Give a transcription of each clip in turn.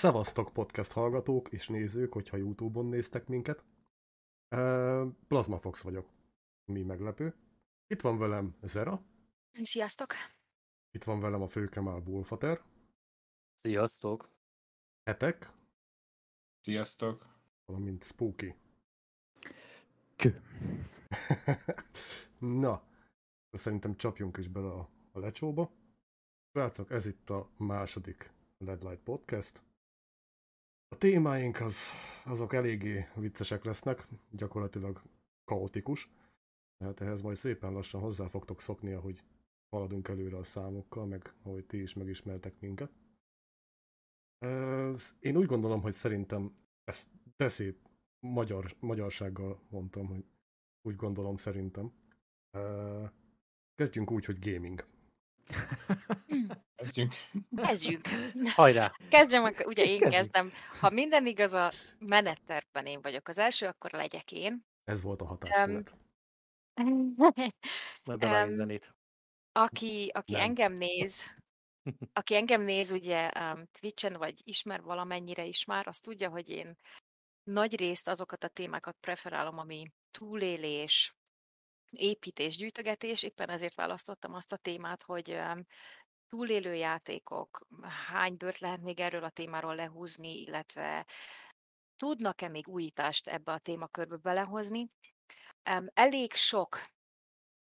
Szevasztok podcast hallgatók és nézők, hogyha Youtube-on néztek minket. Plazma Fox vagyok. Mi meglepő. Itt van velem Zera. Sziasztok! Itt van velem a főkemál Bulfater. Sziasztok! Etek. Sziasztok! Valamint Spooky. Cső. Na, szerintem csapjunk is bele a, a lecsóba. Srácok, ez itt a második Led Light Podcast. A témáink az, azok eléggé viccesek lesznek, gyakorlatilag kaotikus. Tehát ehhez majd szépen lassan hozzá fogtok szokni, ahogy haladunk előre a számokkal, meg ahogy ti is megismertek minket. Én úgy gondolom, hogy szerintem ezt teszi magyar, magyarsággal mondtam, hogy úgy gondolom szerintem. Kezdjünk úgy, hogy gaming. Kezdjünk. Kezdjünk. Hajrá! Kezdjem, ugye én Kezdjük. kezdem. Ha minden igaz, a menettervben én vagyok az első, akkor legyek én. Ez volt a bevágj Em, zenét. aki, aki Nem. engem néz, aki engem néz ugye um, Twitchen, vagy ismer valamennyire is már, az tudja, hogy én nagy részt azokat a témákat preferálom, ami túlélés, építés, gyűjtögetés, éppen ezért választottam azt a témát, hogy túlélő játékok, hány bőrt lehet még erről a témáról lehúzni, illetve tudnak-e még újítást ebbe a témakörbe belehozni. Elég sok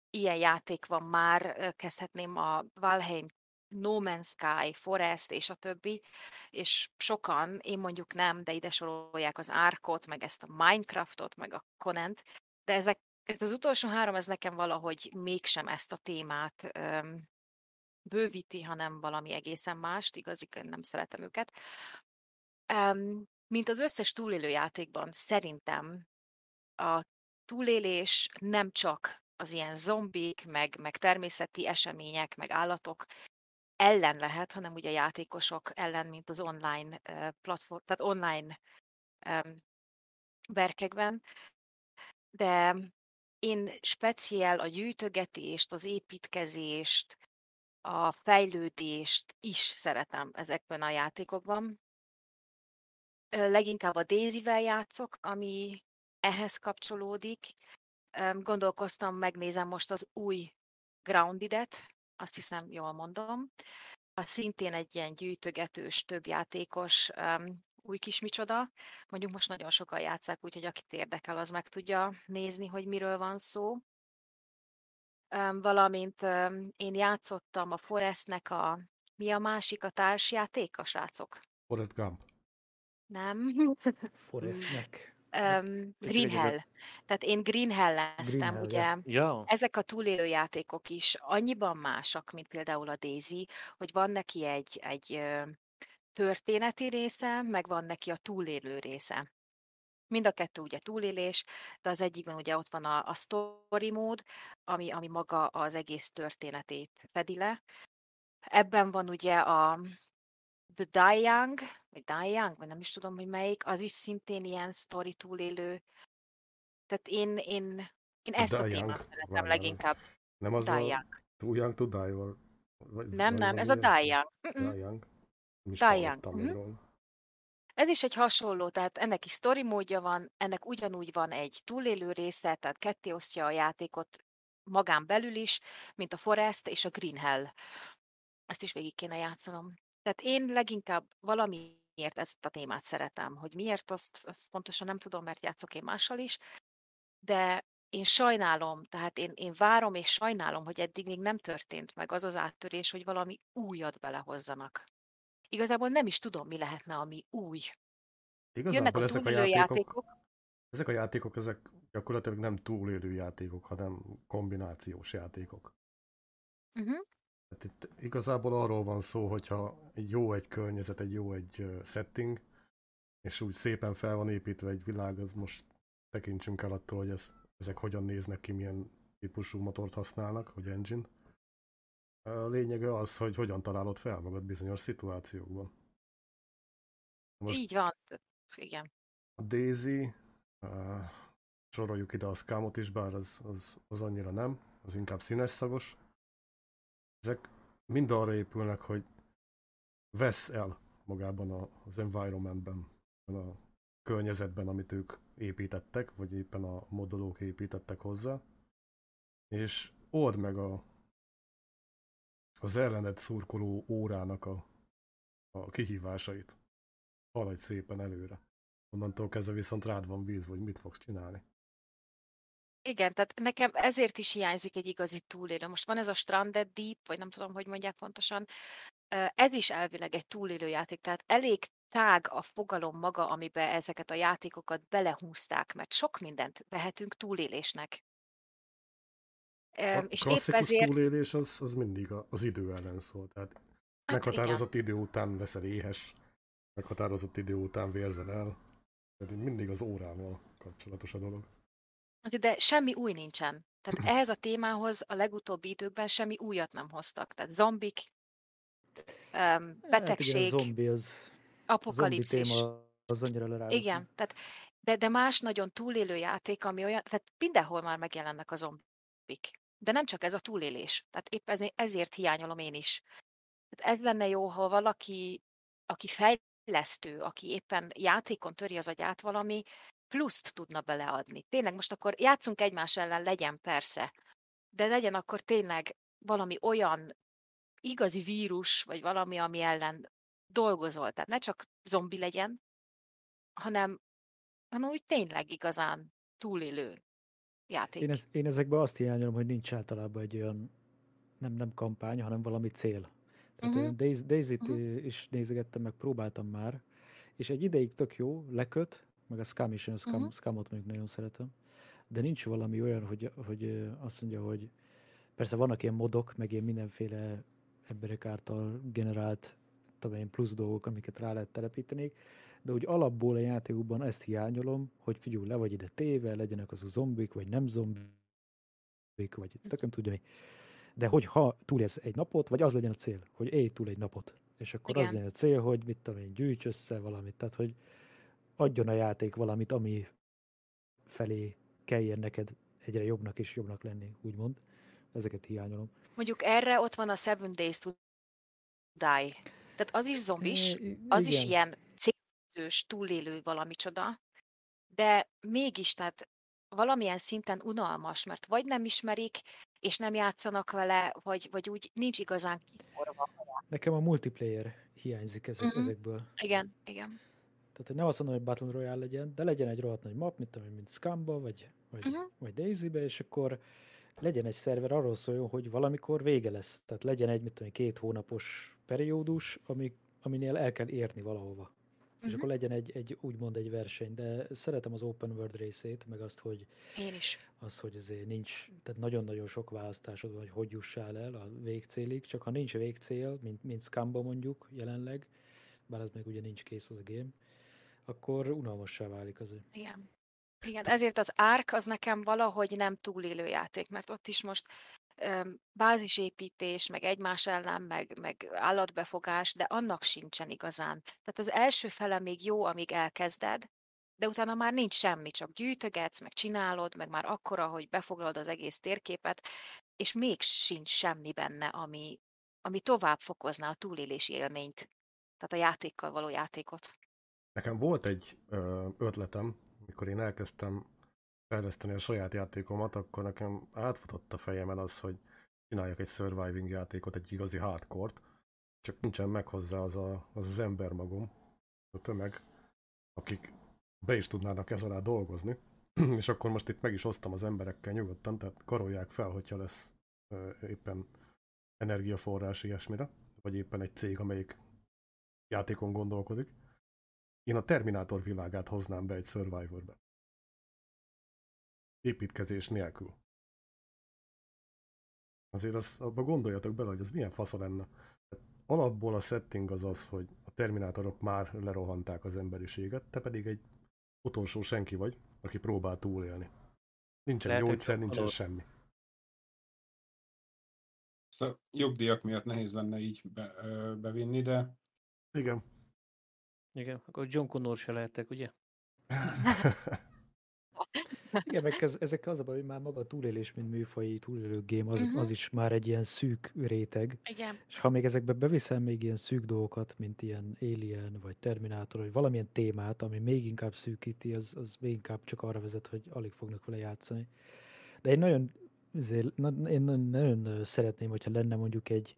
ilyen játék van már, kezdhetném a Valheim, No Man's Sky, Forest és a többi, és sokan, én mondjuk nem, de ide sorolják az Arkot, meg ezt a Minecraftot, meg a Conent, de ezek, ez az utolsó három, ez nekem valahogy mégsem ezt a témát öm, bővíti, hanem valami egészen mást, igazig nem szeretem őket. Em, mint az összes túlélő játékban, szerintem a túlélés nem csak az ilyen zombik, meg, meg természeti események, meg állatok ellen lehet, hanem ugye játékosok ellen, mint az online platform, tehát online um. De én speciál a gyűjtögetést, az építkezést, a fejlődést is szeretem ezekben a játékokban. Leginkább a Daisy-vel játszok, ami ehhez kapcsolódik. Gondolkoztam, megnézem most az új Grounded-et, azt hiszem, jól mondom. Az szintén egy ilyen gyűjtögetős, több játékos um, új kis micsoda. Mondjuk most nagyon sokan játszák, úgyhogy akit érdekel, az meg tudja nézni, hogy miről van szó. Valamint én játszottam a Forestnek a, mi a másik, a társjáték, a srácok? Forrest Gump. Nem? Forestnek. Um, Green Hell. Tehát én Green Hell, ugye ja. Ezek a túlélő játékok is annyiban másak, mint például a Daisy, hogy van neki egy, egy történeti része, meg van neki a túlélő része. Mind a kettő ugye túlélés, de az egyikben ugye ott van a, a story mód, ami, ami maga az egész történetét fedi le. Ebben van ugye a The Dying, vagy Dying, vagy nem is tudom, hogy melyik, az is szintén ilyen story túlélő. Tehát én, én, én ezt a Die témát Young, szeretem várjál, leginkább. Nem az Die a Young. Too Young to Die? Vagy, vagy Nem, nem, valami ez a? Die Young. Die Young. Nem is. Ez is egy hasonló, tehát ennek is story módja van, ennek ugyanúgy van egy túlélő része, tehát ketté osztja a játékot magán belül is, mint a Forest és a Green Hell. Ezt is végig kéne játszanom. Tehát én leginkább valamiért ezt a témát szeretem, hogy miért, azt, azt pontosan nem tudom, mert játszok én mással is, de én sajnálom, tehát én, én várom és sajnálom, hogy eddig még nem történt meg az az áttörés, hogy valami újat belehozzanak. Igazából nem is tudom, mi lehetne, ami új. Jönnek Igazából a ezek a játékok, játékok. ezek a játékok, ezek gyakorlatilag nem túlélő játékok, hanem kombinációs játékok. Uh-huh. Hát itt igazából arról van szó, hogyha egy jó egy környezet, egy jó egy setting, és úgy szépen fel van építve egy világ, az most tekintsünk el attól, hogy ez, ezek hogyan néznek ki, milyen típusú motort használnak, hogy engine. A lényege az, hogy hogyan találod fel magad bizonyos szituációkban. Most Így van. Igen. a Daisy, uh, soroljuk ide a Scamot is, bár az, az, az annyira nem, az inkább színes szagos. Ezek mind arra épülnek, hogy vesz el magában a, az environmentben, a környezetben, amit ők építettek, vagy éppen a modolók építettek hozzá, és old meg a, az ellened szurkoló órának a, a kihívásait. Haladj szépen előre. Onnantól kezdve viszont rád van bízva, hogy mit fogsz csinálni. Igen, tehát nekem ezért is hiányzik egy igazi túlélő. Most van ez a Stranded Deep, vagy nem tudom, hogy mondják pontosan, ez is elvileg egy túlélő játék, tehát elég tág a fogalom maga, amiben ezeket a játékokat belehúzták, mert sok mindent vehetünk túlélésnek. A És klasszikus ezért, túlélés az, az mindig a, az idő ellen szól. Tehát hát igen, meghatározott idő után leszel éhes, meghatározott idő után vérzel el. Tehát mindig az órával kapcsolatos a dolog. De semmi új nincsen. Tehát ehhez a témához a legutóbbi időkben semmi újat nem hoztak. Tehát zombik, öm, Hát igen, betegség, zombi az, a zombi apokalipszis. téma az annyira lerágott. Igen, tehát, de, de más nagyon túlélő játék, ami olyan, tehát mindenhol már megjelennek a zombik. De nem csak ez a túlélés. Tehát épp ez, ezért hiányolom én is. Tehát ez lenne jó, ha valaki, aki fejlesztő, aki éppen játékon töri az agyát valami, pluszt tudna beleadni. Tényleg most akkor játszunk egymás ellen, legyen persze, de legyen akkor tényleg valami olyan igazi vírus, vagy valami, ami ellen dolgozol. Tehát ne csak zombi legyen, hanem, hanem úgy tényleg igazán túlélő játék. Én, ez, én ezekben azt hiányolom, hogy nincs általában egy olyan, nem, nem kampány, hanem valami cél. Tehát én Daisy, Daisy-t Mhm. is nézegettem, meg próbáltam már, és egy ideig tök jó, leköt, meg a Scam is, én a Scam, Mhm. Scamot mondjuk nagyon szeretem, de nincs valami olyan, hogy, hogy ö, azt mondja, hogy persze vannak ilyen modok, meg ilyen mindenféle emberek által generált tudom én, plusz dolgok, amiket rá lehet telepíteni, de úgy alapból a játékokban ezt hiányolom, hogy figyelj, le vagy ide téve, legyenek az a zombik, vagy nem zombik, vagy tököm tudja mi. De hogy ha túlélsz egy napot, vagy az legyen a cél, hogy élj túl egy napot, és akkor az Igen. legyen a cél, hogy mit tudom én, gyűjts össze valamit, tehát hogy adjon a játék valamit, ami felé kelljen neked egyre jobbnak és jobbnak lenni, úgymond. Ezeket hiányolom. Mondjuk erre ott van a Seven Days to Die. Tehát az is zombis, az is igen. ilyen célzős, túlélő valami csoda, de mégis, tehát valamilyen szinten unalmas, mert vagy nem ismerik, és nem játszanak vele, vagy, vagy úgy nincs igazán kiforva. Nekem a multiplayer hiányzik ezek, Mhm. ezekből. Igen, igen. Tehát hogy nem azt mondom, hogy Battle Royale legyen, de legyen egy rohadt nagy map, mint, tudom mint Scamba, vagy, vagy, Mhm. vagy Daisy-be, és akkor legyen egy szerver arról szóljon, hogy valamikor vége lesz. Tehát legyen egy, mit tudom két hónapos periódus, ami, aminél el kell érni valahova. És Mhm. akkor legyen egy, egy, úgymond egy verseny, de szeretem az open world részét, meg azt, hogy Én is. az, hogy azért nincs, tehát nagyon-nagyon sok választásod van, hogy hogy jussál el a végcélig, csak ha nincs végcél, mint, mint Scamba mondjuk jelenleg, bár az még ugye nincs kész az a game, akkor unalmassá válik az ő. Igen. Igen, ezért az árk az nekem valahogy nem túlélő játék, mert ott is most bázisépítés, meg egymás ellen, meg, meg állatbefogás, de annak sincsen igazán. Tehát az első fele még jó, amíg elkezded, de utána már nincs semmi, csak gyűjtögetsz, meg csinálod, meg már akkora, hogy befoglalod az egész térképet, és még sincs semmi benne, ami, ami tovább fokozná a túlélési élményt. Tehát a játékkal való játékot. Nekem volt egy ötletem, mikor én elkezdtem fejleszteni a saját játékomat, akkor nekem átfutott a fejemen az, hogy csináljak egy surviving játékot, egy igazi hardcore csak nincsen meg hozzá az, a, az az ember magom, a tömeg, akik be is tudnának ez alá dolgozni. És akkor most itt meg is osztam az emberekkel nyugodtan, tehát karolják fel, hogyha lesz éppen energiaforrás ilyesmire, vagy éppen egy cég, amelyik játékon gondolkodik. Én a Terminátor világát hoznám be egy Survivorbe. Építkezés nélkül. Azért az, abba gondoljatok bele, hogy az milyen fasza lenne. Tehát alapból a setting az az, hogy a Terminátorok már lerohanták az emberiséget, te pedig egy utolsó senki vagy, aki próbál túlélni. Nincsen Lehet, gyógyszer, nincsen alul- semmi. Ezt a jogdíjak miatt nehéz lenne így be, ö, bevinni, de Igen. Igen, akkor John Connor se lehetek, ugye? Igen, meg ez, ezek az a baj, hogy már maga a túlélés, mint műfai túlélő game, az, Mhm. az is már egy ilyen szűk réteg. Igen. És ha még ezekbe beviszel még ilyen szűk dolgokat, mint ilyen Alien, vagy Terminátor, vagy valamilyen témát, ami még inkább szűkíti, az, az még inkább csak arra vezet, hogy alig fognak vele játszani. De én nagyon, azért, én nagyon- szeretném, hogyha lenne mondjuk egy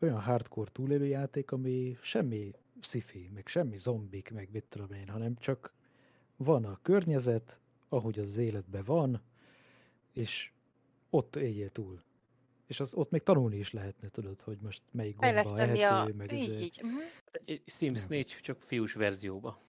olyan hardcore túlélő játék, ami semmi sci meg semmi zombik, meg mit tudom én, hanem csak van a környezet, ahogy az életben van, és ott éljél túl. És az, ott még tanulni is lehetne, tudod, hogy most melyik gomba Fejleszteni a... ehető, meg Így, így. Mhm. Egy Sims Ja. 4, csak fiús verzióba.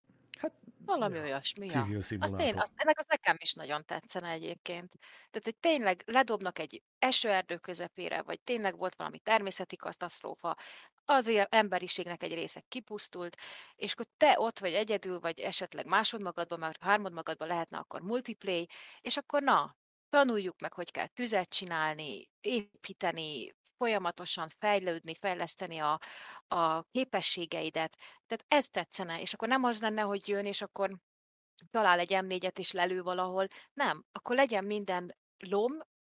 Valami ja. olyasmi. Ja. Civil Azt én, azt, ennek az nekem is nagyon tetszene egyébként. Tehát, hogy tényleg ledobnak egy esőerdő közepére, vagy tényleg volt valami természeti katasztrófa, azért emberiségnek egy része kipusztult, és akkor te ott vagy egyedül, vagy esetleg másodmagadban, meg harmadmagadban lehetne akkor multiplay, és akkor na, tanuljuk meg, hogy kell tüzet csinálni, építeni, folyamatosan fejlődni, fejleszteni a, a képességeidet. Tehát ez tetszene, és akkor nem az lenne, hogy jön, és akkor talál egy M4-et és lelő valahol. Nem, akkor legyen minden lom,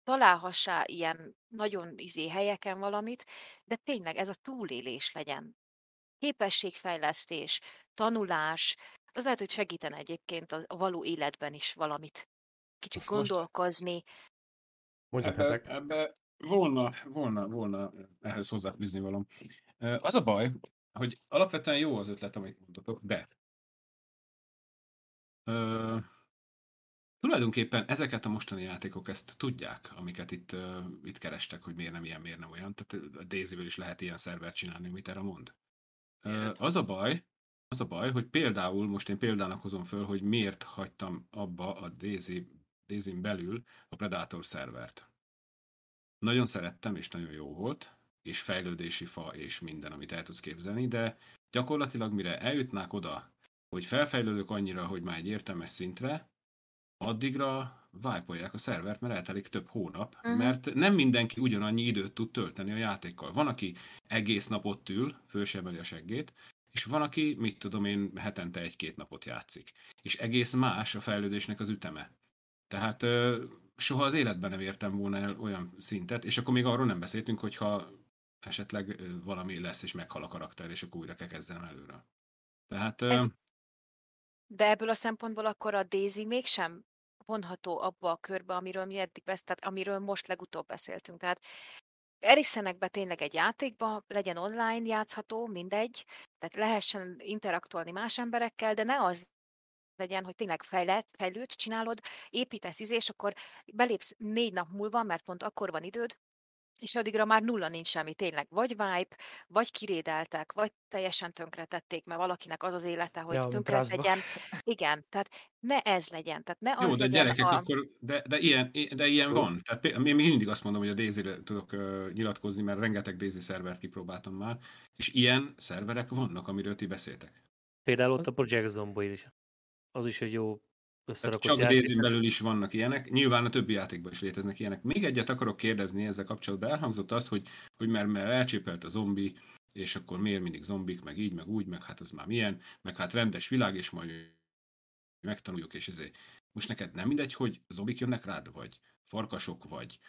találhassá ilyen nagyon izé helyeken valamit, de tényleg ez a túlélés legyen. Képességfejlesztés, tanulás, az lehet, hogy segítene egyébként a, való életben is valamit. Kicsit Most- gondolkozni. Mondjad Ebbe, ebbe volna, volna, volna ehhez hozzáfűzni valom. Ö, Az a baj, hogy alapvetően jó az ötlet, amit mondatok, de ö, tulajdonképpen ezeket a mostani játékok ezt tudják, amiket itt, ö, itt kerestek, hogy miért nem ilyen, miért nem olyan. Tehát a Daisy-vel is lehet ilyen szervert csinálni, amit erre mond. Ö, az a baj, az a baj, hogy például, most én példának hozom föl, hogy miért hagytam abba a Daisy, Daisy-n belül a Predator szervert. Nagyon szerettem, és nagyon jó volt, és fejlődési fa, és minden, amit el tudsz képzelni, de gyakorlatilag mire eljutnák oda, hogy felfejlődök annyira, hogy már egy értelmes szintre, addigra vájpolják a szervert, mert eltelik több hónap, Mhm. mert nem mindenki ugyanannyi időt tud tölteni a játékkal. Van, aki egész nap ott ül, föl sem a seggét, és van, aki, mit tudom én, hetente egy-két napot játszik. És egész más a fejlődésnek az üteme. Tehát soha az életben nem értem volna el olyan szintet, és akkor még arról nem beszéltünk, hogyha esetleg valami lesz, és meghal a karakter, és akkor újra kell kezdenem előről. Tehát Ez- De ebből a szempontból akkor a Daisy mégsem vonható abba a körbe, amiről mi eddig besz, tehát amiről most legutóbb beszéltünk. Tehát erisszenek be tényleg egy játékba, legyen online játszható, mindegy, tehát lehessen interaktolni más emberekkel, de ne az legyen, hogy tényleg fejlett, fejlődsz, csinálod, építesz izé, és akkor belépsz négy nap múlva, mert pont akkor van időd, és addigra már nulla nincs semmi, tényleg. Vagy wipe, vagy kirédeltek, vagy teljesen tönkretették, mert valakinek az az élete, hogy Ja, tönkre Rustba. tegyen. Igen, tehát ne ez legyen. Tehát ne Jó, az de legyen gyerekek, a... akkor, de, de, ilyen, de ilyen Jó. van. Tehát én mindig azt mondom, hogy a Daisy-re tudok uh, nyilatkozni, mert rengeteg Daisy szervert kipróbáltam már, és ilyen szerverek vannak, amiről ti beszéltek. Például ott a Project Zomboid is. Az is egy jó összerakott csak daisy belül is vannak ilyenek, nyilván a többi játékban is léteznek ilyenek. Még egyet akarok kérdezni ezzel kapcsolatban. Elhangzott az, hogy, hogy mert, mert elcsépelt a zombi, és akkor miért mindig zombik, meg így, meg úgy, meg hát az már milyen, meg hát rendes világ, és majd megtanuljuk, és ezért. Most neked nem mindegy, hogy zombik jönnek rád, vagy farkasok, vagy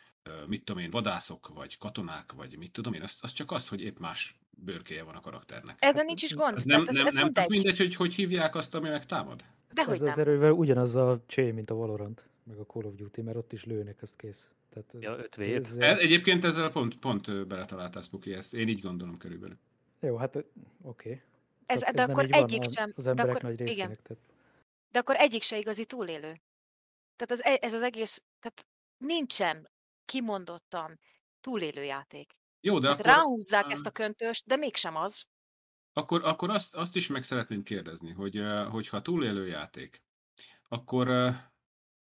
mit tudom én, vadászok, vagy katonák, vagy mit tudom én, az, az csak az, hogy épp más bőrkéje van a karakternek. Ezzel nincs is gond. Ez nem, ez, nem, ez nem mindegy. mindegy. hogy hogy hívják azt, ami megtámad? Dehogy Ez az nem. erővel ugyanaz a csé, mint a Valorant, meg a Call of Duty, mert ott is lőnek, ezt kész. Tehát, Ja, öt ez- vért. ez- El, egyébként ezzel pont, pont beletaláltál, Spuki, ezt én így gondolom körülbelül. Jó, hát oké. Ez, Csak de akkor van egyik sem. Az de emberek akkor, nagy igen, részének. Tehát de akkor egyik se igazi túlélő. Tehát az, e- ez az egész, tehát nincsen kimondottan túlélő játék. Jó, de Tehát akkor, ráhúzzák á, ezt a köntöst, de mégsem az. akkor, akkor azt, azt is meg szeretném kérdezni, hogy hogyha túlélő játék, akkor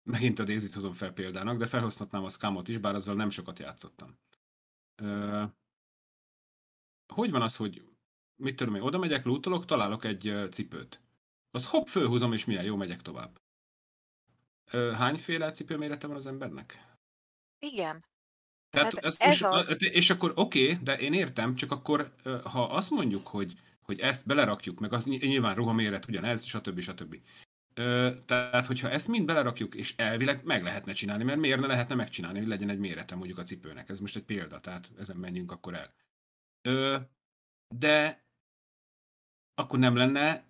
megint a Daisy-t hozom fel példának, de felhozhatnám a Scamot is, bár azzal nem sokat játszottam. Hogy van az, hogy mit tudom én, oda megyek, lootolok, találok egy cipőt. Azt hopp, fölhúzom, és milyen jó, megyek tovább. Hányféle cipőmérete van az embernek? Igen. Tehát Hát ez, ez és, az. és akkor oké, okay, de én értem, csak akkor ha azt mondjuk, hogy, hogy ezt belerakjuk, meg nyilván ruhaméret ugyanez, stb. stb. Ö, tehát, hogyha ezt mind belerakjuk, és elvileg meg lehetne csinálni, mert miért ne lehetne megcsinálni, hogy legyen egy mérete mondjuk a cipőnek. Ez most egy példa, tehát ezen menjünk akkor el. Ö, de akkor nem lenne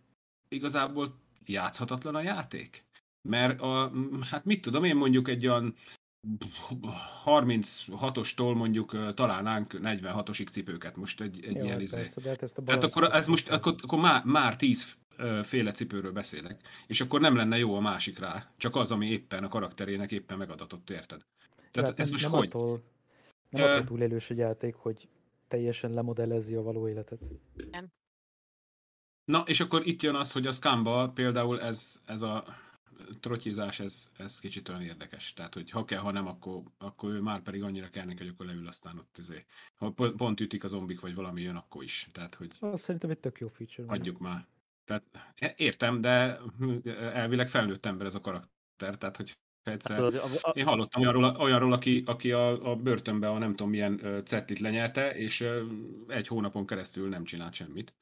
igazából játszhatatlan a játék? Mert a, hát mit tudom én mondjuk egy olyan 36-ostól mondjuk találnánk 46-osig cipőket, most egy, egy Jó, ilyen hát izé. persze, de hát ezt a Tehát balaszt- akkor ez most, akkor, akkor már, már tíz ö, féle cipőről beszélek, és akkor nem lenne jó a másik rá, csak az, ami éppen a karakterének éppen megadatott, érted? Tehát Hát ez nem, most nem hogy? Attól, nem Ö- attól túlélős egy játék, hogy teljesen lemodellezi a való életet. Na, és akkor itt jön az, hogy a Scamba például ez, ez a trotyizás, ez, ez kicsit olyan érdekes. Tehát, hogy ha kell, ha nem, akkor, akkor ő már pedig annyira kell neki, hogy akkor leül aztán ott izé. Ha pont, pont ütik a zombik, vagy valami jön, akkor is. Tehát, hogy Azt szerintem egy tök jó feature. van. hagyjuk már. Tehát é- értem, de elvileg felnőtt ember ez a karakter, tehát, hogy egyszer... A, Én hallottam olyanról, olyanról aki, aki a, a börtönbe a nem tudom milyen cetlit lenyelte, és egy hónapon keresztül nem csinált semmit.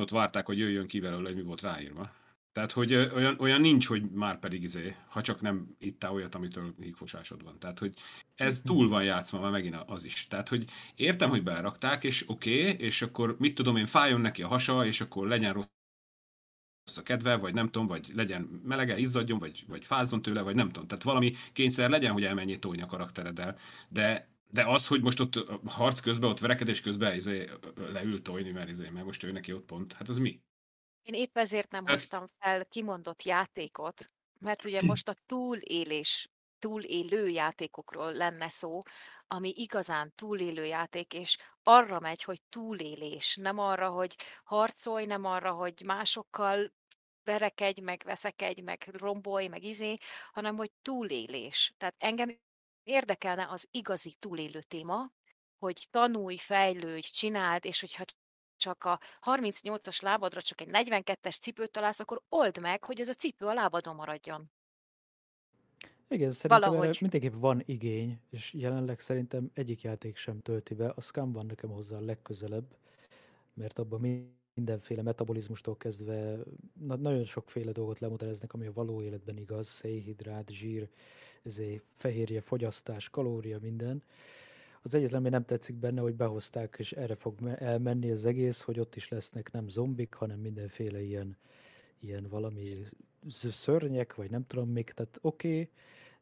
Ott várták, hogy jöjjön ki belőle, hogy mi volt ráírva. Tehát, hogy olyan, olyan nincs, hogy már pedig izé, ha csak nem ittál olyat, amitől hígfosásod van. Tehát, hogy ez túl van játszva, már megint az is. Tehát, hogy értem, hogy berakták, és oké, okay, és akkor mit tudom én, fájjon neki a hasa, és akkor legyen rossz a kedve, vagy nem tudom, vagy legyen melege, izzadjon, vagy, vagy fázzon tőle, vagy nem tudom. Tehát valami kényszer legyen, hogy elmenjél tolni a karaktereddel. De, de az, hogy most ott harc közben, ott verekedés közben izé, leül tolni, mert, izé, mert most ő neki ott pont, hát az mi? Én épp ezért nem hoztam fel kimondott játékot, mert ugye most a túlélés, túlélő játékokról lenne szó, ami igazán túlélő játék, és arra megy, hogy túlélés, nem arra, hogy harcolj, nem arra, hogy másokkal verekedj, meg veszekedj, meg rombolj, meg izé, hanem hogy túlélés. Tehát engem érdekelne az igazi túlélő téma, hogy tanulj, fejlődj, csináld, és hogyha csak a 38-as lábadra csak egy 42-es cipőt találsz, akkor old meg, hogy ez a cipő a lábadon maradjon. Igen, szerintem erre Valahogy. mindenképp van igény, és jelenleg szerintem egyik játék sem tölti be. A Scum van nekem hozzá a legközelebb, mert abban mindenféle metabolizmustól kezdve na- nagyon sokféle dolgot lemodelleznek, ami a való életben igaz, szénhidrát, zsír, ezért fehérje, fogyasztás, kalória, minden. Az egyetlen, ami nem tetszik benne, hogy behozták, és erre fog me- elmenni az egész, hogy ott is lesznek nem zombik, hanem mindenféle ilyen, ilyen valami sz- szörnyek, vagy nem tudom még, tehát oké, okay,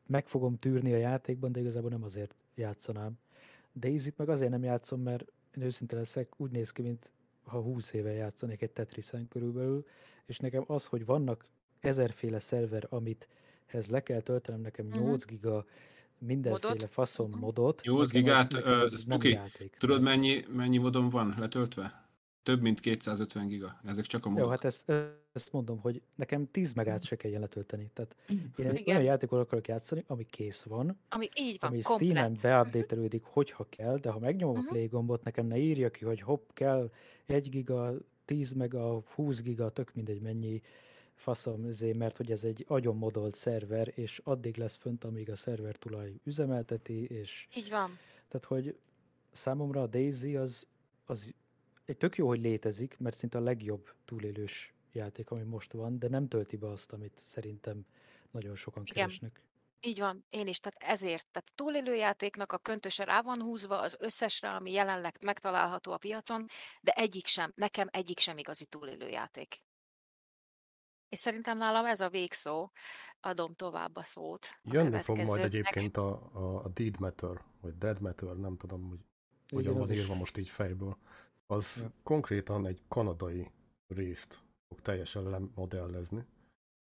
meg fogom tűrni a játékban, de igazából nem azért játszanám. Daisy-t meg azért nem játszom, mert én őszinte leszek, úgy néz ki, mint ha 20 éve játszanék egy Tetrisen körülbelül, és nekem az, hogy vannak ezerféle szerver, amit hez le kell töltenem nekem. 8 giga mindenféle Modot? faszom Mhm. modot. 8 nekem az- gigát, nem Spuki. Tudod, mennyi, mennyi modom van letöltve? Több mint 250 giga. Ezek csak a modok. Jó, hát ezt, ezt mondom, hogy nekem 10 megát se kelljen letölteni. Tehát én egy olyan játékot akarok játszani, ami kész van, Ami így van, ami. Steam-en beupdatelődik, hogyha kell, de ha megnyomom Mhm. a play gombot, nekem ne írja ki, hogy hopp, kell 1 giga, 10 mega, 20 giga, tök mindegy mennyi faszom, ezért, mert hogy ez egy agyon modolt szerver, és addig lesz fönt, amíg a szerver tulaj üzemelteti, és Így van. tehát, hogy számomra a Daisy az, az egy tök jó, hogy létezik, mert szinte a legjobb túlélős játék, ami most van, de nem tölti be azt, amit szerintem nagyon sokan Igen. keresnek. Így van, én is, tehát ezért. Tehát túlélő játéknak a köntöse rá van húzva az összesre, ami jelenleg megtalálható a piacon, de egyik sem, nekem egyik sem igazi túlélő játék. És szerintem nálam ez a végszó, adom tovább a szót. a Jönni fog majd egyébként a, a, a Dead Matter, vagy Dead Matter, nem tudom, hogy hogyan Igen, van is- írva most így fejből. Az Ja. konkrétan egy kanadai részt fog teljesen lemodellezni,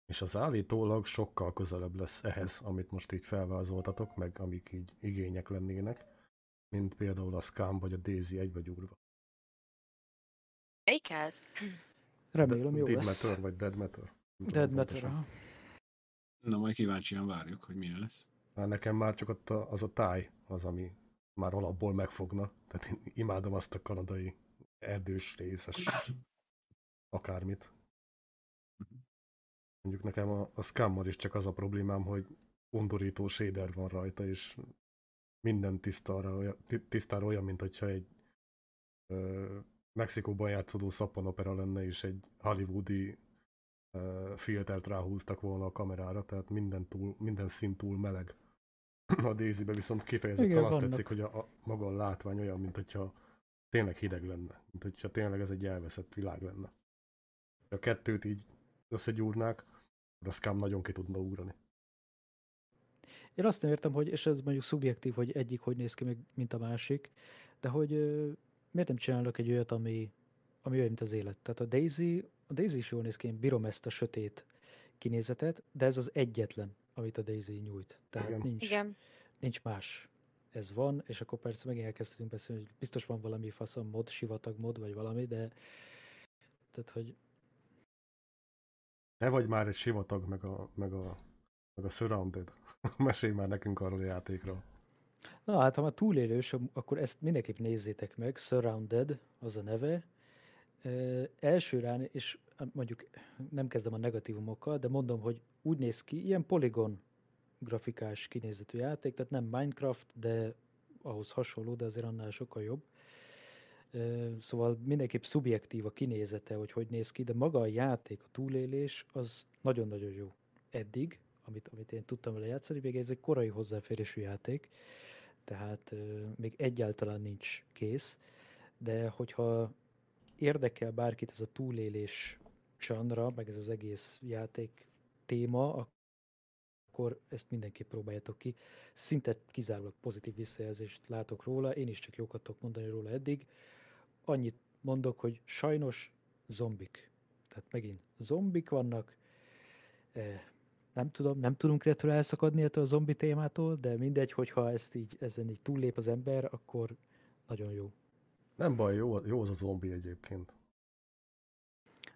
és az állítólag sokkal közelebb lesz ehhez, amit most így felvázoltatok, meg amik így igények lennének, mint például a Scam vagy a Daisy egy vagy úrva. Melyik ez? Remélem jó Dead lesz. Matter vagy Dead Matter. Dead aha. Na, majd kíváncsian várjuk, hogy milyen lesz. Már nekem már csak ott a, az a táj az, ami már alapból megfogna. Tehát én imádom azt a kanadai erdős részes akármit. Mondjuk nekem a, a scammal is csak az a problémám, hogy undorító shader van rajta, és minden tisztára tisztára olyan mint hogyha egy ö, Mexikóban játszódó szappanopera lenne, és egy hollywoodi filtert ráhúztak volna a kamerára, tehát minden, túl, minden szint túl meleg. A Daisy-be viszont kifejezetten Igen, azt vannak. tetszik, hogy a, a maga a látvány olyan, mint hogyha tényleg hideg lenne, mint hogyha tényleg ez egy elveszett világ lenne. Ha a kettőt így összegyúrnák, akkor a Scam nagyon ki tudna ugrani. Én azt nem értem, hogy, és ez mondjuk szubjektív, hogy egyik hogy néz ki, meg, mint a másik, de hogy miért nem csinálnak egy olyat, ami, ami olyan, mint az élet. Tehát a Daisy, a Daisy is jól néz ki, én bírom ezt a sötét kinézetet, de ez az egyetlen, amit a Daisy nyújt. Tehát Igen. nincs, Igen. nincs más. Ez van, és akkor persze megint elkezdtünk beszélni, hogy biztos van valami faszom mod, sivatag mod, vagy valami, de tehát, hogy Te vagy már egy sivatag, meg a, meg a, meg a Surrounded. Mesélj már nekünk arról a játékról. Na hát, ha már túlélős, akkor ezt mindenképp nézzétek meg, Surrounded az a neve. Első és mondjuk nem kezdem a negatívumokkal, de mondom, hogy úgy néz ki, ilyen poligon grafikás kinézetű játék, tehát nem Minecraft, de ahhoz hasonló, de azért annál sokkal jobb. Szóval mindenképp szubjektív a kinézete, hogy hogy néz ki, de maga a játék, a túlélés, az nagyon-nagyon jó. Eddig, amit, amit én tudtam vele játszani, még ez egy korai hozzáférésű játék, tehát még egyáltalán nincs kész, de hogyha érdekel bárkit ez a túlélés csanra, meg ez az egész játék téma, akkor ezt mindenképp próbáljátok ki. Szinte kizárólag pozitív visszajelzést látok róla, én is csak jókat tudok mondani róla eddig. Annyit mondok, hogy sajnos zombik. Tehát megint zombik vannak, eh, nem tudom, nem tudunk ettől elszakadni ettől a zombi témától, de mindegy, hogyha ezt így, ezen így túllép az ember, akkor nagyon jó. Nem baj, jó, jó az a zombi egyébként.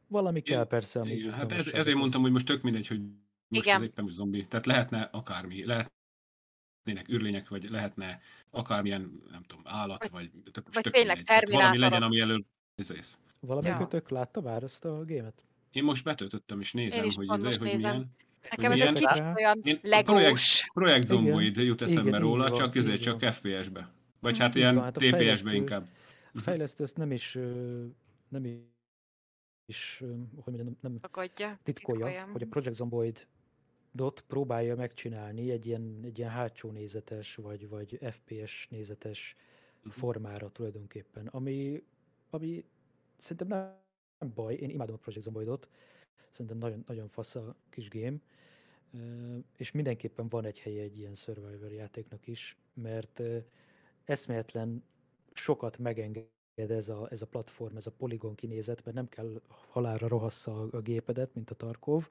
Valami kell persze, ami Igen, hát ez, ezért tesz. mondtam, hogy most tök mindegy, hogy most Igen. ez éppen zombi. Tehát lehetne akármi, lehetnének űrlények, vagy lehetne akármilyen, nem tudom, állat, Vagy- vagy, tök, most vagy tök tényleg mindegy. Tehát Valami legyen, ami elől izész. Valamelyikötök Ja. látta már ezt a gémet? Én most betöltöttem, és nézem, is hogy, most hogy nézem. milyen. Nekem ez egy kicsit olyan Én legós. Projekt Igen. Zomboid jut eszembe Igen, róla, van, csak, így csak. FPS-be. Vagy Mhm. hát ilyen hát TPS-be fejlesztő- inkább. A fejlesztő ezt nem is, nem is, hogy mondjam, nem Tagadja. titkolja, hogy a Project Zomboid dot próbálja megcsinálni egy ilyen, egy ilyen hátsó nézetes, vagy, vagy FPS nézetes Mhm. formára tulajdonképpen, ami, ami szerintem nem nem baj, én imádom a Project Zomboidot, szerintem nagyon, nagyon fasz a kis game, és mindenképpen van egy helye egy ilyen Survivor játéknak is, mert eszméletlen sokat megenged ez a, ez a platform, ez a poligon kinézet, mert nem kell halálra rohassza a, gépedet, mint a Tarkov,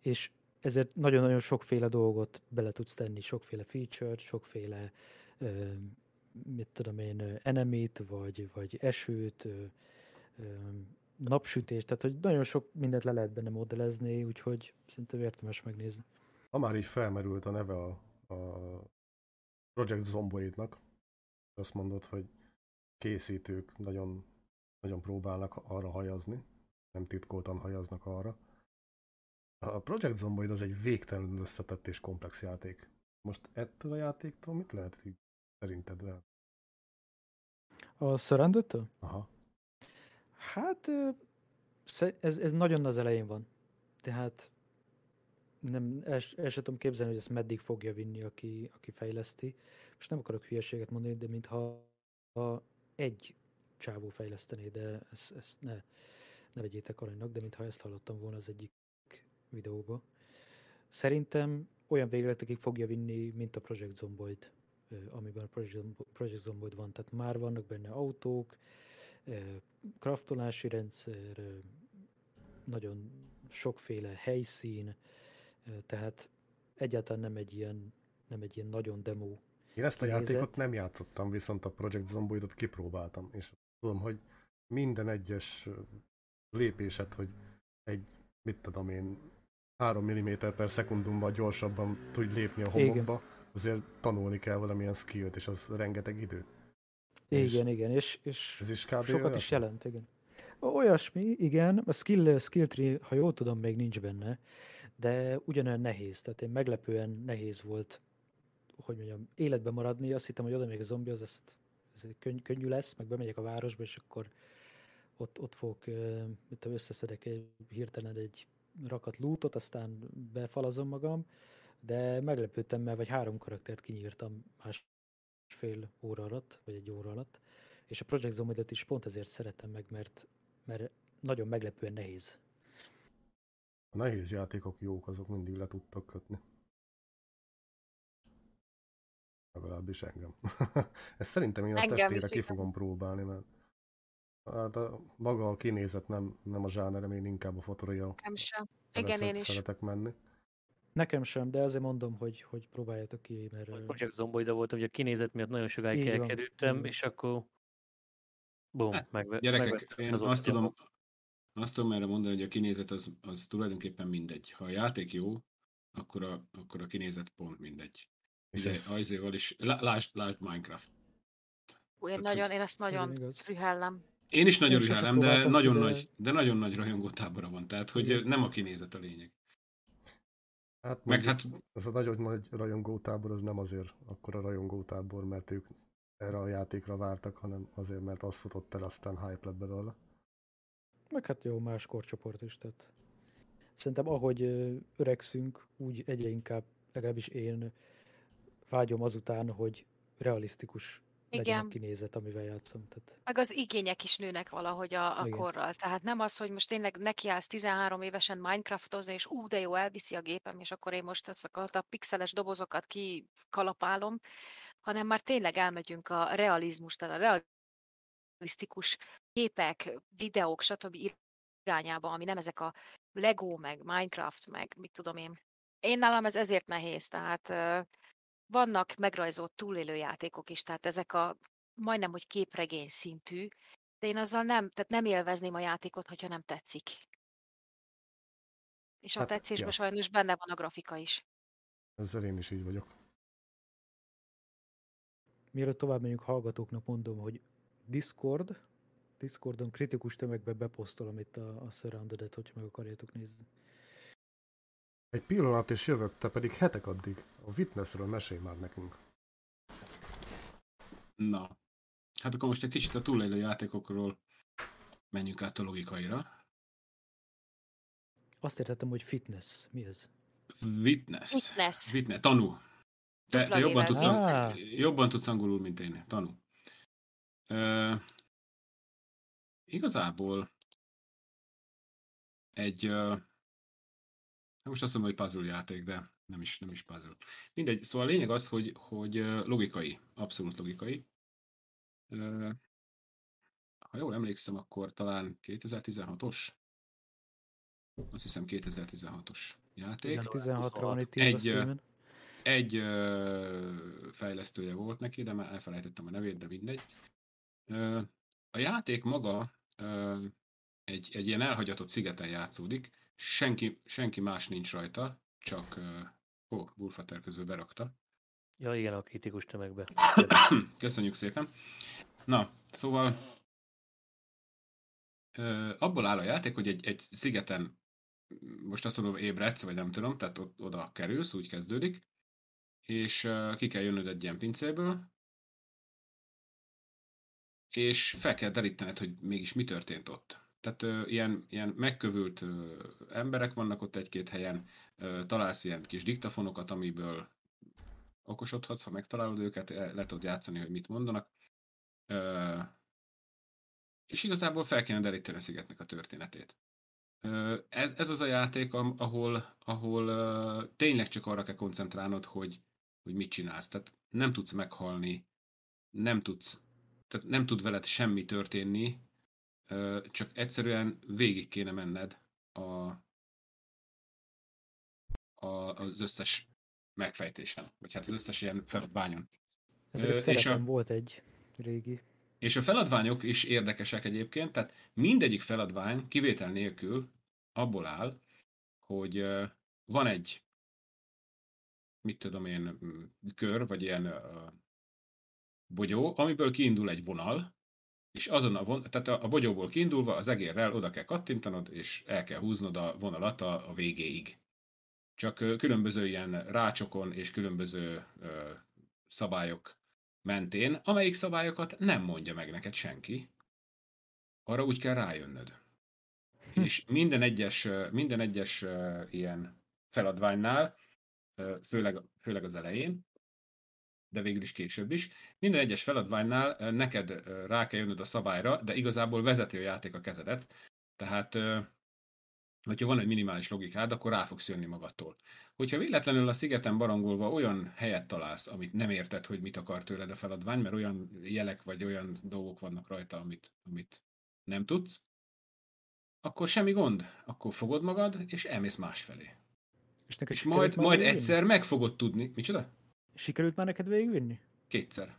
és ezért nagyon-nagyon sokféle dolgot bele tudsz tenni, sokféle feature sokféle ö, mit tudom én, enemit, vagy, vagy esőt, ö, ö, napsütést, tehát hogy nagyon sok mindent le lehet benne modellezni, úgyhogy szerintem érdemes megnézni. Ha már így felmerült a neve a, a Project Zomboidnak, azt mondod, hogy készítők nagyon, nagyon próbálnak arra hajazni, nem titkoltan hajaznak arra. A Project Zomboid az egy végtelenül összetett és komplex játék. Most ettől a játéktól mit lehet így szerinted el? A surrounded Aha. Hát ez, ez nagyon az elején van. Tehát nem, el, el sem tudom képzelni, hogy ezt meddig fogja vinni, aki, aki fejleszti. Most nem akarok hülyeséget mondani, de mintha ha egy csávó fejlesztené, de ezt, ezt ne, ne vegyétek aranynak, de mintha ezt hallottam volna az egyik videóba. Szerintem olyan végletekig fogja vinni, mint a Project Zomboid, amiben a Project, Zombo- Project Zomboid van. Tehát már vannak benne autók, kraftolási rendszer, nagyon sokféle helyszín, tehát egyáltalán nem egy ilyen, nem egy ilyen nagyon demo. Én ezt a Kinézet. játékot nem játszottam, viszont a Project Zomboidot kipróbáltam, és tudom, hogy minden egyes lépéset, hogy egy, mit tudom én, 3 mm per szekundumban gyorsabban tudj lépni a Igen. homokba, azért tanulni kell valamilyen skillt, és az rengeteg idő. És Igen, igen, és, és Ez is kb. sokat is olyasmi? jelent, igen. Olyasmi, igen, a skill, skill tree, ha jól tudom, még nincs benne, de ugyanolyan nehéz, tehát én meglepően nehéz volt, hogy mondjam, életben maradni, azt hittem, hogy oda még a zombi, az ezt, ez könny, könnyű lesz, meg bemegyek a városba, és akkor ott, ott fogok, mit összeszedek egy, hirtelen egy rakat lootot, aztán befalazom magam, de meglepődtem, mert vagy három karaktert kinyírtam másfél óra alatt, vagy egy óra alatt, és a Project Zomboidot is pont ezért szeretem meg, mert, mert nagyon meglepően nehéz. A nehéz játékok jók, azok mindig le tudtak kötni. Legalábbis engem. Ezt szerintem én azt Engem estére is, ki fogom próbálni, mert hát a, maga a kinézet nem, nem a zsánerem, én inkább a fotoria Nekem sem. Igen, én is. szeretek menni. Nekem sem, de azért mondom, hogy, hogy próbáljátok ki, mert... A Project Zomboida volt, hogy a kinézet miatt nagyon sokáig elkerültem, és akkor bum, Hát, megve, Gyerekek, megvettem én az azt tudom, azt tudom erre mondani, hogy a kinézet az, az tulajdonképpen mindegy. Ha a játék jó, akkor a, akkor a kinézet pont mindegy. És Ugye, ez, ajzéval is, lá- lásd, lásd Minecraft. Ú, Én Tehát, nagyon, én azt nagyon rühellem. Én is nagyon Én rühellem, de nagyon, de- nagy, de nagyon nagy rajongótábora van. Tehát, hogy Igen. nem a kinézet a lényeg. hát Meg hát ez a nagyon nagy rajongótábor, az nem azért akkor a rajongótábor, mert ők erre a játékra vártak, hanem azért, mert az futott el, aztán hype lett belőle. Meg hát jó, más korcsoport is, tehát szerintem ahogy öregszünk, úgy egyre inkább, legalábbis én vágyom azután, hogy realisztikus legyen a Igen. kinézet, amivel játszom. Tehát Meg az igények is nőnek valahogy a, a Igen. korral. Tehát nem az, hogy most tényleg nekiállsz 13 évesen Minecraftozni, és ú, de jó, elviszi a gépem, és akkor én most ezeket a pixeles dobozokat kikalapálom, hanem már tényleg elmegyünk a realizmus, tehát a realisztikus képek, videók, stb. irányába, ami nem ezek a Lego, meg Minecraft, meg mit tudom én. Én nálam ez ezért nehéz, tehát vannak megrajzolt túlélő játékok is, tehát ezek a majdnem, hogy képregény szintű, de én azzal nem, tehát nem élvezném a játékot, hogyha nem tetszik. És a Hát, tetszésben ja. sajnos benne van a grafika is. Ezzel én is így vagyok. Mielőtt tovább megyünk hallgatóknak, mondom, hogy Discord, Discordon kritikus tömegbe beposztolom itt a, a Surrounded-et, hogyha meg akarjátok nézni. Egy pillanat és jövök, te pedig hetek addig. A Witnessről mesélj már nekünk. Na, hát akkor most egy kicsit a túlélő játékokról menjünk át a logikaira. Azt értettem, hogy fitness. Mi ez? Witness. Fitness. Witness. Tanú. Te, te jobban, tudsz, Ah. jobban tudsz angolul, mint én. Tanú. Ö, igazából egy, ö, most azt mondom, hogy puzzle játék, de nem is, nem is puzzle. Mindegy, szóval a lényeg az, hogy, hogy logikai, abszolút logikai. Ö, ha jól emlékszem, akkor talán 2016-os? Azt hiszem 2016-os játék. Igen, 16-ra van 26. itt Egy. Egy ö, fejlesztője volt neki, de már elfelejtettem a nevét, de mindegy. Ö, a játék maga ö, egy, egy ilyen elhagyatott szigeten játszódik, senki, senki más nincs rajta, csak ö, ó, Bullfater közben berakta. Ja, igen, a kritikus tömegbe. Köszönjük szépen. Na, szóval ö, abból áll a játék, hogy egy, egy szigeten most azt mondom, ébredsz, vagy nem tudom, tehát ott, oda kerülsz, úgy kezdődik, és ki kell jönnöd egy ilyen pincéből, és fel kell derítened, hogy mégis mi történt ott. Tehát ö, ilyen, ilyen megkövült ö, emberek vannak ott egy-két helyen, ö, találsz ilyen kis diktafonokat, amiből okosodhatsz, ha megtalálod őket, e- le tudod játszani, hogy mit mondanak. Ö, és igazából fel kéne deríteni a szigetnek a történetét. Ez, ez az a játék, ahol, ahol tényleg csak arra kell koncentrálnod, hogy, hogy mit csinálsz. Tehát nem tudsz meghalni, nem tudsz, tehát nem tud veled semmi történni, csak egyszerűen végig kéne menned a, a, az összes megfejtésen, vagy hát az összes ilyen feladványon. Ö, és a- volt egy régi. És a feladványok is érdekesek egyébként, tehát mindegyik feladvány kivétel nélkül abból áll, hogy van egy, mit tudom én, mm, kör, vagy ilyen ö, bogyó, amiből kiindul egy vonal, és azon a, von, tehát a, a bogyóból kiindulva az egérrel oda kell kattintanod, és el kell húznod a vonalat a, a végéig. Csak ö, különböző ilyen rácsokon és különböző ö, szabályok mentén, amelyik szabályokat nem mondja meg neked senki. Arra úgy kell rájönnöd. és minden egyes, minden egyes ilyen feladványnál, főleg, főleg az elején, de végül is később is. Minden egyes feladványnál neked rá kell jönnöd a szabályra, de igazából vezeti a játék a kezedet. Tehát, hogyha van egy minimális logikád, akkor rá fogsz jönni magadtól. Hogyha véletlenül a szigeten barangolva olyan helyet találsz, amit nem érted, hogy mit akar tőled a feladvány, mert olyan jelek vagy olyan dolgok vannak rajta, amit, amit nem tudsz, akkor semmi gond. Akkor fogod magad, és elmész másfelé. És, neked És majd, már majd végigvinni? egyszer meg fogod tudni. Micsoda? Sikerült már neked végigvinni? Kétszer.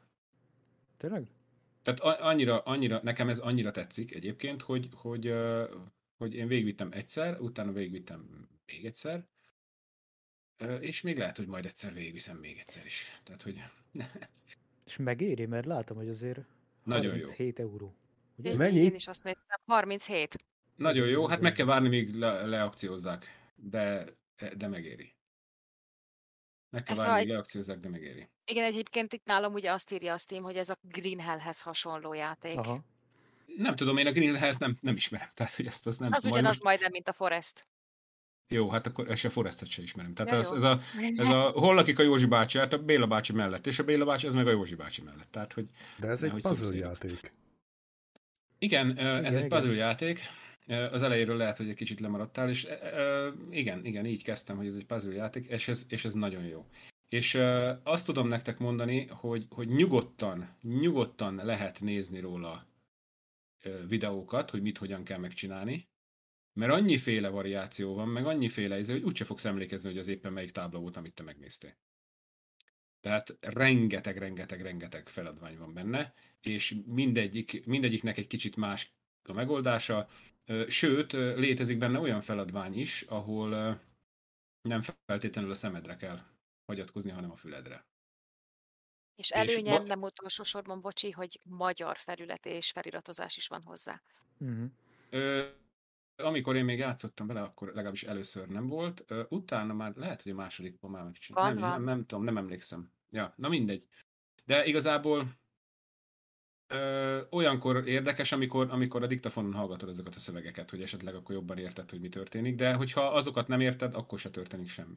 Tényleg? Tehát annyira, annyira, nekem ez annyira tetszik egyébként, hogy, hogy, hogy én végigvittem egyszer, utána végigvittem még egyszer, és még lehet, hogy majd egyszer végigviszem még egyszer is. Tehát, hogy És megéri, mert látom, hogy azért Nagyon jó. 37 euró. Ugye? Én- Mennyi? Én is azt néztem. 37. nagyon jó, hát meg kell várni, míg le, leakciózzák, de, de megéri. Meg kell Ez várni, egy- leakciózzák, de megéri. Igen, egyébként itt nálam ugye azt írja a Steam, hogy ez a Green Hellhez hasonló játék. Aha. Nem tudom, én a Green Hell-t nem, nem ismerem, tehát hogy ezt az nem Az majd ugyanaz most- majdnem, mint a Forest. Jó, hát akkor és a Forestet sem ismerem. Tehát Ja, ez, ez, a, ez a, hol lakik a Józsi bácsi? Hát a Béla bácsi mellett, és a Béla bácsi az meg a Józsi bácsi mellett. Tehát, hogy De ez egy Nehogy puzzle szomszédok. játék. igen, ö, ez Igen, egy igen. puzzle játék. Az elejéről lehet, hogy egy kicsit lemaradtál, és igen, igen, így kezdtem, hogy ez egy puzzle játék, és ez, és ez nagyon jó. És azt tudom nektek mondani, hogy, hogy nyugodtan, nyugodtan lehet nézni róla videókat, hogy mit hogyan kell megcsinálni, mert annyiféle variáció van, meg annyiféle izé, hogy úgyse fogsz emlékezni, hogy az éppen melyik tábla volt, amit te megnéztél. Tehát rengeteg, rengeteg, rengeteg feladvány van benne, és mindegyik, mindegyiknek egy kicsit más a megoldása. Sőt, létezik benne olyan feladvány is, ahol nem feltétlenül a szemedre kell hagyatkozni, hanem a füledre. És És előnye ma- nem utolsó sorban, bocsi, hogy magyar felület és feliratozás is van hozzá. Uh-huh. Ö, amikor én még játszottam vele, akkor legalábbis először nem volt. Ö, utána már lehet, hogy a másodikban már megcsináltam. Nem, van. nem, nem tudom, nem emlékszem. Ja, na mindegy. De igazából ö, olyankor érdekes, amikor, amikor a diktafonon hallgatod ezeket a szövegeket, hogy esetleg akkor jobban érted, hogy mi történik, de hogyha azokat nem érted, akkor se történik semmi.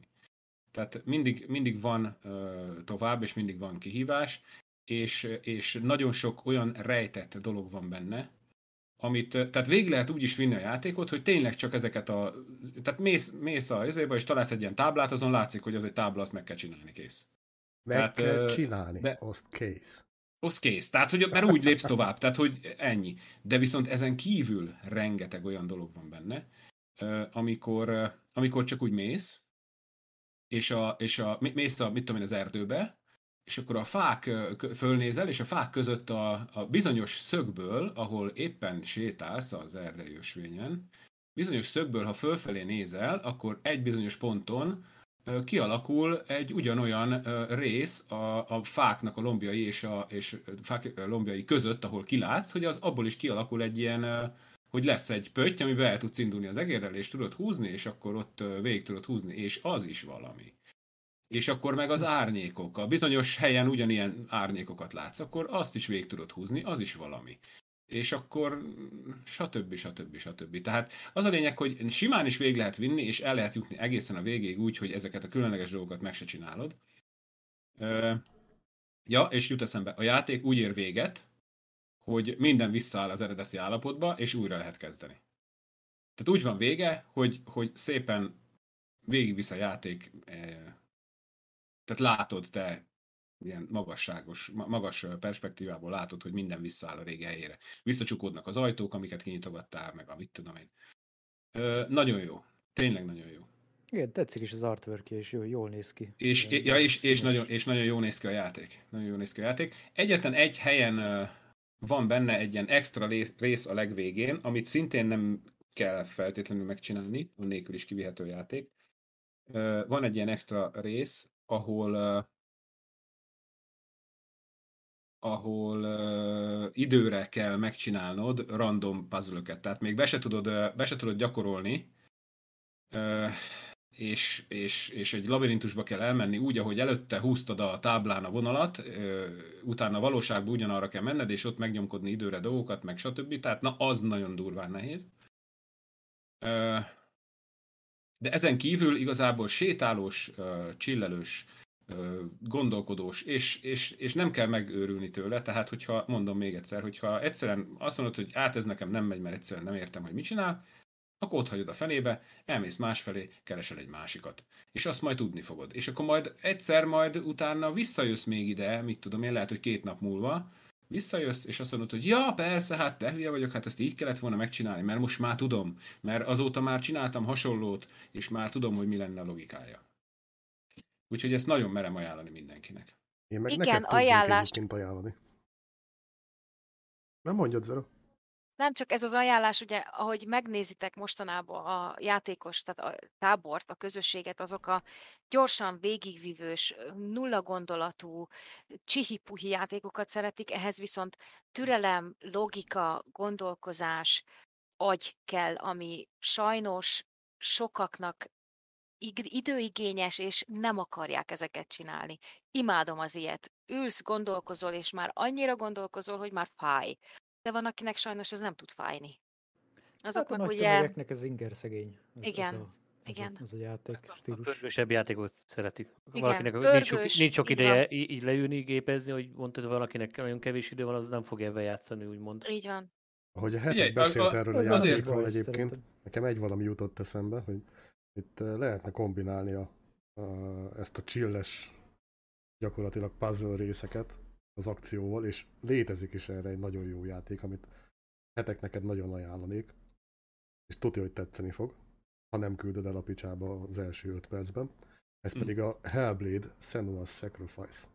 Tehát mindig, mindig van ö, tovább, és mindig van kihívás, és, és nagyon sok olyan rejtett dolog van benne, amit, tehát végig lehet úgy is vinni a játékot, hogy tényleg csak ezeket a, tehát mész, mész a izébe, és találsz egy ilyen táblát, azon látszik, hogy az egy tábla, azt meg kell csinálni, kész. Meg Tehát, kell csinálni, de- azt kész. Az kész. Tehát, hogy mert úgy lépsz tovább, tehát, hogy ennyi. De viszont ezen kívül rengeteg olyan dolog van benne, amikor, amikor csak úgy mész, és, a, és a, mé- mész a, mit tudom én, az erdőbe, és akkor a fák fölnézel, és a fák között a, a bizonyos szögből, ahol éppen sétálsz az erdei ösvényen, bizonyos szögből, ha fölfelé nézel, akkor egy bizonyos ponton kialakul egy ugyanolyan rész a, a fáknak a lombjai és a és fák lombjai között, ahol kilátsz, hogy az abból is kialakul egy ilyen, hogy lesz egy pötty, amiben el tudsz indulni az egérrel, és tudod húzni, és akkor ott végig tudod húzni, és az is valami. És akkor meg az árnyékok. A bizonyos helyen ugyanilyen árnyékokat látsz, akkor azt is végig tudod húzni, az is valami. És akkor stb. stb. stb. Tehát az a lényeg, hogy simán is végig lehet vinni, és el lehet jutni egészen a végéig úgy, hogy ezeket a különleges dolgokat meg se csinálod. Ja, és jut eszembe, a játék úgy ér véget, hogy minden visszaáll az eredeti állapotba, és újra lehet kezdeni. Tehát úgy van vége, hogy, hogy szépen végigvisz a játék, eh, tehát látod te ilyen magasságos, ma- magas perspektívából látod, hogy minden visszaáll a régi helyére. Visszacsukódnak az ajtók, amiket kinyitogattál, meg a mit tudom én. Ö, nagyon jó. Tényleg nagyon jó. Igen, tetszik is az artwork és jó, jól néz ki. És, Ilyen ja, és, és, nagyon, és nagyon jó néz ki a játék. Nagyon jó néz ki a játék. Egyetlen egy helyen van benne egy ilyen extra rész, a legvégén, amit szintén nem kell feltétlenül megcsinálni, nélkül is kivihető játék. Van egy ilyen extra rész, ahol ahol uh, időre kell megcsinálnod random puzzle Tehát még be se tudod, uh, be se tudod gyakorolni, uh, és, és, és egy labirintusba kell elmenni úgy, ahogy előtte húztad a táblán a vonalat, uh, utána valóságban ugyanarra kell menned, és ott megnyomkodni időre dolgokat, meg stb. Tehát na, az nagyon durván nehéz. Ö, de ezen kívül igazából sétálós, ö, csillelős, ö, gondolkodós, és, és, és nem kell megőrülni tőle, tehát hogyha, mondom még egyszer, hogyha egyszerűen azt mondod, hogy át ez nekem nem megy, mert egyszerűen nem értem, hogy mit csinál, akkor ott hagyod a fenébe, elmész másfelé, keresel egy másikat. És azt majd tudni fogod. És akkor majd egyszer majd utána visszajössz még ide, mit tudom én, lehet, hogy két nap múlva, visszajössz, és azt mondod, hogy ja, persze, hát te hülye vagyok, hát ezt így kellett volna megcsinálni, mert most már tudom, mert azóta már csináltam hasonlót, és már tudom, hogy mi lenne a logikája. Úgyhogy ezt nagyon merem ajánlani mindenkinek. Én meg Igen, neked tudnék ajánlás. egyébként ajánlani. Nem mondjad, Zero. Nem csak ez az ajánlás, ugye, ahogy megnézitek mostanában a játékos, tehát a tábort, a közösséget, azok a gyorsan végigvívős, nulla gondolatú, csihi-puhi játékokat szeretik, ehhez viszont türelem, logika, gondolkozás, agy kell, ami sajnos sokaknak időigényes, és nem akarják ezeket csinálni. Imádom az ilyet. Ülsz, gondolkozol, és már annyira gondolkozol, hogy már fáj. De van, akinek sajnos ez nem tud fájni. Hát a Azoknak ugye... ez inger szegény. Ez, Igen, Ez a, ez igen. A, ez a játék A stílus. pörgősebb játékot szeretik. Igen, valakinek nincs sok, pörgős, nincs sok így ideje van. így leülni, gépezni, hogy mondtad, hogy valakinek nagyon kevés idő van, az nem fog ebben játszani, úgymond. Így van. Ahogy a hetek beszélt a- a- erről a játékról egyébként, szerintem. nekem egy valami jutott eszembe, hogy itt eh, lehetne kombinálni a, a, ezt a chilles, gyakorlatilag puzzle részeket az akcióval, és létezik is erre egy nagyon jó játék, amit hetek neked nagyon ajánlanék, és tudja, hogy tetszeni fog, ha nem küldöd el a picsába az első öt percben. Ez Hm. pedig a Hellblade Senua's Sacrifice.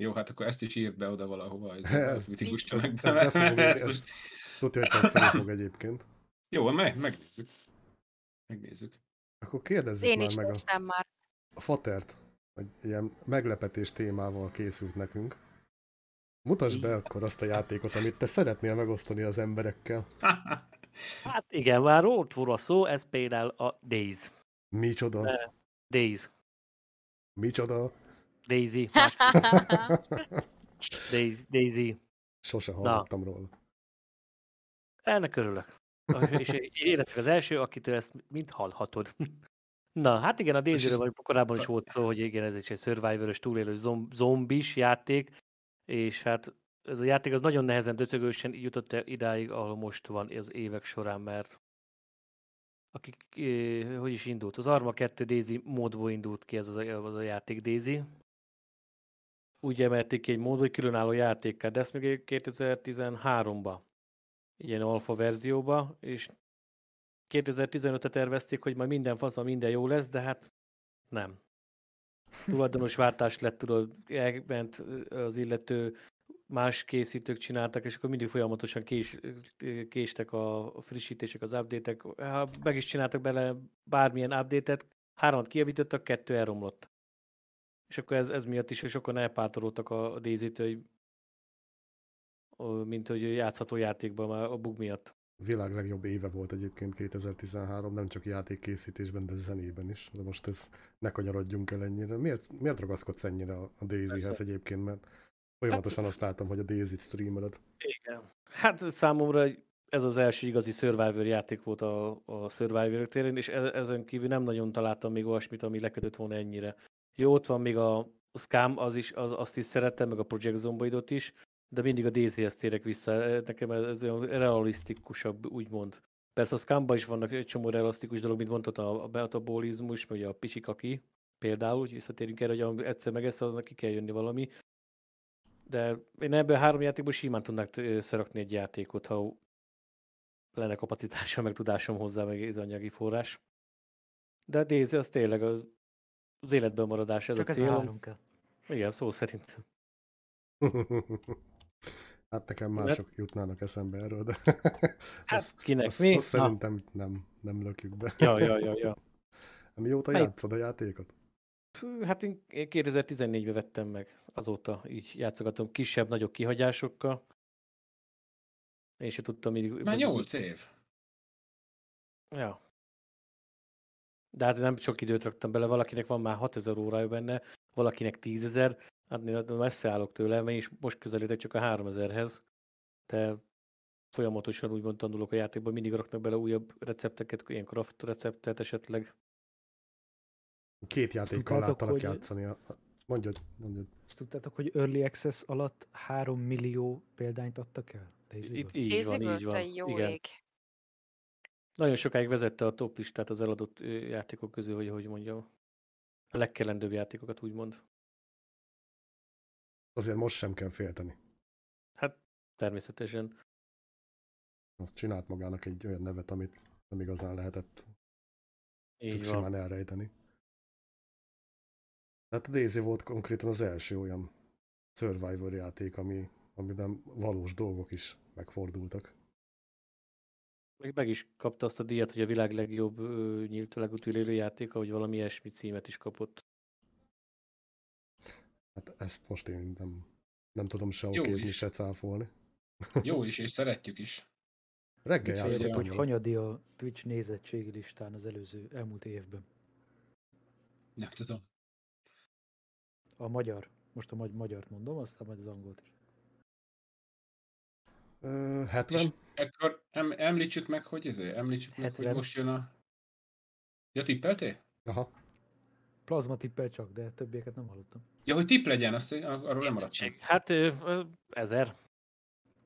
Jó, hát akkor ezt is írd be oda valahova, ez, Ez- ez mitikus Ez, tömegbe, ez be fogom mert írni, ez ez tudja, hogy tetszeni fog egyébként. Jó, meg, megnézzük. Megnézzük. Akkor kérdezzük Én már is meg a, már. a Fatert, hogy ilyen meglepetés témával készült nekünk. Mutasd be akkor azt a játékot, amit te szeretnél megosztani az emberekkel. Hát igen, már ott volt a szó, ez például a Days. Micsoda? Ne. Days. Micsoda? Daisy. Daisy. Daisy. Sose hallottam róla. Ennek örülök. És éreztek az első, akitől ezt mind hallhatod. Na, hát igen, a ez- Daisy-ről vagy korábban is volt szó, hogy igen, ez is egy survivor túlélő zom- zombis játék, és hát ez a játék az nagyon nehezen döcögősen jutott el idáig, ahol most van az évek során, mert akik, eh, hogy is indult? Az Arma 2 Daisy módból indult ki ez az a, az a játék Daisy. Úgy emelték ki egy módból, hogy különálló játékkal, de ezt még 2013-ban ilyen alfa verzióba, és 2015-re tervezték, hogy majd minden faszban minden jó lesz, de hát nem. Tulajdonos váltás lett, tudod, elment az illető, más készítők csináltak, és akkor mindig folyamatosan kés, késtek a frissítések, az update-ek. Ha meg is csináltak bele bármilyen update-et, háromat kijavítottak, kettő elromlott. És akkor ez, ez miatt is sokan elpártolódtak a daisy hogy mint hogy játszható játékban már a bug miatt. A világ legjobb éve volt egyébként 2013, nem csak játékkészítésben, de zenében is. De most ez ne kanyarodjunk el ennyire. Miért, miért ragaszkodsz ennyire a Daisy-hez egyébként? Mert folyamatosan azt látom, hogy a Daisy-t streameled. Igen. Hát számomra ez az első igazi Survivor játék volt a, a Survivor téren, és e- ezen kívül nem nagyon találtam még olyasmit, ami lekötött volna ennyire. Jó, ott van még a Scam, az is, az, azt is szerettem, meg a Project Zomboidot is, de mindig a DZ-hez térek vissza. E, Nekem ez, ez olyan realisztikusabb, úgymond. Persze a Scamban is vannak egy csomó realisztikus dolog, mint mondtad, a, a metabolizmus, vagy a pisikaki például, hogy visszatérünk erre, hogy egyszer megesz, aznak ki kell jönni valami. De én ebből a három játékból simán tudnak ö, szerakni egy játékot, ha lenne kapacitásom, meg tudásom hozzá, meg ez anyagi forrás. De a DayZ az tényleg az, az életben maradás, ez Csak a ez a cél. három kell. Igen, szó szerint. hát nekem mások jutnának eszembe erről, de Hát azt, kinek azt, mi? azt szerintem nem, nem lökjük be. Ja, ja, ja, ja. Mióta Melyik? játszod a játékot? Hát én 2014-ben vettem meg, azóta így játszogatom kisebb, nagyobb kihagyásokkal. Én se tudtam így... Már 8 év. Ja. De hát nem sok időt raktam bele, valakinek van már 6000 órája benne, valakinek 10.000, hát én messze állok tőle, mert én is most közelítek csak a 3000-hez. De folyamatosan úgymond tanulok a játékban, mindig raknak bele újabb recepteket, ilyen craft receptet esetleg. Két játékkal láttalak hogy- játszani. a- Mondjad, mondjad. Azt tudtátok, hogy Early Access alatt 3 millió példányt adtak el? Itt így van, Daisy-ből, így van. jó Igen. ég. Nagyon sokáig vezette a top listát az eladott játékok közül, hogy hogy mondjam. A legkelendőbb játékokat úgymond. Azért most sem kell félteni. Hát természetesen. Azt csinált magának egy olyan nevet, amit nem igazán lehetett Így csak van. simán elrejteni. Hát a Daisy volt konkrétan az első olyan Survivor játék, ami, amiben valós dolgok is megfordultak. Meg, meg is kapta azt a díjat, hogy a világ legjobb ö, nyílt legutülélő játéka, hogy valami ilyesmi címet is kapott. Hát ezt most én nem, nem tudom se okézni, se cáfolni. Jó is, és szeretjük is. Reggel játszottam. hogy hanyadi a Twitch nézettségi listán az előző elmúlt évben. Nem tudom. A magyar. Most a magy- magyart mondom, aztán majd az angolt is. Ö, 70? És ekkor em, említsük meg, hogy ezért, említsük meg, hogy 70. most jön a... Ja, tippeltél? Aha. Plazma tippel csak, de többieket nem hallottam. Ja, hogy tipp legyen, azt arról nem maradtam. Hát ö, ö, ezer.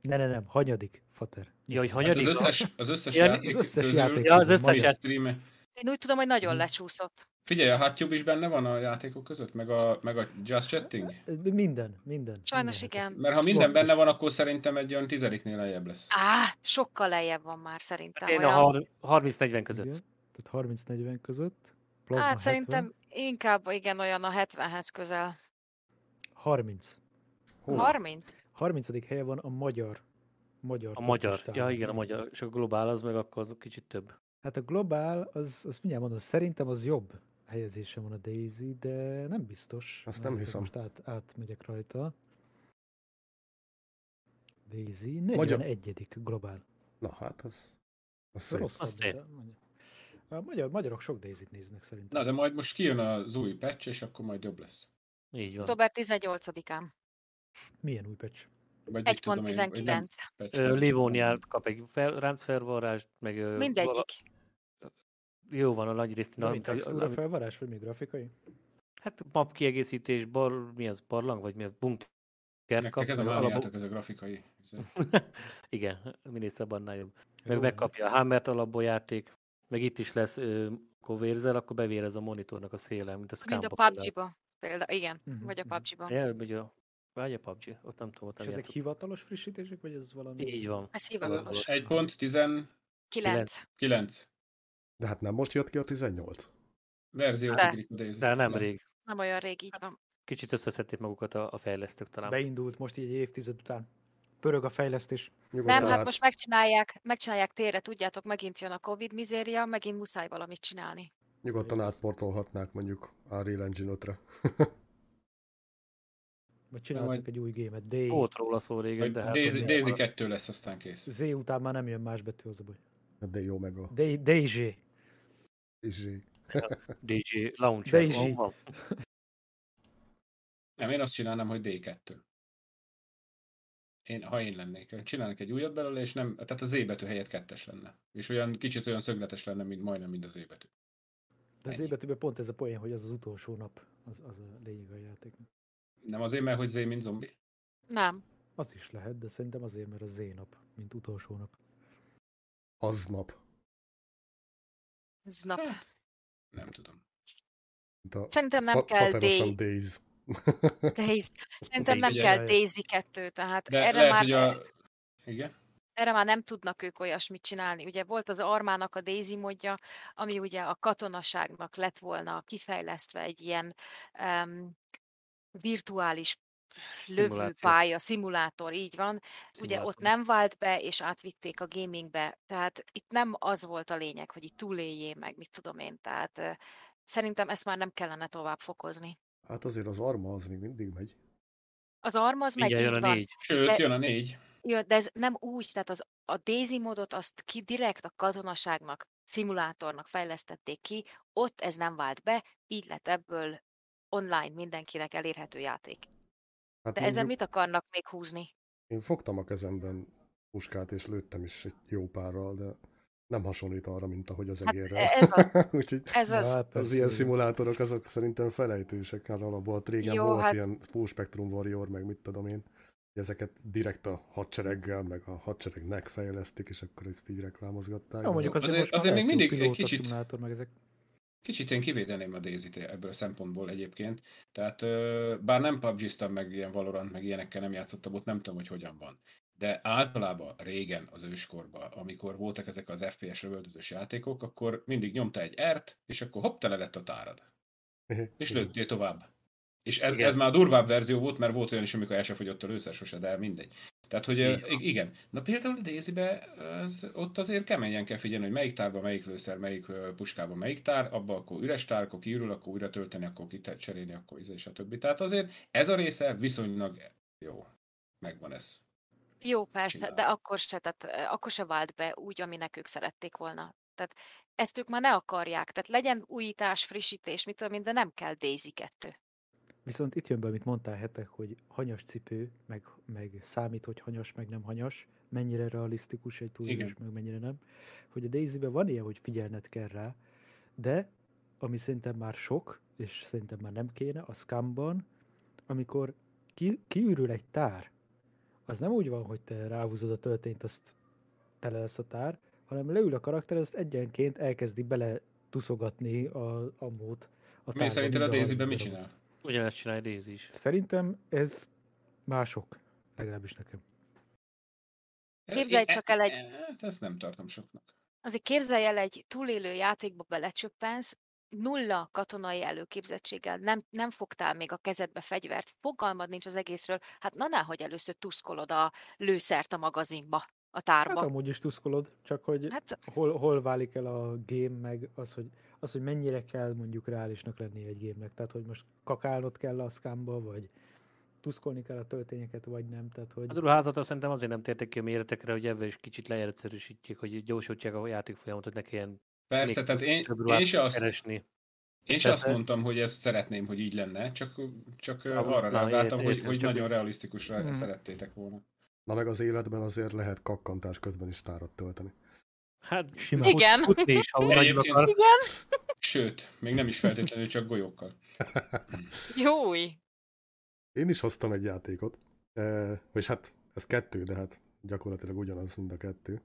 Ne, ne, nem, hanyadik, fater. Ja, hogy Hát az hanyadik? összes, az összes Ja, játék az összes közül, játék Ja, az összes játék. streame, Én úgy tudom, hogy nagyon Mhm. lecsúszott. Figyelj, a Hotube is benne van a játékok között, meg a, meg a Just Chatting? Minden, minden. Sajnos minden. igen. Mert ha minden benne van, akkor szerintem egy olyan tizediknél lejjebb lesz. Á, sokkal lejjebb van már szerintem. Hát én a olyan- har- 30-40 között. Igen, tehát 30-40 között. Plazma Hát 70, szerintem inkább igen olyan a 70-hez közel. 30. Hol? 30? 30. helye van a magyar. magyar A magyar. Ja, igen, a magyar. És a globál az meg akkor az kicsit több. Hát a globál, az, az mindjárt mondom, szerintem az jobb helyezése van a Daisy, de nem biztos. Azt nem hiszem. Most át, átmegyek rajta. Daisy, Magyar- 41. globál. Na hát, az, az szép. Rossz. Az szép. A magyar, magyarok sok Daisy-t néznek szerintem. Na, de majd most kijön az új patch, és akkor majd jobb lesz. Így van. Október 18-án. Milyen új patch? Vagy mit tudom én, vagy nem 1.19. patch, Ö, hanem- Livónia kap egy fel, ráncfelvarrást, meg... ö, vala- Mindegyik. Jó van a nagy részt. Na, mint textúra ami- felvarás, vagy még grafikai? Hát map kiegészítés, bar, mi az, barlang, vagy mi az, bunker kap. Nektek ez a meg alapú- ez a grafikai. Ez a- Igen, minél szebb, annál jobb. Meg Jó, megkapja a Hammert alapból játék, meg itt is lesz, akkor vérzel, akkor bevérez a monitornak a széle, mint a Mind a. PUBG-ba. Például, igen, Mhm, vagy a mhm. PUBG-ban. Ja, vagy a, vagy a PUBG, ott nem tudom, ott És ezek hivatalos frissítések, vagy ez valami? Így van. Ez hivatalos. 1.19 9. De hát nem most jött ki a 18? verzió De. De nem rég. Nem olyan rég, így van. Kicsit összeszedték magukat a, a fejlesztők talán. Beindult most így egy évtized után. Pörög a fejlesztés. Nyugodtan Nem, hát át- most megcsinálják, megcsinálják térre, tudjátok, megint jön a Covid mizéria, megint muszáj valamit csinálni. Nyugodtan átportolhatnák mondjuk Unreal Engine 5-re. Vagy csináltak majd- egy új gémet. D. Volt róla szó régen, de hát... Daisy, az- Daisy 2 lesz, aztán kész. Z után már nem jön más betű, az a baj. De jó meg a D- Daisy. izé. DJ Launcher. Van. Nem, én azt csinálnám, hogy D2. Én, ha én lennék, csinálnak egy újat belőle, és nem, tehát a Z betű helyett kettes lenne. És olyan kicsit olyan szögletes lenne, mint majdnem, mint az Z betű. De az Ennyi. betűben pont ez a poén, hogy az az utolsó nap. Az, az a lényeg a játéknak. Nem azért, mert hogy Z, mint zombi. Nem. Az is lehet, de szerintem azért, mert a Z nap, mint utolsó nap. Aznap. Znap. Nem tudom. A Szerintem nem fa- kell D. Days. Daisy. Szerintem nem kell. Daisy 2, tehát De erre lehet, már, hogy a... Igen? erre már nem tudnak ők olyasmit csinálni. Ugye volt az Armának a Daisy modja, ami ugye a katonaságnak lett volna kifejlesztve egy ilyen um, virtuális lövőpálya, szimulátor, így van. Ugye Szimulátor. ott nem vált be, és átvitték a gamingbe. Tehát itt nem az volt a lényeg, hogy itt túléljé meg, mit tudom én. Tehát eh, szerintem ezt már nem kellene tovább fokozni. Hát azért az arma az még mindig megy. Az arma az meg Mindjárt így jön a van. négy. Sőt, De- jön a négy. Jó, de ez nem úgy, tehát az, a Daisy modot azt ki direkt a katonaságnak, szimulátornak fejlesztették ki, ott ez nem vált be, így lett ebből online mindenkinek elérhető játék. Hát De ezen mondjuk mit akarnak még húzni? Én fogtam a kezemben puskát, és lőttem is egy jó párral, de nem hasonlít arra, mint ahogy az Hát egérre. ez az. Úgyhogy Ez az. Az ilyen szimulátorok azok szerintem felejtősek, hát alapból régen Jó, volt hát- ilyen Full Spectrum Warrior, meg mit tudom én, hogy ezeket direkt a hadsereggel, meg a hadseregnek fejlesztik, és akkor ezt így reklámozgatták. Ja, mondjuk azért, Azért- már azért még mindig egy kicsit- szimulátor, meg ezek. Kicsit én kivédeném a Daisy-t ebből a szempontból egyébként. Tehát bár nem pubg meg ilyen Valorant, meg ilyenekkel nem játszottam, ott nem tudom, hogy hogyan van. De általában régen, az őskorban, amikor voltak ezek az FPS lövöldözős játékok, akkor mindig nyomta egy R-t, és akkor hopp, tele lett a tárad. És Igen. lőttél tovább. És ez, Igen. ez már a durvább verzió volt, mert volt olyan is, amikor el se fogyott a lőszer sose, de mindegy. Tehát, hogy ö, igen. Na például a Daisy-be ez, ott azért keményen kell figyelni, hogy melyik tárban melyik lőszer, melyik ö, puskában melyik tár, abban akkor üres tár, akkor kiürül, akkor újra tölteni, akkor cserélni, akkor izé, és a többi. Tehát azért ez a része viszonylag jó. Megvan ez. Jó, persze, Csinál. de akkor se, tehát eh, akkor se vált be úgy, aminek ők szerették volna. Tehát ezt ők már ne akarják. Tehát legyen újítás, frissítés, mit tudom én, de nem kell Daisy 2. Viszont itt jön be, amit mondtál hetek, hogy hanyas cipő, meg, meg számít, hogy hanyas, meg nem hanyas, mennyire realisztikus egy túlélés, meg mennyire nem. Hogy a Daisy-ben van ilyen, hogy figyelned kell rá, de ami szerintem már sok, és szerintem már nem kéne, a Scumban, amikor ki, kiürül egy tár, az nem úgy van, hogy te ráhúzod a töltényt, azt tele lesz a tár, hanem leül a karakter, azt egyenként elkezdi bele tuszogatni a ammót. A Mi szerinted a Daisy-ben 30 mit csinál? Ugyanezt csinálja Daisy is. Szerintem ez mások, legalábbis nekem. Képzelj csak el egy- Hát ezt nem tartom soknak. Azért képzelj el egy túlélő játékba belecsöppensz, nulla katonai előképzettséggel, nem, nem fogtál még a kezedbe fegyvert, fogalmad nincs az egészről, hát na hogy először tuszkolod a lőszert a magazinba, a Hát tárba. amúgy is tuszkolod, csak hogy Hát hol, hol válik el a game, meg az hogy, az, hogy mennyire kell mondjuk reálisnak lenni egy gémnek. Tehát, hogy most kakálnod kell a szkámba, vagy tuszkolni kell a töltényeket, vagy nem. Tehát, hogy A ruházatra szerintem azért nem tértek ki a méretekre, hogy ebben is kicsit leegyszerűsítjék, hogy gyorsítják a játék folyamatot, ne kelljen Persze, tehát én, én se azt, keresni. Én sem azt mondtam, hogy ezt szeretném, hogy így lenne, csak, csak Na, arra na, reagáltam, értem, hogy, értem, hogy csak nagyon realisztikusra Mhm. szerettétek volna. Na meg az életben azért lehet kakkantás közben is tárat tölteni. Hát Simán. Igen. futni is, ha akarsz. igen, Sőt, még nem is feltétlenül csak golyókkal. jó. Én is hoztam egy játékot, e, és hát ez kettő, de hát gyakorlatilag ugyanaz mind a kettő.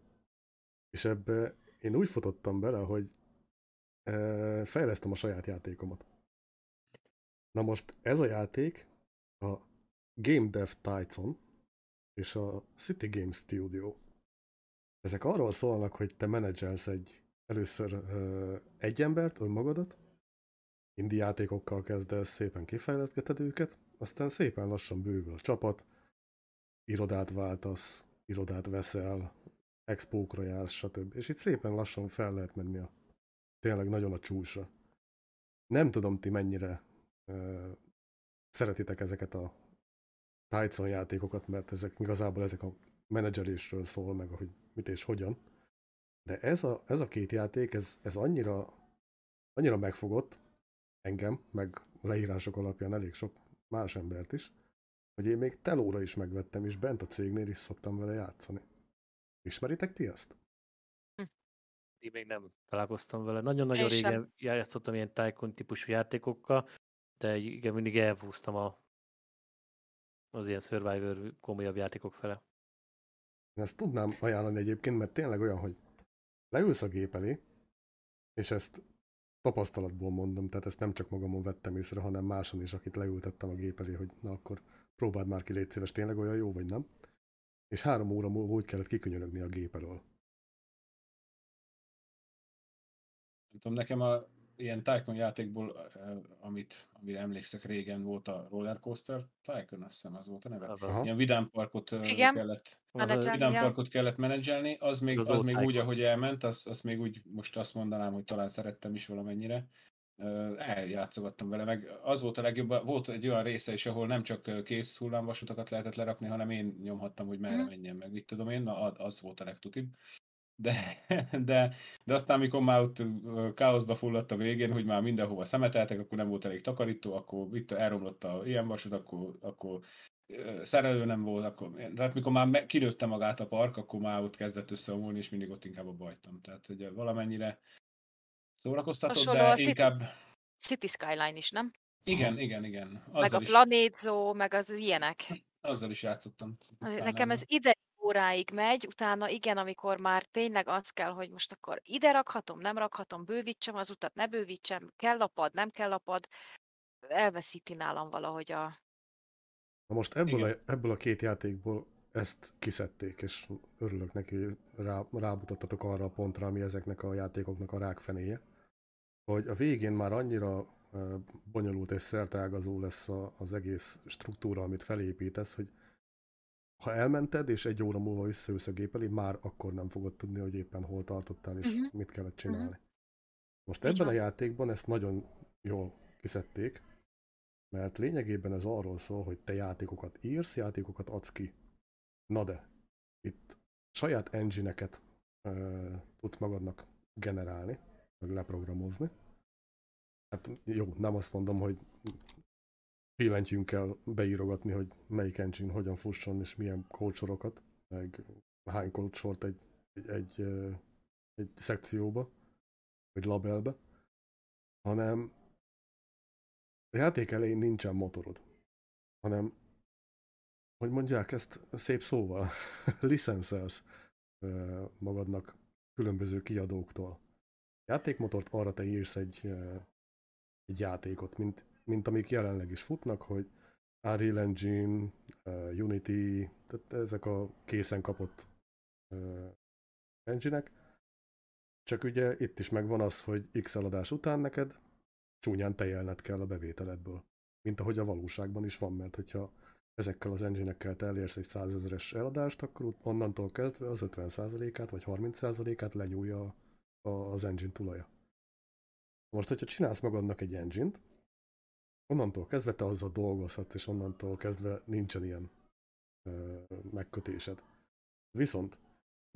És ebbe én úgy futottam bele, hogy e, fejlesztem a saját játékomat. Na most ez a játék a Game Dev Tyson és a City Game Studio. Ezek arról szólnak, hogy te menedzselsz egy először ö, egy embert, önmagadat, indie játékokkal kezdesz, szépen kifejleszgeted őket, aztán szépen lassan bővül a csapat, irodát váltasz, irodát veszel, expókra jársz, stb. És itt szépen lassan fel lehet menni a tényleg nagyon a csúcsra. Nem tudom ti mennyire uh, szeretitek ezeket a Tyson játékokat, mert ezek igazából ezek a menedzselésről szól, meg hogy mit és hogyan. De ez a, ez a két játék, ez, ez annyira, annyira megfogott engem, meg leírások alapján elég sok más embert is, hogy én még telóra is megvettem, és bent a cégnél is szoktam vele játszani. Ismeritek ti ezt? Én még nem találkoztam vele. Nagyon-nagyon Én sem. régen játszottam ilyen Tycoon típusú játékokkal, de igen, mindig elvúztam a, az ilyen Survivor komolyabb játékok fele. Ezt tudnám ajánlani egyébként, mert tényleg olyan, hogy leülsz a gép elé, és ezt tapasztalatból mondom, tehát ezt nem csak magamon vettem észre, hanem máson is, akit leültettem a gép elé, hogy na akkor próbáld már ki, légy szíves, tényleg olyan jó, vagy nem. És három óra múlva úgy kellett kikönyörögni a gép elől. Nem tudom, nekem a ilyen Tycoon játékból, amit, amire emlékszek régen volt a Roller Coaster Tycoon, azt hiszem az volt a neve. Azaz. Aha. Ilyen vidámparkot Igen. kellett vidámparkot kellett menedzselni, az még, Az az még Tycoon. úgy, ahogy elment, az, az még úgy, most azt mondanám, hogy talán szerettem is valamennyire. Eljátszogattam vele, meg az volt a legjobb, volt egy olyan része is, ahol nem csak kész hullámvasutakat lehetett lerakni, hanem én nyomhattam, hogy merre Mhm. menjen meg, mit tudom én, na a- az volt a legtutibb. De, de, de aztán, amikor már ott káoszba fulladt a végén, hogy már mindenhova szemeteltek, akkor nem volt elég takarító, akkor itt elromlott a ilyen vasút, akkor, akkor szerelő nem volt, akkor, tehát mikor már kinőtte magát a park, akkor már ott kezdett összeomolni, és mindig ott inkább abba hagytam. Tehát ugye valamennyire szórakoztatott, Hasonló de a City- inkább... City Skyline is, nem? Igen, igen, igen. Meg a Azzal is, meg az ilyenek. azzal is játszottam. Aztán Nekem ez ide óráig megy, utána igen, amikor már tényleg az kell, hogy most akkor ide rakhatom, nem rakhatom, bővítsem az utat, ne bővítsem, kell lapad, nem kell lapad, elveszíti nálam valahogy a... Na most ebből a, ebből a két játékból ezt kiszedték, és örülök neki, rá, rámutattatok arra a pontra, ami ezeknek a játékoknak a rákfenéje, hogy a végén már annyira bonyolult és szertágazó lesz a, az egész struktúra, amit felépítesz, hogy ha elmented, és egy óra múlva visszajössz a gép elé, már akkor nem fogod tudni, hogy éppen hol tartottál, és Mhm. mit kellett csinálni. Most Így ebben a van. játékban ezt nagyon jól kiszedték, mert lényegében ez arról szól, hogy te játékokat írsz, játékokat adsz ki. Na de, itt saját engine-eket uh, tudsz magadnak generálni, meg leprogramozni. Hát jó, nem azt mondom, hogy billentyűn kell beírogatni, hogy melyik engine hogyan fusson, és milyen kódsorokat, meg hány kódsort egy, egy, egy, egy szekcióba, vagy labelbe, hanem a játék elején nincsen motorod, hanem, hogy mondják ezt szép szóval, licenszelsz magadnak különböző kiadóktól. Játékmotort arra te írsz egy, egy játékot, mint, mint amik jelenleg is futnak, hogy Unreal Engine, Unity, tehát ezek a készen kapott ö, engine-ek. Csak ugye itt is megvan az, hogy X eladás után neked csúnyán tejelned kell a bevételedből. Mint ahogy a valóságban is van, mert hogyha ezekkel az engine-ekkel te elérsz egy százezeres eladást, akkor onnantól kezdve az 50%-át vagy 30%-át lenyúlja az engine tulaja. Most, hogyha csinálsz magadnak egy engine-t, onnantól kezdve te azzal dolgozhatsz, és onnantól kezdve nincsen ilyen ö, megkötésed. Viszont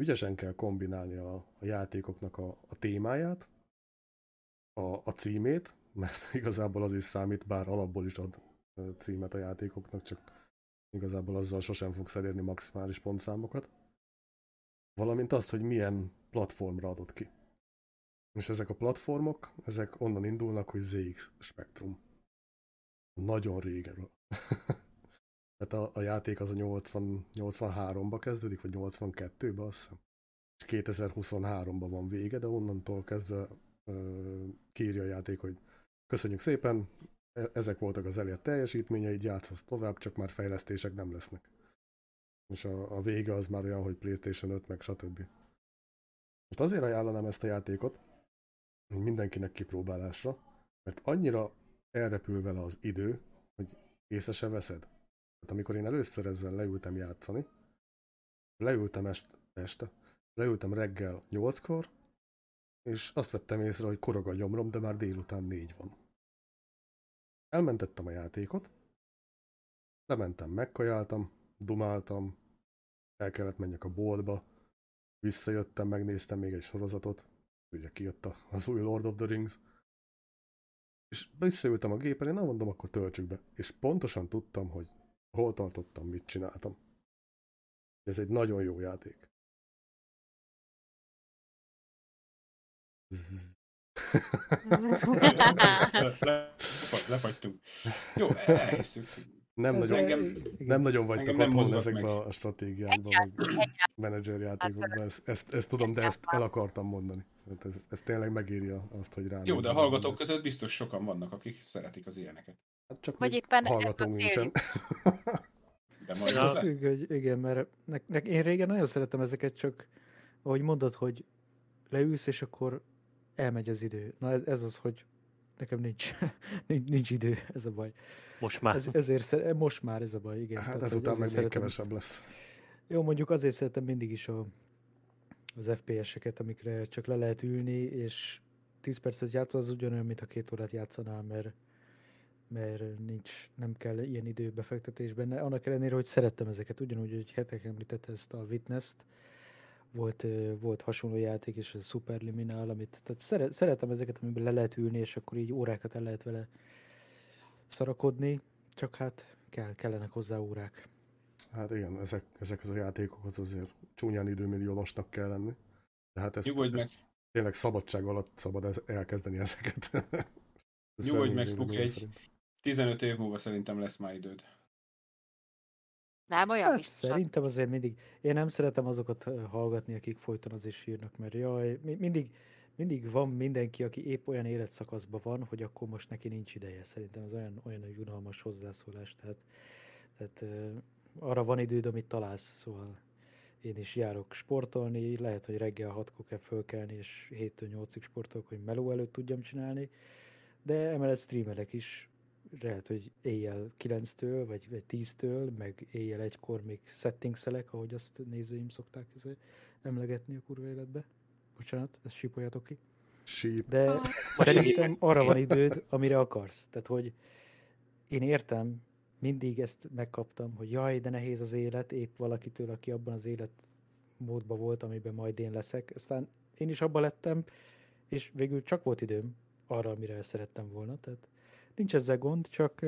ügyesen kell kombinálni a, a játékoknak a, a témáját, a, a címét, mert igazából az is számít, bár alapból is ad címet a játékoknak, csak igazából azzal sosem fogsz elérni maximális pontszámokat. Valamint azt, hogy milyen platformra adod ki. És ezek a platformok, ezek onnan indulnak, hogy ZX Spectrum. Nagyon régen. Tehát a, a játék az a 80, 83-ba kezdődik, vagy 82-be azt hiszem. És 2023-ban van vége, de onnantól kezdve ö, kírja a játék, hogy köszönjük szépen, e- ezek voltak az elért teljesítményeid, játszhatsz tovább, csak már fejlesztések nem lesznek. És a, a vége az már olyan, hogy PlayStation 5, meg stb. Most azért ajánlanám ezt a játékot, mindenkinek kipróbálásra, mert annyira elrepül vele az idő, hogy észre se veszed. Tehát amikor én először ezzel leültem játszani, leültem est, este, leültem reggel 8-kor, és azt vettem észre, hogy korog a gyomrom, de már délután 4 van. Elmentettem a játékot, lementem, megkajáltam, dumáltam, el kellett menjek a boltba, visszajöttem, megnéztem még egy sorozatot, ugye kijött az új Lord of the Rings, és visszaültem a gép elé, na mondom, akkor töltsük be. És pontosan tudtam, hogy hol tartottam, mit csináltam. Ez egy nagyon jó játék. Lefagytunk. Jó, elhiszük. Nem, Ez nagyon, engem- nem nagyon vagytok engem nem otthon ezekben meg. a stratégiákban, meg menedzser játékokban. Ezt, ezt, ezt tudom, de ezt el akartam mondani. Hát ez, ez tényleg megéri a- azt, hogy rá. Jó, de a hallgatók között biztos sokan vannak, akik szeretik az ilyeneket. Hát csak Vagy éppen hallgatónk nincsen. De majd Ja. Függ, hogy igen, mert ne, ne, én régen nagyon szeretem ezeket, csak ahogy mondod, hogy leülsz, és akkor elmegy az idő. Na ez, ez az, hogy nekem nincs, nincs, nincs idő, ez a baj. Most már. Ez, ezért szer- most már ez a baj, igen. Hát Tehát, ezután meg még szeretem- kevesebb lesz. Jó, mondjuk azért szeretem mindig is a, az FPS-eket, amikre csak le lehet ülni, és 10 percet játszol, az ugyanolyan, mint a két órát játszanál, mert, mert nincs, nem kell ilyen időbefektetés benne. Annak ellenére, hogy szerettem ezeket, ugyanúgy, hogy hetek említette ezt a Witness-t, volt, volt hasonló játék, és a Superliminal, amit, tehát szeret, szeretem ezeket, amiben le lehet ülni, és akkor így órákat el lehet vele szarakodni, csak hát kell, kellenek hozzá órák. Hát igen, ezek, ezek az a játékokhoz azért csúnyán időmilliómosnak kell lenni. De hát ezt, Nyugodj meg, ezt tényleg szabadság alatt szabad ez- elkezdeni ezeket. Ez nyugodj meg, Spuki, egy szerint. 15 év múlva szerintem lesz már időd. Nem olyan Hát biztos. szerintem azért mindig, én nem szeretem azokat ö, hallgatni, akik folyton az is sírnak, mert jaj, mi- mindig, mindig van mindenki, aki épp olyan életszakaszban van, hogy akkor most neki nincs ideje. Szerintem ez olyan, olyan egy unalmas hozzászólás, tehát, tehát ö, arra van időd, amit találsz, szóval én is járok sportolni, lehet, hogy reggel hatkor kell fölkelni, és 7-től 8-ig sportolok, hogy meló előtt tudjam csinálni, de emellett streamelek is, lehet, hogy éjjel 9-től, vagy, vagy 10-től, meg éjjel egykor még settingszelek, ahogy azt nézőim szokták emlegetni a kurva életbe. Bocsánat, ezt sípoljátok ki. Síp. De Ah. szerintem arra van időd, amire akarsz. Tehát, hogy én értem, mindig ezt megkaptam, hogy jaj, de nehéz az élet, épp valakitől, aki abban az életmódban volt, amiben majd én leszek. Aztán én is abban lettem, és végül csak volt időm arra, amire szerettem volna. Tehát nincs ezzel gond, csak,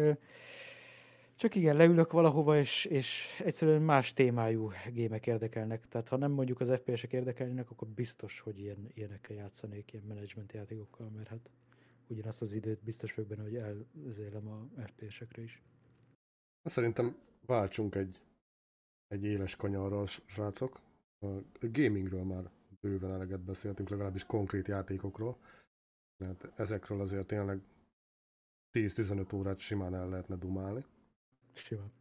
csak igen, leülök valahova, és, és egyszerűen más témájú gémek érdekelnek. Tehát ha nem mondjuk az FPS-ek érdekelnének, akkor biztos, hogy ilyen, ilyenekkel játszanék, ilyen menedzsment játékokkal, mert hát ugyanazt az időt biztos vagyok benne, hogy elzélem a FPS-ekre is. Szerintem váltsunk egy, egy éles kanyarra, srácok. A gamingről már bőven eleget beszéltünk, legalábbis konkrét játékokról. Tehát ezekről azért tényleg 10-15 órát simán el lehetne dumálni. Simán.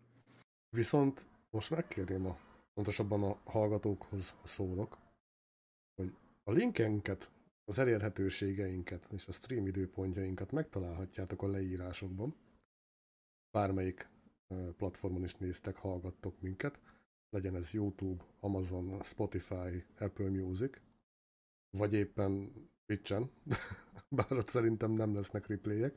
Viszont most megkérném a, pontosabban a hallgatókhoz szólok, hogy a linkenket, az elérhetőségeinket és a stream időpontjainkat megtalálhatjátok a leírásokban. Bármelyik platformon is néztek, hallgattok minket. Legyen ez YouTube, Amazon, Spotify, Apple Music, vagy éppen Twitch-en, bár ott szerintem nem lesznek replayek.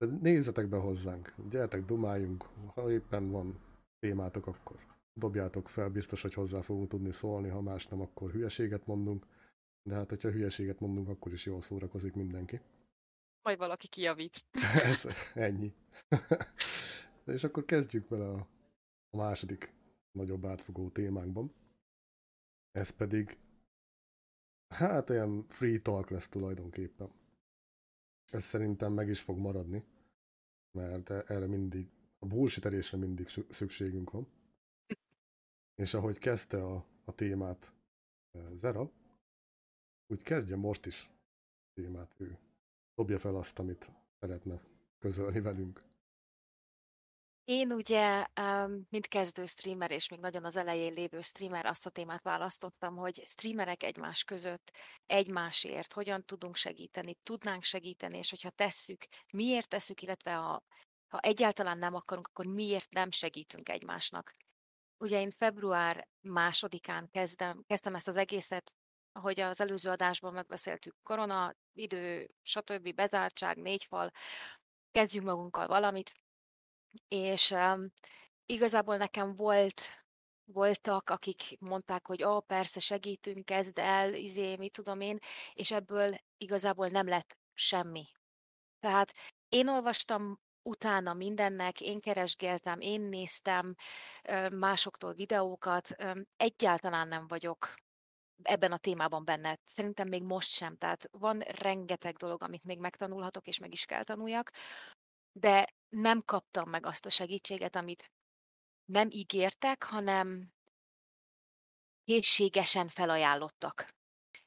De nézzetek be hozzánk, gyertek, dumáljunk, ha éppen van témátok, akkor dobjátok fel, biztos, hogy hozzá fogunk tudni szólni, ha más nem, akkor hülyeséget mondunk, de hát, hogyha hülyeséget mondunk, akkor is jól szórakozik mindenki. Majd valaki kijavít. Ez ennyi. De és akkor kezdjük bele a, a második nagyobb átfogó témánkban. Ez pedig hát olyan free talk lesz tulajdonképpen. Ez szerintem meg is fog maradni, mert e- erre mindig, a bullshiterésre mindig szü- szükségünk van. És ahogy kezdte a, a témát eh, Zera, úgy kezdje most is a témát ő. Dobja fel azt, amit szeretne közölni velünk. Én ugye, mint kezdő streamer, és még nagyon az elején lévő streamer, azt a témát választottam, hogy streamerek egymás között egymásért hogyan tudunk segíteni, tudnánk segíteni, és hogyha tesszük, miért tesszük, illetve ha, ha egyáltalán nem akarunk, akkor miért nem segítünk egymásnak. Ugye én február másodikán kezdem, kezdtem ezt az egészet, ahogy az előző adásban megbeszéltük, korona, idő, stb., bezártság, négy fal, kezdjünk magunkkal valamit, és um, igazából nekem volt, voltak, akik mondták, hogy ó, persze segítünk, kezd el, izé, mit tudom én, és ebből igazából nem lett semmi. Tehát én olvastam utána mindennek, én keresgéltem, én néztem másoktól videókat, egyáltalán nem vagyok ebben a témában benne. Szerintem még most sem. Tehát van rengeteg dolog, amit még megtanulhatok, és meg is kell tanuljak, de nem kaptam meg azt a segítséget, amit nem ígértek, hanem készségesen felajánlottak.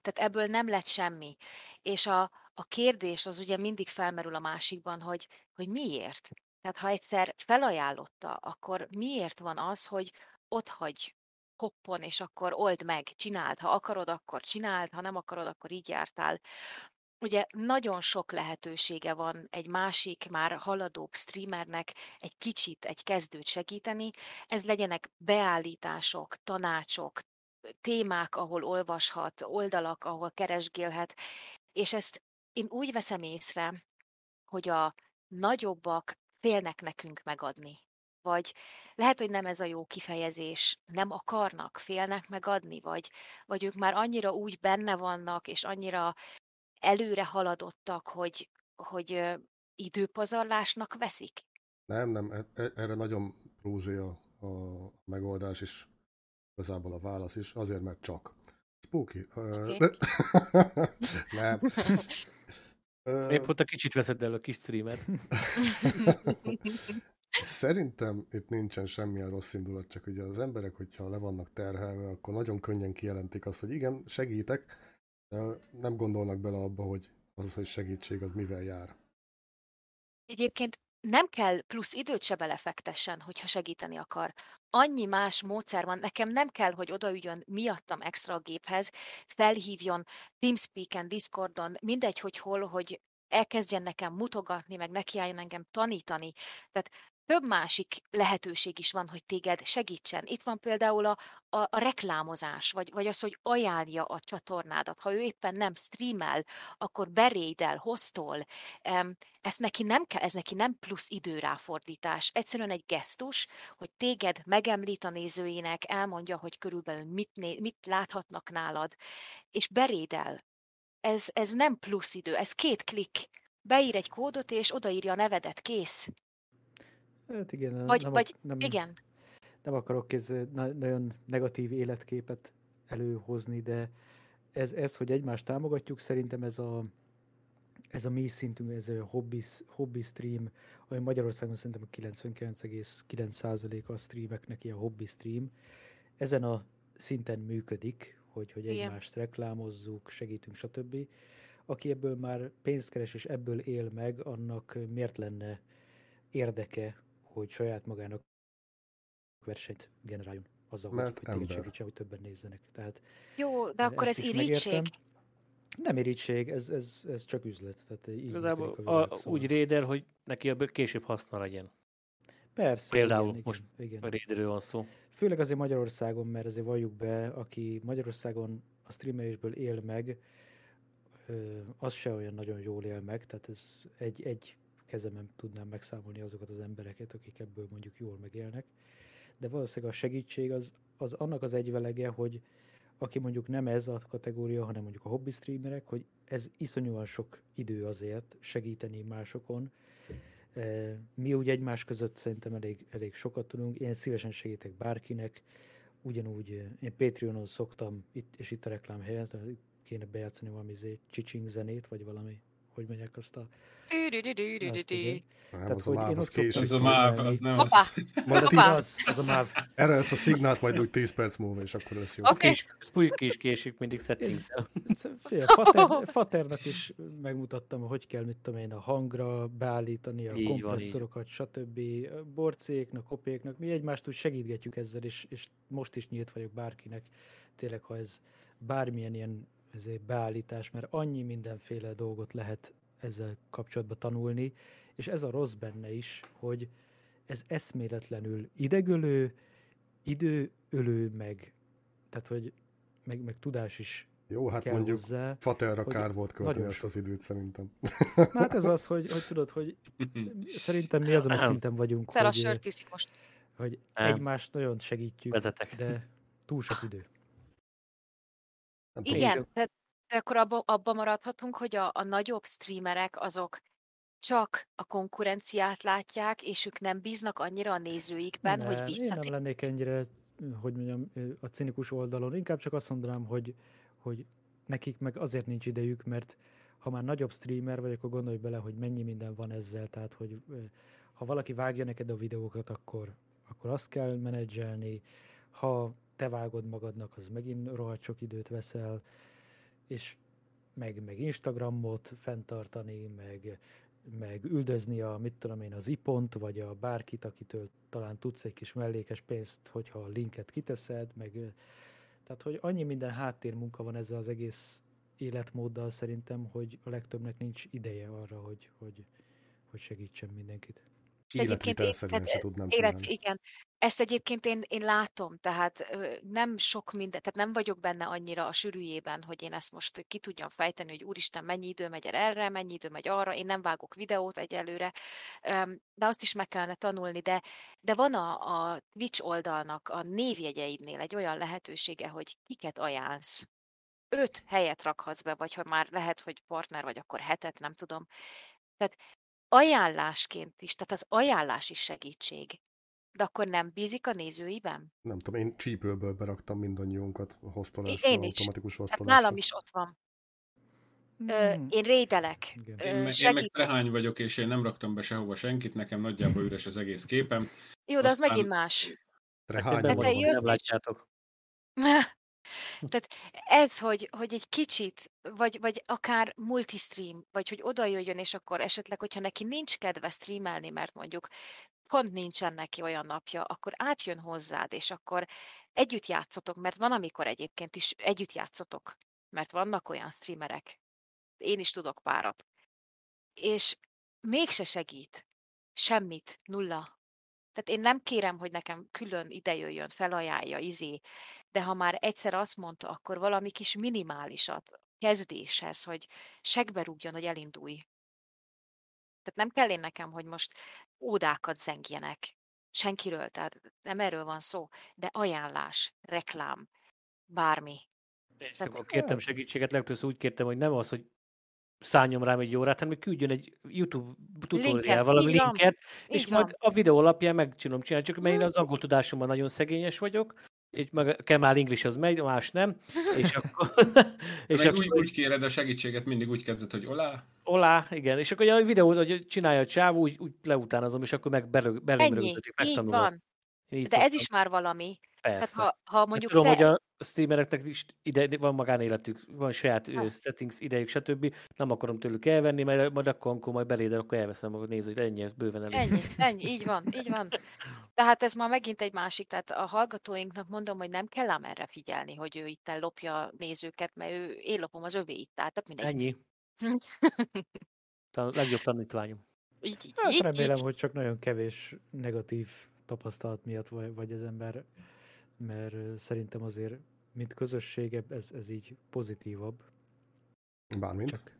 Tehát ebből nem lett semmi. És a, a kérdés az ugye mindig felmerül a másikban, hogy, hogy miért? Tehát ha egyszer felajánlotta, akkor miért van az, hogy ott hagy hoppon, és akkor old meg, csináld. Ha akarod, akkor csináld, ha nem akarod, akkor így jártál. Ugye nagyon sok lehetősége van egy másik, már haladóbb streamernek egy kicsit egy kezdőt segíteni. Ez legyenek beállítások, tanácsok, témák, ahol olvashat, oldalak, ahol keresgélhet, és ezt én úgy veszem észre, hogy a nagyobbak félnek nekünk megadni. Vagy lehet, hogy nem ez a jó kifejezés, nem akarnak, félnek megadni, vagy, vagy ők már annyira úgy benne vannak, és annyira előre haladottak, hogy, hogy időpazarlásnak veszik. Nem, nem, e- e- erre nagyon prózé a, a megoldás is, igazából a válasz is, azért, mert csak. Spooky. Oké. nem. Épp ott a kicsit veszed el a kis streamet. Szerintem itt nincsen semmilyen rossz indulat, csak ugye az emberek, hogyha le vannak terhelve, akkor nagyon könnyen kijelentik azt, hogy igen, segítek, nem gondolnak bele abba, hogy az, hogy segítség, az mivel jár. Egyébként nem kell plusz időt se belefektessen, hogyha segíteni akar. Annyi más módszer van, nekem nem kell, hogy odaüljön miattam extra a géphez, felhívjon Teamspeak-en, Discordon, mindegy, hogy hol, hogy elkezdjen nekem mutogatni, meg nekiálljon engem tanítani. Tehát több másik lehetőség is van, hogy téged segítsen. Itt van például a, a, a reklámozás, vagy, vagy az, hogy ajánlja a csatornádat. Ha ő éppen nem streamel, akkor berédel, hoztol. Ezt neki nem kell, ez neki nem plusz időráfordítás. Egyszerűen egy gesztus, hogy téged megemlít a nézőinek, elmondja, hogy körülbelül mit, né, mit láthatnak nálad, és berédel. Ez, ez nem plusz idő, ez két klik. Beír egy kódot, és odaírja a nevedet, kész. Hát igen, Vagy, nem, vagy nem, igen, nem akarok ez na- nagyon negatív életképet előhozni, de ez, ez, hogy egymást támogatjuk, szerintem ez a, ez a mi szintünk, ez a hobby, hobby stream, ami Magyarországon szerintem a 99,9% a streameknek ilyen hobby stream, ezen a szinten működik, hogy, hogy Igen. egymást reklámozzuk, segítünk, stb. Aki ebből már pénzt keres és ebből él meg, annak miért lenne érdeke, hogy saját magának versenyt generáljon azzal, hogy, Mert hogy téged ember. segítsen, hogy többen nézzenek. Tehát jó, de akkor ez irítség. Nem irítség, ez, ez, ez csak üzlet. Tehát így Igazából a a, világ, szóval. úgy réder, hogy neki ebből később haszna legyen. Persze, például igen, most igen, igen. A réderről van szó. Főleg azért Magyarországon, mert azért valljuk be, aki Magyarországon a streamelésből él meg, az se olyan nagyon jól él meg, tehát ez egy, egy kezemen tudnám megszámolni azokat az embereket, akik ebből mondjuk jól megélnek. De valószínűleg a segítség az, az annak az egyvelege, hogy aki mondjuk nem ez a kategória, hanem mondjuk a hobby streamerek, hogy ez iszonyúan sok idő azért segíteni másokon. Eh, Mi úgy egymás között szerintem elég, elég sokat tudunk. Én szívesen segítek bárkinek. Ugyanúgy eh, én Patreonon szoktam, itt, és itt a reklám helyett, kéne bejátszani valami izé, csicsing zenét, vagy valami, hogy mondják azt a... Azt Tű-dű-dű-dű-dű-dű-dű. igen. Nem, Tehát, az a máv, az késik. Az a máv, az nem az. Majd a Az, az, a máv. Erre ezt a szignált majd úgy 10 perc múlva, és akkor lesz jó. Oké. Okay. Is késik mindig settings Fél, Fater, Faternak is megmutattam, hogy kell, mit tudom én, a hangra beállítani, a Így van, kompresszorokat, stb. Borcéknak, kopéknak, mi egymást úgy segítgetjük ezzel, és, és most is nyílt vagyok bárkinek, tényleg, ha ez bármilyen ilyen ezért beállítás, mert annyi mindenféle dolgot lehet ezzel kapcsolatban tanulni, és ez a rossz benne is, hogy ez eszméletlenül idegölő, időölő, meg, tehát, hogy meg, meg tudás is Jó, hát kell mondjuk hozzá. Faterra kár volt költeni ezt az időt szerintem. Na, hát ez az, hogy, hogy tudod, hogy szerintem mi azon a szinten vagyunk, Fel a sört most. hogy egymást nagyon segítjük, Vezetek. de túl sok idő. Nem tudom, Igen, de akkor abba, abba maradhatunk, hogy a, a nagyobb streamerek azok csak a konkurenciát látják, és ők nem bíznak annyira a nézőikben, Nem, hogy Én nem visszatér. lennék ennyire, hogy mondjam, a cinikus oldalon. Inkább csak azt mondanám, hogy, hogy nekik meg azért nincs idejük, mert ha már nagyobb streamer vagy, akkor gondolj bele, hogy mennyi minden van ezzel. Tehát, hogy ha valaki vágja neked a videókat, akkor, akkor azt kell menedzselni. Ha te vágod magadnak, az megint rohadt sok időt veszel, és meg, meg Instagramot fenntartani, meg, meg üldözni a, mit tudom én, az ipont, vagy a bárkit, akitől talán tudsz egy kis mellékes pénzt, hogyha a linket kiteszed, meg tehát, hogy annyi minden háttérmunka van ezzel az egész életmóddal szerintem, hogy a legtöbbnek nincs ideje arra, hogy, hogy, hogy segítsen mindenkit. Ezt egyébként én, Életvitelszerűen se tehát, tudnám élet, csinálni. igen, ezt egyébként én, én látom, tehát nem sok minden, tehát nem vagyok benne annyira a sűrűjében, hogy én ezt most ki tudjam fejteni, hogy úristen, mennyi idő megy el erre, mennyi idő megy arra, én nem vágok videót egyelőre, de azt is meg kellene tanulni, de, de van a, a Twitch oldalnak a névjegyeidnél egy olyan lehetősége, hogy kiket ajánlsz. Öt helyet rakhatsz be, vagy ha már lehet, hogy partner vagy, akkor hetet, nem tudom. Tehát ajánlásként is, tehát az ajánlás is segítség. De akkor nem bízik a nézőiben? Nem tudom, én csípőből beraktam mindannyiunkat a hoztolásra, Én is. automatikus Hát hoztolásra. nálam is ott van. Ö, Hmm, én rédelek. igen. Én, Ö, meg, én meg trehány vagyok, és én nem raktam be sehova senkit, nekem nagyjából üres az egész képem. Jó, de az aztán- megint más. Te Hát te jössz nem látjátok. Tehát ez, hogy, hogy egy kicsit, vagy, vagy akár multistream, vagy hogy oda jöjjön, és akkor esetleg, hogyha neki nincs kedve streamelni, mert mondjuk pont nincsen neki olyan napja, akkor átjön hozzád, és akkor együtt játszotok, mert van, amikor egyébként is együtt játszotok, mert vannak olyan streamerek, én is tudok párat, és mégse segít, semmit, nulla. Tehát én nem kérem, hogy nekem külön ide jöjjön, felajánlja, izé, de ha már egyszer azt mondta, akkor valami kis minimálisat kezdéshez, hogy segbe rúgjon, hogy elindulj. Tehát nem kell én nekem, hogy most ódákat zengjenek senkiről, tehát nem erről van szó, de ajánlás, reklám, bármi. És Tehát- akkor kértem segítséget, legtöbbször úgy kértem, hogy nem az, hogy szálljon rám egy órát, hanem hogy küldjön egy YouTube tutorial, valami így van, linket, és Így majd van. a videó alapján meg tudom csinálni, csak mert én Mhm. az angol tudásomban nagyon szegényes vagyok, és meg a Kemal English az megy, más nem, és akkor, És meg akkor úgy, úgy kéred a segítséget, mindig úgy kezded, hogy olá, olá, igen, és akkor a videót, hogy csinálja a csáv, úgy, úgy leutánozom, és akkor meg belő, belém Ennyi, így megtanulom. van. Én így De ez szoktam. is már valami. Tehát Persze. ha, ha Mert mondjuk tudom, te... hogy a streamereknek is ide, van magánéletük, van saját Ha. settings idejük, stb. Nem akarom tőlük elvenni, mert majd akkor, amikor majd beléd, akkor elveszem, akkor nézd, hogy ennyi, bőven elég. Ennyi, ennyi, így van, így van. Tehát ez már megint egy másik, tehát a hallgatóinknak mondom, hogy nem kell ám erre figyelni, hogy ő itt lopja a nézőket, mert ő, én lopom az övéit, tehát mindegy. Ennyi. A legjobb tanítványom. így, így, Hát így, remélem, így. hogy csak nagyon kevés negatív tapasztalat miatt vagy, vagy az ember, mert szerintem azért, mint közösség, ez, ez így pozitívabb. Bármint. Csak,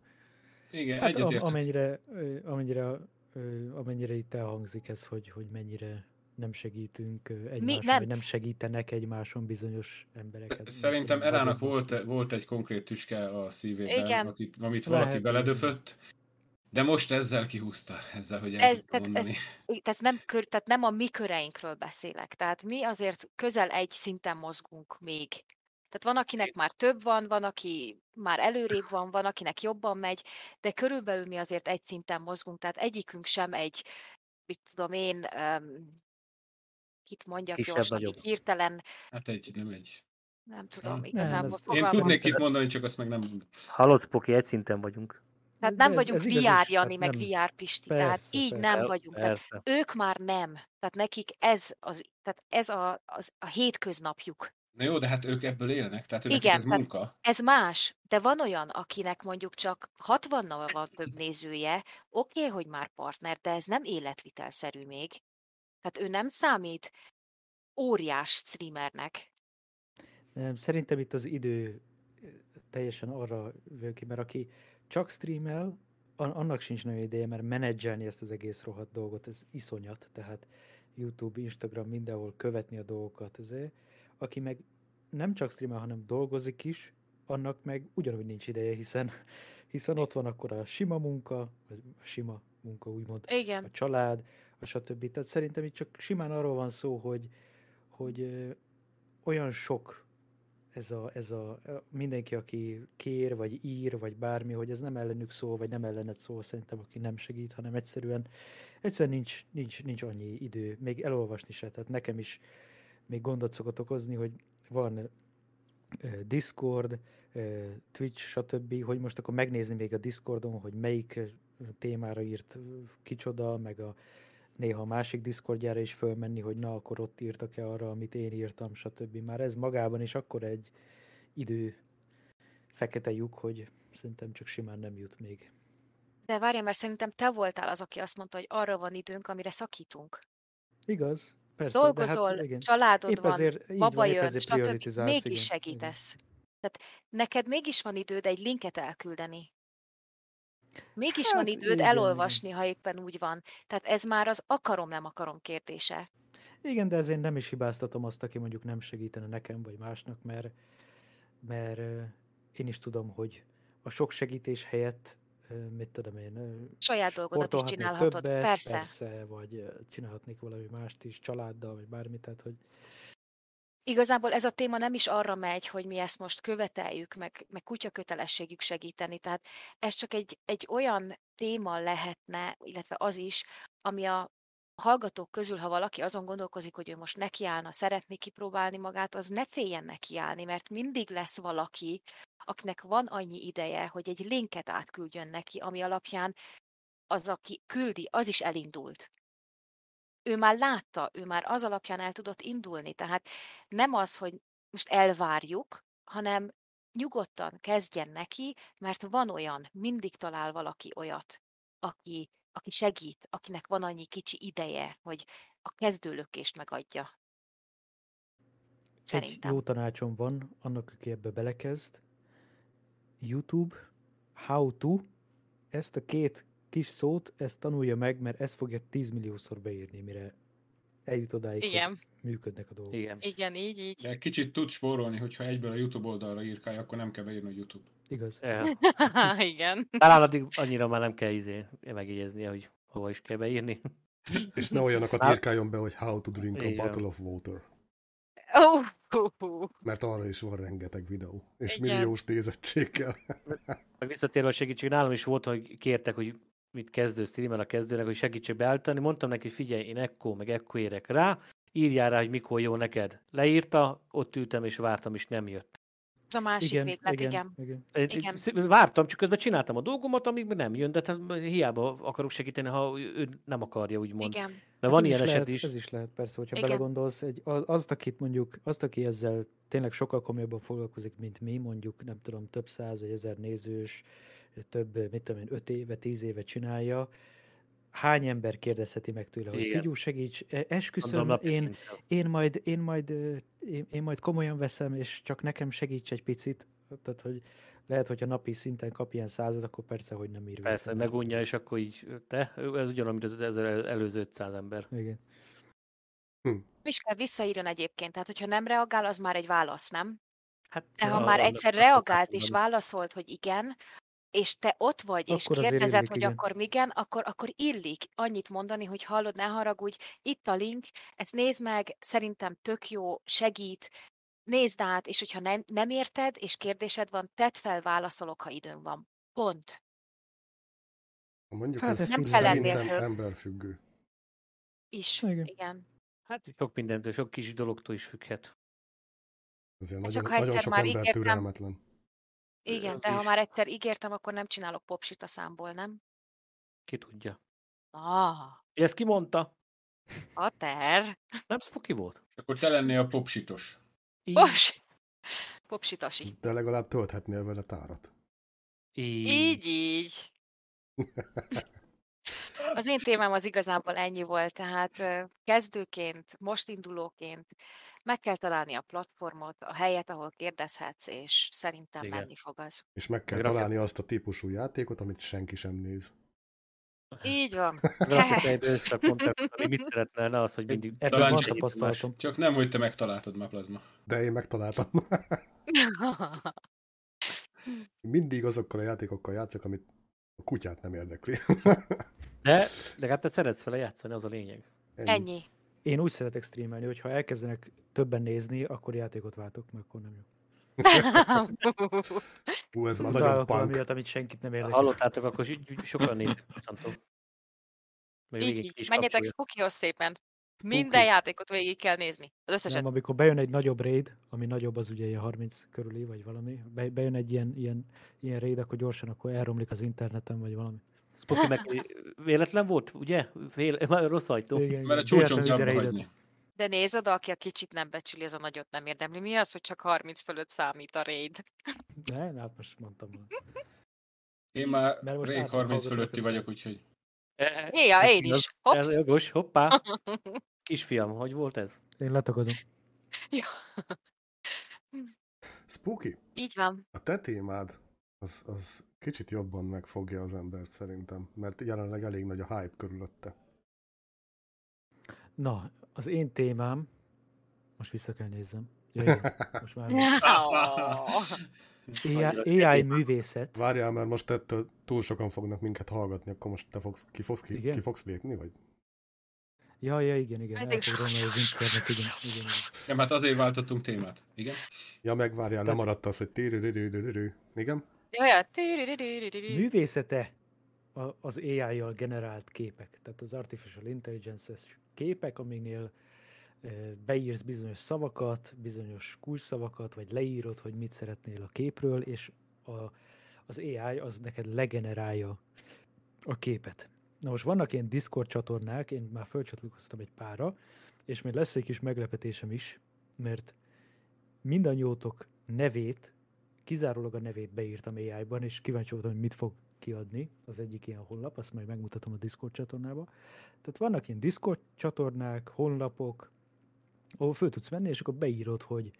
igen, hát egyetértek. amennyire, amennyire, amennyire itt elhangzik ez, hogy, hogy mennyire nem segítünk egymáson, nem? vagy nem segítenek egymáson bizonyos embereket. Szerintem nagyobbak. volt, volt egy konkrét tüske a szívében, akit, amit valaki Lehet, beledöfött, de most ezzel kihúzta, ezzel, hogy el Ez, tehát, ez, mondani. tehát, nem kör, tehát nem a mi köreinkről beszélek. Tehát mi azért közel egy szinten mozgunk még. Tehát van, akinek már több van, van, aki már előrébb van, van, akinek jobban megy, de körülbelül mi azért egy szinten mozgunk, tehát egyikünk sem egy, mit tudom én, um, kit mondjak Kisebb, gyorsan, nagyobb. hirtelen, Hát egy, nem egy. nem tudom, Nem, igazából Én fogalmam. tudnék kit mondani, csak azt meg nem mondom. Hallod, Spoki, egy szinten vagyunk. Tehát nem ez- vagyunk ez is, VR tehát Jani, meg nem- VR Pisti, tehát Persze, így persze. nem vagyunk. Tehát ők már nem. Tehát nekik ez, az, tehát ez a, az, a hétköznapjuk. Na jó, de hát ők ebből élnek, tehát őnek Igen, ez tehát- munka. Ez más, de van olyan, akinek mondjuk csak 60-nal van több nézője, oké, okay, hogy már partner, de ez nem életvitelszerű még. Tehát ő nem számít óriás streamernek. Nem, szerintem itt az idő teljesen arra vő ki, mert aki csak streamel, an- annak sincs nagyon ideje, mert menedzselni ezt az egész rohadt dolgot, ez iszonyat, tehát YouTube, Instagram, mindenhol követni a dolgokat. Ezért. Aki meg nem csak streamel, hanem dolgozik is, annak meg ugyanúgy nincs ideje, hiszen, hiszen ott van akkor a sima munka, vagy a sima munka úgymond, Igen. a család, a stb. Tehát szerintem itt csak simán arról van szó, hogy, hogy olyan sok ez a, ez a mindenki, aki kér, vagy ír, vagy bármi, hogy ez nem ellenük szól, vagy nem ellenet szól, szerintem, aki nem segít, hanem egyszerűen, egyszerűen nincs, nincs, nincs annyi idő, még elolvasni se. Tehát nekem is még gondot szokott okozni, hogy van Discord, Twitch, stb., hogy most akkor megnézni még a Discordon, hogy melyik témára írt kicsoda, meg a néha a másik Discordjára is fölmenni, hogy na, akkor ott írtak-e arra, amit én írtam, stb. Már ez magában is akkor egy idő fekete lyuk, hogy szerintem csak simán nem jut még. De várj, mert szerintem te voltál az, aki azt mondta, hogy arra van időnk, amire szakítunk. Igaz? Persze, Dolgozol, de hát igen. családod Épp van, ezért, baba van, jön, stb. Mégis igen, segítesz. Tehát neked mégis van időd egy linket elküldeni. Mégis van Hát időd igen, elolvasni, ha éppen úgy van. Tehát ez már az akarom-nem akarom kérdése. Igen. igen, de ezért nem is hibáztatom azt, aki mondjuk nem segítene nekem vagy másnak, mert, mert én is tudom, hogy a sok segítés helyett mit tudom én, Saját dolgodat is csinálhatod. többet, Persze. persze, vagy csinálhatnék valami mást is, családdal, vagy bármit, tehát hogy Igazából ez a téma nem is arra megy, hogy mi ezt most követeljük, meg, meg kutya kötelességük segíteni. Tehát ez csak egy, egy olyan téma lehetne, illetve az is, ami a hallgatók közül, ha valaki azon gondolkozik, hogy ő most nekiállna, szeretné kipróbálni magát, az ne féljen nekiállni, mert mindig lesz valaki, akinek van annyi ideje, hogy egy linket átküldjön neki, ami alapján az, aki küldi, az is elindult. Ő már látta, ő már az alapján el tudott indulni. Tehát nem az, hogy most elvárjuk, hanem nyugodtan kezdjen neki, mert van olyan, mindig talál valaki olyat, aki, aki segít, akinek van annyi kicsi ideje, hogy a kezdőlökést megadja. egy Szerintem. jó tanácsom van annak, aki ebbe belekezd. YouTube, how to, ezt a két kis szót, ezt tanulja meg, mert ezt fogja 10 milliószor beírni, mire eljut odáig, Igen, hogy működnek a dolgok. Igen. igen, így, így. De kicsit tud spórolni, hogyha egyből a YouTube oldalra írkálja, akkor nem kell beírni a YouTube. Igaz? Ja. igen. Talán addig annyira már nem kell izé megjegyeznie, hogy hova is kell beírni. És ne olyanokat írkáljon be, hogy how to drink a bottle of water. Hú. Mert arra is van rengeteg videó. És Igen. milliós nézettséggel. Meg visszatérve a segítség, nálam is volt, hogy kértek, hogy mit kezdő streamer a kezdőnek, hogy segítsek beállítani. Mondtam neki, hogy figyelj, én ekkor, meg ekkor érek rá, írjál rá, hogy mikor jó neked. Leírta, ott ültem és vártam, és nem jött. Ez a másik véglet, igen. igen. Én- Igen. szí- Vártam, csak közben csináltam a dolgomat, amíg nem jön, de hát hiába akarok segíteni, ha ő nem akarja, úgymond. Igen. Mert van ez ilyen is eset lehet, is. Ez is lehet, persze, hogyha Igen. belegondolsz, egy, az- azt, akit mondjuk, azt, aki ezzel tényleg sokkal komolyabban foglalkozik, mint mi, mondjuk, nem tudom, több száz vagy ezer nézős, több, mit tudom én, öt éve, tíz éve csinálja, hány ember kérdezheti meg tőle, hogy Igen. figyú, segíts, e- esküszöm, én, szinten. én majd, én majd, én, én majd komolyan veszem, és csak nekem segíts egy picit. Tehát, hogy lehet, hogyha napi szinten kap ilyen százat, akkor persze, hogy nem ír vissza. Persze, hogy megunja, és akkor így, te, ez ugyanaz, mint az, előző 500 ember. Igen. Is kell visszaírjon egyébként, tehát hogyha nem reagál, az már egy válasz, nem? Hát, De ha a- már egyszer reagált és válaszolt, hogy igen, és te ott vagy, és Akkor kérdezed, illik, hogy igen. akkor igen, akkor, akkor illik annyit mondani, hogy hallod, ne haragudj, itt a link, ezt nézd meg, szerintem tök jó, segít, nézd át, és hogyha nem, nem érted, és kérdésed van, tedd fel, válaszolok, ha időm van. Pont. Mondjuk Hát ez ez Nem kell szerintem emberfüggő. Is. Igen. Igen. Hát sok mindentől, sok kis dologtól is függhet. Azért Ez nagyon, csak ha nagyon sok már ember ígértem. türelmetlen. Igen, Az de ha is. már egyszer ígértem, akkor nem csinálok popsit a számból, nem? Ki tudja. Ah, Ezt ki mondta? a ter. Nem Spooky volt? És akkor te lennél a popsitos. Így. Pos! Popsitasi. De legalább tölthetnél vele tárat. Így. Így, így. Az én témám az igazából ennyi volt, tehát ö, kezdőként, most indulóként meg kell találni a platformot, a helyet, ahol kérdezhetsz, és szerintem Igen. menni fog az. És meg kell rakja- találni azt a típusú játékot, amit senki sem néz. Így van. Mit szeretne, ne az, hogy mindig... Ebből Talán van csak tapasztalatom. Csak nem, hogy te megtaláltad ma plazma. De én megtaláltam. Mindig azokkal a játékokkal játszok, amit a kutyát nem érdekli. De legalább te szeretsz vele játszani, az a lényeg. Ennyi. Én úgy szeretek streamelni, hogy ha elkezdenek többen nézni, akkor játékot váltok, mert akkor nem jó. Hú, ez már nagyon punk. olyat, amit senkit nem érdekel. Hallottátok, akkor so- sokan nézik mostantól. Így, így. Menjetek. Spookyhoz szépen. Minden játékot végig kell nézni. Az összeset. Nem, amikor bejön egy nagyobb raid, ami nagyobb az ugye ilyen 30 körüli, vagy valami, be- bejön egy ilyen, ilyen, ilyen raid, akkor gyorsan akkor elromlik az interneten, vagy valami. Spooky meg véletlen volt, ugye? Fél, már rossz ajtó. Igen, Mert a csúcson kell hagyni. De nézd oda, aki a kicsit nem becsüli, az a nagyot nem érdemli. Mi az, hogy csak 30 fölött számít a raid? Ne, hát most mondtam. Én már Mert most rég látom, 30 hallgatók fölötti össze. vagyok, úgyhogy E- Ja, ez én is. Hopsz. Ez jogos, hoppá. Kisfiam, hogy volt ez? Én letagadom. Ja. Spooky, Így van. a te témád az, az kicsit jobban megfogja az embert szerintem, mert jelenleg elég nagy a hype körülötte. Na, az én témám, most vissza kell nézzem. Ja, igen, most már. AI, AI művészet. Várjál, mert most ettől túl sokan fognak minket hallgatni, akkor most te fogsz, ki, fogsz, ki, Igen? ki fogsz lépni, vagy? Ja, ja, igen, igen. Hát El igen. fog romlani az internet, igen, igen, igen. Nem, hát azért váltottunk témát. Igen? Ja, meg várjál, Tehát- lemaradt az, hogy tírürürürürürü. Igen? Jaj, Művészete az AI-jal generált képek, tehát az Artificial Intelligence-es képek, amiknél ö, beírsz bizonyos szavakat, bizonyos kulcsszavakat, vagy leírod, hogy mit szeretnél a képről, és a, az AI az neked legenerálja a képet. Na most vannak ilyen Discord csatornák, én már fölcsatlakoztam egy pára, és még lesz egy kis meglepetésem is, mert mindannyiótok nevét, kizárólag a nevét beírtam AI-ban, és kíváncsi voltam, hogy mit fog kiadni az egyik ilyen honlap, azt majd megmutatom a Discord csatornába. Tehát vannak ilyen Discord csatornák, honlapok, ahol föl tudsz menni, és akkor beírod, hogy,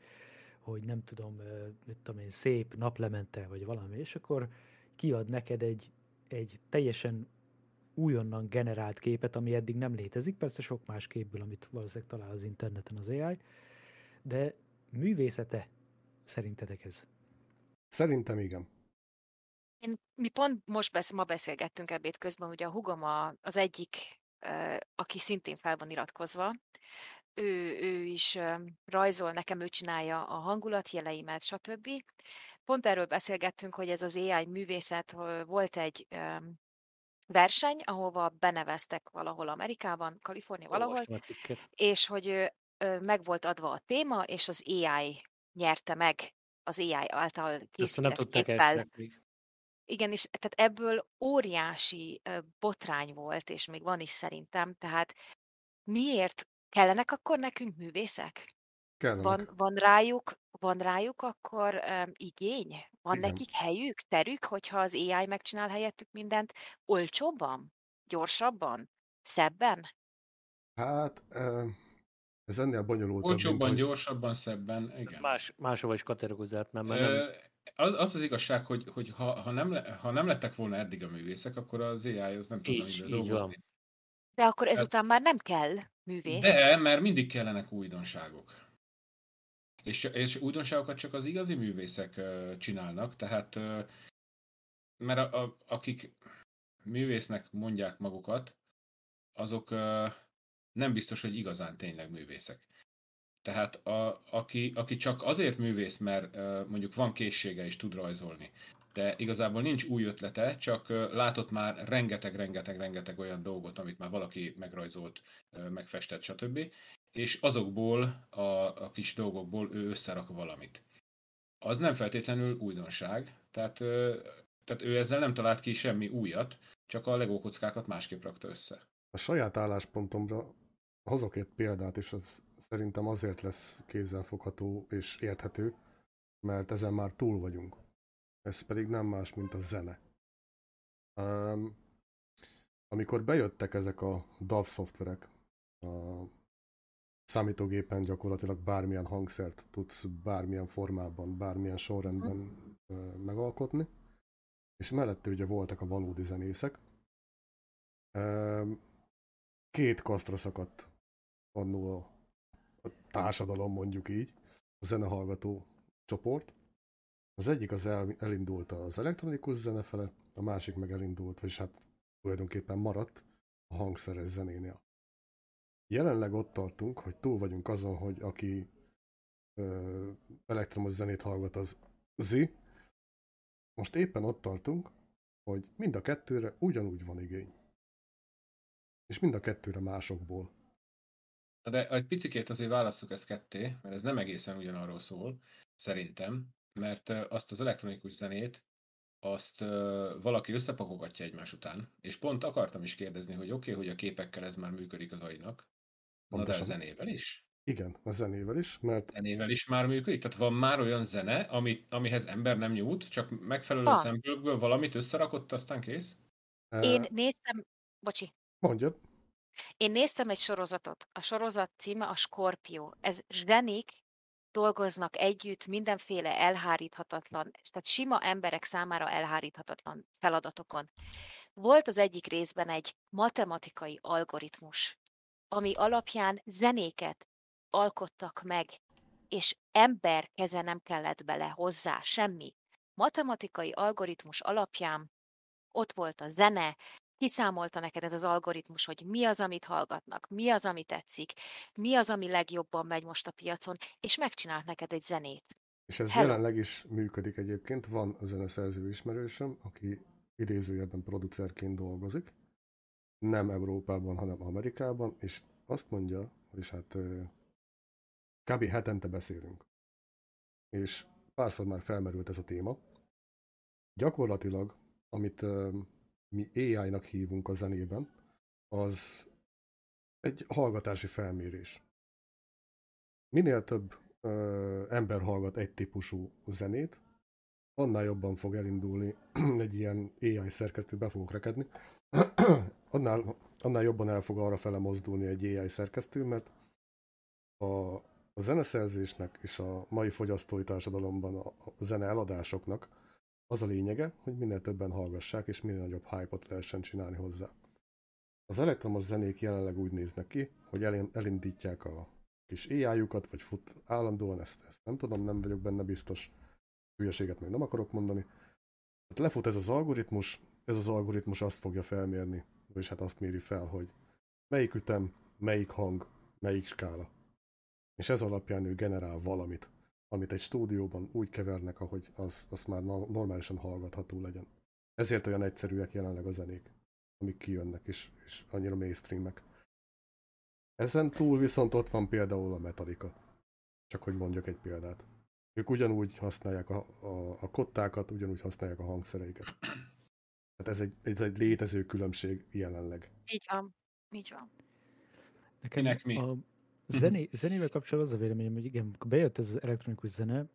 hogy nem tudom, mit tudom én, szép naplemente, vagy valami, és akkor kiad neked egy, egy teljesen újonnan generált képet, ami eddig nem létezik, persze sok más képből, amit valószínűleg talál az interneten az AI, de művészete szerintetek ez? Szerintem igen. Én, mi pont most besz, ma beszélgettünk ebéd közben, ugye a hugom a, az egyik, aki szintén fel van iratkozva, ő, ő is rajzol nekem, ő csinálja a hangulatjeleimet, stb. Pont erről beszélgettünk, hogy ez az AI művészet, volt egy verseny, ahova beneveztek valahol Amerikában, Kalifornia valahol, és hogy meg volt adva a téma, és az AI nyerte meg az AI által készített képpel. Igen, és tehát ebből óriási botrány volt, és még van is szerintem. Tehát miért kellenek akkor nekünk művészek? Kellenek. Van, van rájuk, van rájuk akkor um, igény? Van Igen. nekik helyük, terük, hogyha az AI megcsinál helyettük mindent olcsóbban, gyorsabban, szebben? Hát, ö, ez ennél bonyolultabb, Olcsóbban, mint, hogy gyorsabban, szebben, Ez igen. más, máshova is kategorizáltnám, mert nem, Az, az az igazság, hogy, hogy ha, ha, nem le, ha nem lettek volna eddig a művészek, akkor az AI az nem tudna Így- így dolgozni. De akkor ezután már nem kell művész. De, mert mindig kellenek újdonságok. És, és újdonságokat csak az igazi művészek csinálnak, tehát mert a, a, akik művésznek mondják magukat, azok nem biztos, hogy igazán tényleg művészek. Tehát a, aki, aki csak azért művész, mert mondjuk van készsége és tud rajzolni, de igazából nincs új ötlete, csak látott már rengeteg-rengeteg-rengeteg olyan dolgot, amit már valaki megrajzolt, megfestett, stb. És azokból, a, a kis dolgokból ő összerak valamit. Az nem feltétlenül újdonság, tehát, tehát ő ezzel nem talált ki semmi újat, csak a Lego kockákat másképp rakta össze. a saját álláspontomra hozok egy példát, és az szerintem azért lesz kézzelfogható és érthető, mert ezen már túl vagyunk. Ez pedig nem más, mint a zene. Um, amikor bejöttek ezek a DAW szoftverek, a számítógépen gyakorlatilag bármilyen hangszert tudsz bármilyen formában, bármilyen sorrendben megalkotni, és mellette ugye voltak a valódi zenészek. Két kasztra szakadt annó a, a társadalom, mondjuk így, a zenehallgató csoport. Az egyik az el, elindult az elektronikus zene fele, a másik meg elindult, vagyis hát tulajdonképpen maradt a hangszeres zenénél. Jelenleg ott tartunk, hogy túl vagyunk azon, hogy aki ö, elektromos zenét hallgat, az zi. Most éppen ott tartunk, hogy mind a kettőre ugyanúgy van igény. És mind a kettőre másokból. Na De egy picikét azért válasszuk ezt ketté, mert ez nem egészen ugyanarról szól, szerintem, mert azt az elektronikus zenét, azt valaki összepakogatja egymás után, és pont akartam is kérdezni, hogy oké, okay, hogy a képekkel ez már működik az AI-nak, na de a zenével is? Igen, a zenével is, mert Zenével is már működik? Tehát van már olyan zene, amit, amihez ember nem nyújt, csak megfelelő Van. szempőkből valamit összerakott, aztán kész? Én néztem, bocsi, mondjad, Én néztem egy sorozatot. A sorozat címe a Skorpió. Ez zsenik dolgoznak együtt mindenféle elháríthatatlan, tehát sima emberek számára elháríthatatlan feladatokon. Volt az egyik részben egy matematikai algoritmus, ami alapján zenéket alkottak meg, és ember keze nem kellett bele hozzá, semmi. matematikai algoritmus alapján ott volt a zene, kiszámolta neked ez az algoritmus, hogy mi az, amit hallgatnak, mi az, ami tetszik, mi az, ami legjobban megy most a piacon, és megcsinált neked egy zenét. És ez Hello. jelenleg is működik egyébként. Van a zeneszerző ismerősöm, aki idézőjelben producerként dolgozik. Nem Európában, hanem Amerikában, és azt mondja, és hát kb. hetente beszélünk. És párszor már felmerült ez a téma. Gyakorlatilag, amit mi AI-nak hívunk a zenében, az egy hallgatási felmérés. Minél több ö, ember hallgat egy típusú zenét, annál jobban fog elindulni egy ilyen AI szerkesztő, be fogok rekedni, annál, annál jobban el fog arra fele mozdulni egy AI szerkesztő, mert a, a zeneszerzésnek és a mai fogyasztói társadalomban a, a zene eladásoknak az a lényege, hogy minél többen hallgassák, és minél nagyobb hype-ot lehessen csinálni hozzá. Az elektromos zenék jelenleg úgy néznek ki, hogy elin- elindítják a kis AI-jukat, vagy fut állandóan, ezt, ezt nem tudom, nem vagyok benne biztos, hülyeséget még nem akarok mondani. Hát lefut ez az algoritmus, ez az algoritmus azt fogja felmérni, és hát azt méri fel, hogy melyik ütem, melyik hang, melyik skála. És ez alapján ő generál valamit, amit egy stúdióban úgy kevernek, ahogy az, az már no- normálisan hallgatható legyen. Ezért olyan egyszerűek jelenleg a zenék, amik kijönnek, és, és annyira mainstreamek. Ezen túl viszont ott van például a Metallica. Csak hogy mondjak egy példát. Ők ugyanúgy használják a, a, a kottákat, ugyanúgy használják a hangszereiket. Tehát ez egy, ez egy létező különbség jelenleg. Így van. Így van. Nekem Minek mi? A zené, zenével kapcsolatban az a véleményem, hogy igen, bejött ez az elektronikus zene,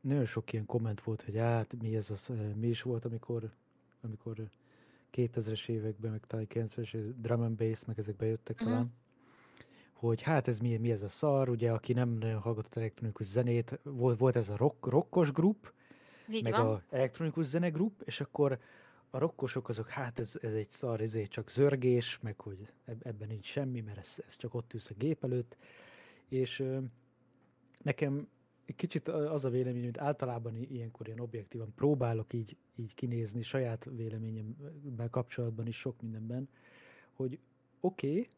nagyon sok ilyen komment volt, hogy hát mi ez az, mi is volt, amikor, amikor 2000-es években, meg talán 90-es évek, drum and bass, meg ezek bejöttek Mhm. talán, hogy hát ez mi, mi ez a szar, ugye, aki nem nagyon hallgatott elektronikus zenét, volt, volt ez a rock, rockos grup, Így meg van. a elektronikus zenegrup, és akkor a rokkosok azok, hát ez, ez egy szar, ezért csak zörgés, meg hogy eb- ebben nincs semmi, mert ez, ez csak ott ülsz a gép előtt, és nekem kicsit az a véleményem, hogy általában ilyenkor ilyen objektívan próbálok így, így kinézni saját véleményemmel kapcsolatban is sok mindenben, hogy oké, okay,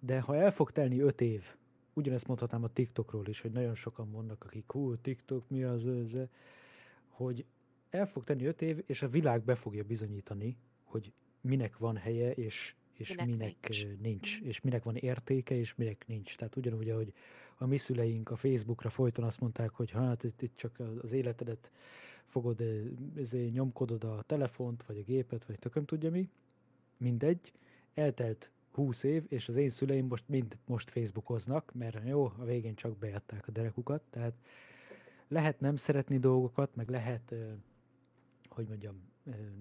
de ha el fog telni öt év, ugyanezt mondhatnám a TikTokról is, hogy nagyon sokan vannak, akik hú, TikTok, mi az, ez, ez, hogy el fog tenni öt év, és a világ be fogja bizonyítani, hogy minek van helye, és, és Minek minek, nincs. nincs. nincs, és minek van értéke, és minek nincs. Tehát ugyanúgy, ahogy a mi szüleink a Facebookra folyton azt mondták, hogy hát itt, itt csak az életedet fogod, ezért nyomkodod a telefont, vagy a gépet, vagy tököm tudja mi, mindegy, eltelt 20 év, és az én szüleim most mind most Facebookoznak, mert jó, a végén csak beadták a derekukat, tehát lehet nem szeretni dolgokat, meg lehet, hogy mondjam,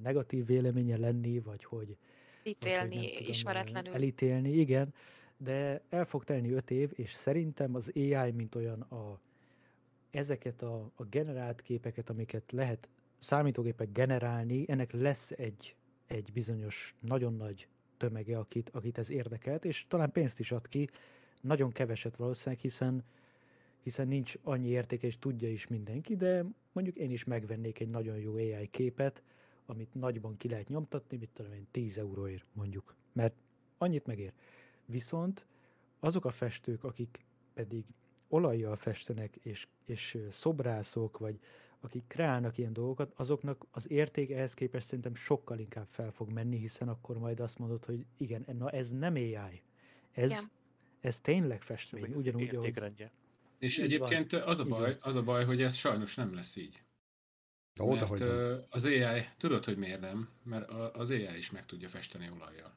negatív véleménye lenni, vagy hogy, vagy hogy Ítélni tudom, ismeretlenül. elítélni, igen, de el fog telni öt év, és szerintem az AI, mint olyan a, ezeket a, a generált képeket, amiket lehet számítógépek generálni, ennek lesz egy, egy bizonyos nagyon nagy tömege, akit, akit ez érdekelt, és talán pénzt is ad ki, nagyon keveset valószínűleg, hiszen hiszen nincs annyi értéke, és tudja is mindenki, de mondjuk én is megvennék egy nagyon jó AI képet, amit nagyban ki lehet nyomtatni, mit tudom én, 10 euróért mondjuk, mert annyit megér. Viszont azok a festők, akik pedig olajjal festenek, és, és szobrászok, vagy akik kreálnak ilyen dolgokat, azoknak az érték ehhez képest szerintem sokkal inkább fel fog menni, hiszen akkor majd azt mondod, hogy igen, na ez nem AI, ez, Igen. ez tényleg festmény, ugyanúgy, ahogy. És Így egyébként az a baj, van. az a baj, hogy ez sajnos nem lesz így. Ó, Mert az AI, tudod, hogy miért nem? Mert az AI is meg tudja festeni olajjal.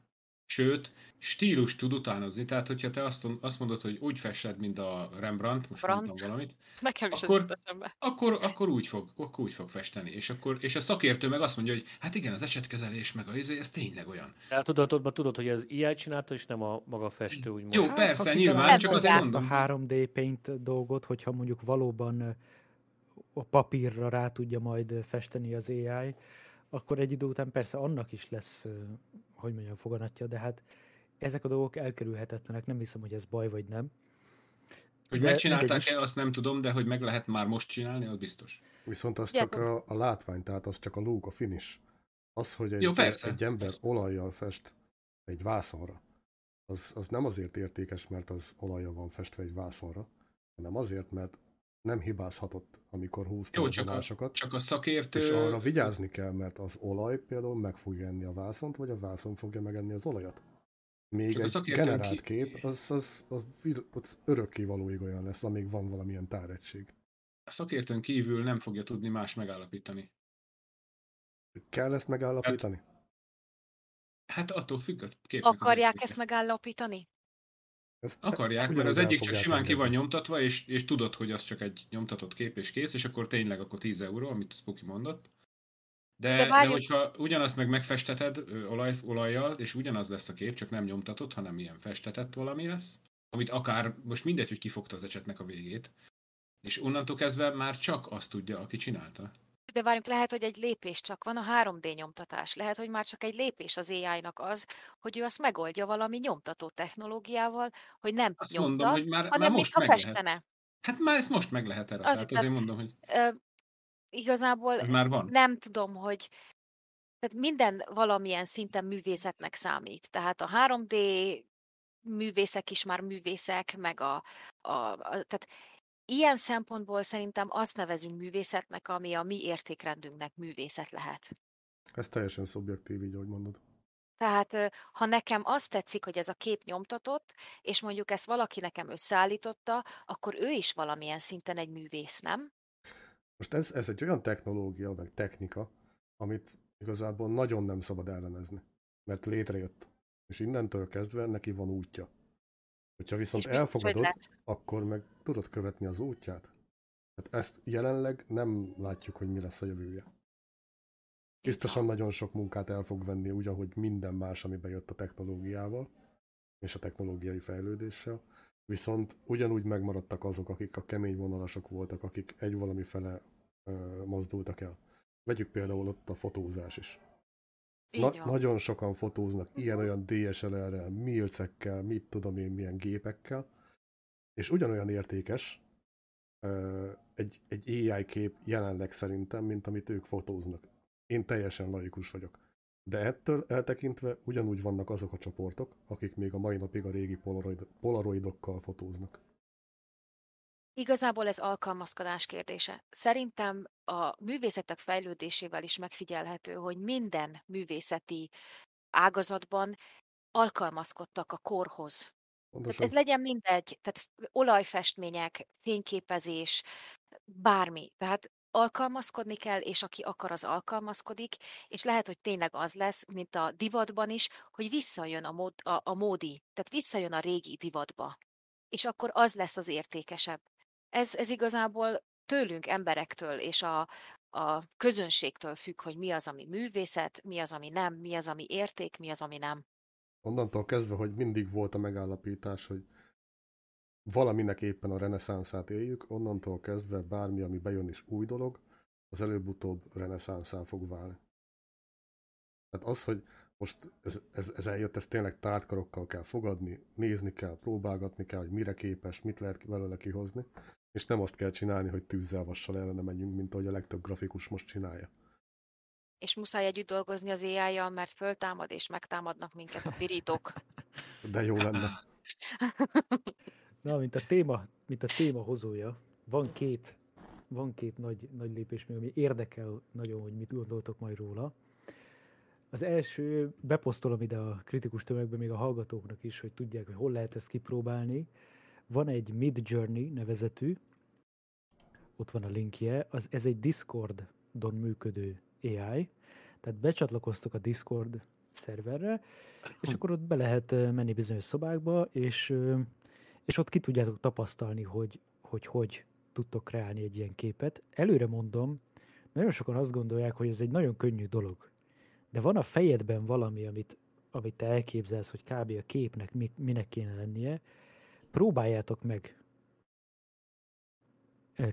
Sőt, stílus tud utánozni, tehát hogyha te azt, azt mondod, hogy úgy fested, mint a Rembrandt, most Brandt. mondtam valamit, Nekem is Akkor- akkor, akkor, úgy fog, akkor úgy fog festeni. És, akkor, és a szakértő meg azt mondja, hogy hát igen, az esetkezelés meg a izé, ez tényleg olyan. Tehát tudatodban tudod, hogy ez AI csinálta, és nem a maga festő, úgymond. Jó, Hát, persze, nyilván, csak azért tudják. mondom. a 3D Paint dolgot, hogyha mondjuk valóban a papírra rá tudja majd festeni az AI, akkor egy idő után persze annak is lesz, hogy mondjam, foganatja, de hát ezek a dolgok elkerülhetetlenek, nem hiszem, hogy ez baj vagy nem. Hogy De megcsinálták-e, azt nem tudom, de hogy meg lehet már most csinálni, az biztos. Viszont az csak a, a látvány, tehát az csak a look, a finish. Az, hogy egy, Jó, persze. egy ember Persze. olajjal fest egy vászonra, az, az nem azért értékes, mert az olajjal van festve egy vászonra, hanem azért, mert nem hibázhatott, amikor húzta Jó, a csak a, csak a szakértő... és arra vigyázni kell, mert az olaj például meg fogja enni a vászont, vagy a vászon fogja megenni az olajat. Még Csak egy generált ki- kép, az, az, az, az, az örökkévalóig olyan lesz, amíg van valamilyen táregység. A szakértőn kívül nem fogja tudni más megállapítani. Kell ezt megállapítani? Hát attól függ a képnek az Akarják ezt megállapítani? Ezt Akarják, mert az egyik csak simán ki van nyomtatva, és, és tudod, hogy az csak egy nyomtatott kép és kész, és akkor tényleg akkor 10 euró, amit Spoki mondott. De, De de, de hogyha ugyanazt meg megfesteted olaj, olajjal, és ugyanaz lesz a kép, csak nem nyomtatott, hanem ilyen festetett valami lesz, amit akár, most mindegy, hogy kifogta az ecsetnek a végét, és onnantól kezdve már csak azt tudja, aki csinálta. De várjunk, lehet, hogy egy lépés csak van a 3D nyomtatás. Lehet, hogy már csak egy lépés az AI-nak az, hogy ő azt megoldja valami nyomtató technológiával, hogy nem Azt nyomtat, mondom, hogy már, már hanem most mintha festene. Hát már ezt most meg lehet erre. Az- tehát- azért mondom, hogy Ö, igazából ez már van. nem tudom, hogy tehát minden valamilyen szinten művészetnek számít. Tehát a 3D művészek is már művészek, meg a, a, a tehát ilyen szempontból szerintem azt nevezünk művészetnek, ami a mi értékrendünknek művészet lehet. Ez teljesen szubjektív, így ahogy mondod. Tehát ha nekem azt tetszik, hogy ez a kép nyomtatott, és mondjuk ezt valaki nekem összeállította, akkor ő is valamilyen szinten egy művész, nem? Most ez, ez egy olyan technológia, meg technika, amit igazából nagyon nem szabad ellenezni. Mert létrejött. És innentől kezdve neki van útja. Hogyha viszont biztos, hogy elfogadod, lesz. akkor meg tudod követni az útját. Tehát ezt jelenleg nem látjuk, hogy mi lesz a jövője. Biztosan nagyon sok munkát el fog venni, úgy, ahogy minden más, ami bejött a technológiával, és a technológiai fejlődéssel. Viszont ugyanúgy megmaradtak azok, akik a kemény vonalasok voltak, akik egy valami fele ö, mozdultak el. Vegyük például ott a fotózás is. Na, nagyon sokan fotóznak ilyen-olyan DSLR-rel, milcekkel, mit tudom én, milyen gépekkel, és ugyanolyan értékes egy, egy AI kép jelenleg szerintem, mint amit ők fotóznak. Én teljesen laikus vagyok. De ettől eltekintve ugyanúgy vannak azok a csoportok, akik még a mai napig a régi polaroid, polaroidokkal fotóznak. Igazából ez alkalmazkodás kérdése. Szerintem a művészetek fejlődésével is megfigyelhető, hogy minden művészeti ágazatban alkalmazkodtak a korhoz. Tehát Pontosan. ez legyen mindegy, tehát olajfestmények, fényképezés, bármi. Tehát alkalmazkodni kell, és aki akar, az alkalmazkodik, és lehet, hogy tényleg az lesz, mint a divatban is, hogy visszajön a, mód, a, a módi, tehát visszajön a régi divatba. És akkor az lesz az értékesebb. Ez, ez igazából tőlünk, emberektől és a, a közönségtől függ, hogy mi az, ami művészet, mi az, ami nem, mi az, ami érték, mi az, ami nem. Onnantól kezdve, hogy mindig volt a megállapítás, hogy valaminek éppen a reneszánszát éljük, onnantól kezdve bármi, ami bejön is új dolog, az előbb-utóbb reneszánszá fog válni. Tehát az, hogy most ez, ez, ez eljött, ezt tényleg tártkarokkal kell fogadni, nézni kell, próbálgatni kell, hogy mire képes, mit lehet belőle kihozni, és nem azt kell csinálni, hogy tűzzel vassal ellene menjünk, mint ahogy a legtöbb grafikus most csinálja. És muszáj együtt dolgozni az AI-jal, mert föltámad és megtámadnak minket a pirítók. De jó lenne. Na, mint a téma, mint a téma hozója, van két, van két nagy, nagy lépés, ami érdekel nagyon, hogy mit gondoltok majd róla. Az első, beposztolom ide a kritikus tömegbe még a hallgatóknak is, hogy tudják, hogy hol lehet ezt kipróbálni. Van egy Mid Journey nevezetű, ott van a linkje, az, ez egy Discordon működő AI, tehát becsatlakoztok a Discord szerverre, és akkor ott be lehet menni bizonyos szobákba, és, és ott ki tudjátok tapasztalni, hogy hogy, hogy tudtok kreálni egy ilyen képet. Előre mondom, nagyon sokan azt gondolják, hogy ez egy nagyon könnyű dolog. De van a fejedben valami, amit, amit te elképzelsz, hogy kb. a képnek mi, minek kéne lennie, próbáljátok meg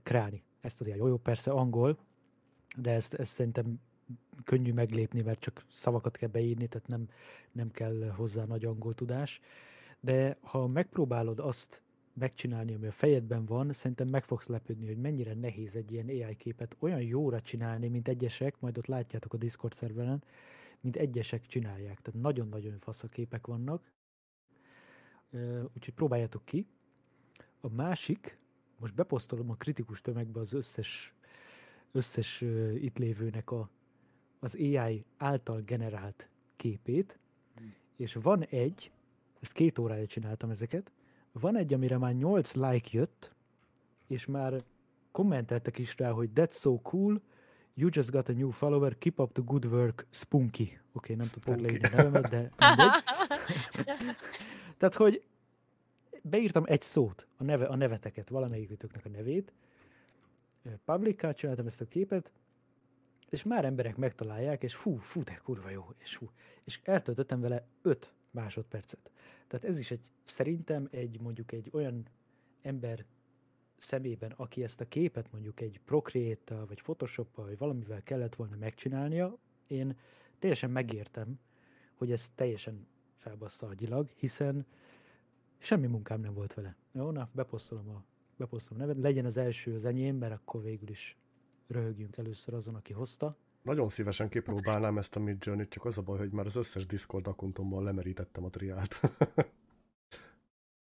kreálni ezt az ilyen. Jó, jó, persze angol, de ezt, ezt szerintem könnyű meglépni, mert csak szavakat kell beírni, tehát nem, nem kell hozzá nagy angol tudás. De ha megpróbálod azt megcsinálni, ami a fejedben van, szerintem meg fogsz lepődni, hogy mennyire nehéz egy ilyen AI képet olyan jóra csinálni, mint egyesek, majd ott látjátok a Discord szerveren, mint egyesek csinálják. Tehát nagyon-nagyon fasz a képek vannak. Úgyhogy próbáljátok ki. A másik, most beposztolom a kritikus tömegbe az összes, összes ö, itt lévőnek a, az AI által generált képét, és van egy, ezt két órája csináltam ezeket, van egy, amire már 8 like jött, és már kommenteltek is rá, hogy that's so cool, you just got a new follower, keep up the good work, Spunky. Oké, okay, nem tudták Spunky. leírni a nevemet, de mindegy. Tehát, hogy beírtam egy szót, a, neve, a neveteket, valamelyikőtöknek a nevét, public csináltam ezt a képet, és már emberek megtalálják, és fú, fú, de kurva jó, és fú. És eltöltöttem vele 5 másodpercet. Tehát ez is egy, szerintem egy mondjuk egy olyan ember szemében, aki ezt a képet mondjuk egy procreate vagy photoshop vagy valamivel kellett volna megcsinálnia, én teljesen megértem, hogy ez teljesen felbassza agyilag, hiszen semmi munkám nem volt vele. Jó, na, beposztolom a, beposztolom a nevet, legyen az első az enyém, mert akkor végül is röhögjünk először azon, aki hozta. Nagyon szívesen kipróbálnám ezt a Mid Journey, csak az a baj, hogy már az összes Discord akuntommal lemerítettem a triát.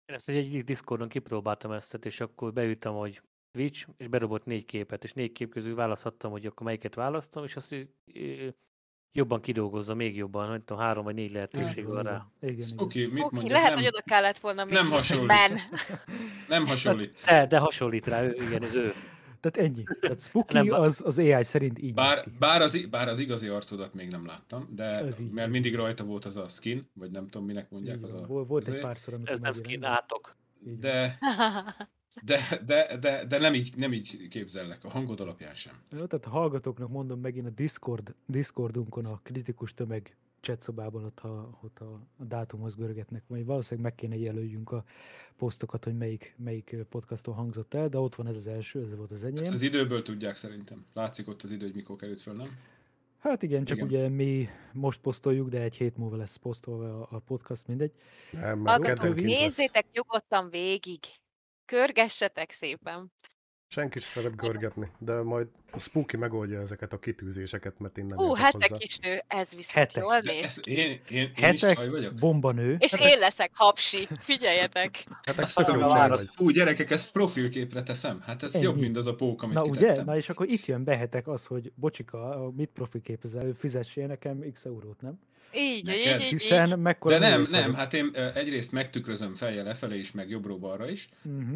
Én ezt egy Discordon kipróbáltam ezt, és akkor beütöm, hogy Twitch, és berobott négy képet, és négy kép közül választhattam, hogy akkor melyiket választom, és azt jobban kidolgozza, még jobban, nem tudom, három vagy négy lehetőség van rá. Igen, igen. Oké, mit Oké, mondjak? lehet, nem, hogy oda kellett volna még nem egy hasonlít. men. nem hasonlít. De, de hasonlít rá, ő, igen, ez ő. Tehát ennyi. Tehát Spooky Nem, az, az AI szerint így Bár, ki. bár, az, bár az igazi arcodat még nem láttam, de mert mindig rajta volt az a skin, vagy nem tudom minek mondják Így az a... Vol- Volt egy azért. párszor, amikor Ez nem skin, átok. De, de, de, de, de nem, így, nem így képzellek, a hangod alapján sem. Jó, tehát a hallgatóknak mondom megint a Discord, Discordunkon a kritikus tömeg chatszobában ott, ha, ott a, a dátumhoz görgetnek, vagy valószínűleg meg kéne jelöljünk a posztokat, hogy melyik, melyik podcaston hangzott el, de ott van ez az első, ez volt az enyém. Ezt az időből tudják szerintem. Látszik ott az idő, hogy mikor került föl, nem? Hát igen, csak Igen. ugye mi most posztoljuk, de egy hét múlva lesz posztolva a, a podcast, mindegy. Nem, Hallgatók, keddenként lesz. nézzétek nyugodtan végig. Körgessetek szépen. Senki sem szeret görgetni, de majd a Spooky megoldja ezeket a kitűzéseket, mert én nem Ú, értek hetek hozzá. is nő, ez viszont Hetek. jól néz ki. én, én, én is Hetek, csaj vagyok. bombanő. És én leszek hapsi, figyeljetek. Hát Azt tök jó tudom, csaj hogy- vagy. Ú, gyerekek, ezt profilképre teszem. Hát ez Ennyi. jobb, mint az a pók, amit Na ugye, na és akkor itt jön behetek az, hogy bocsika, mit profi képezel, fizessél nekem x eurót, nem? Így, Neked. így, így, így. Hiszen mekkora De nem, nem, vagyok. hát én egyrészt megtükrözöm fejjel lefelé is, meg jobbról-balra is. Mhm.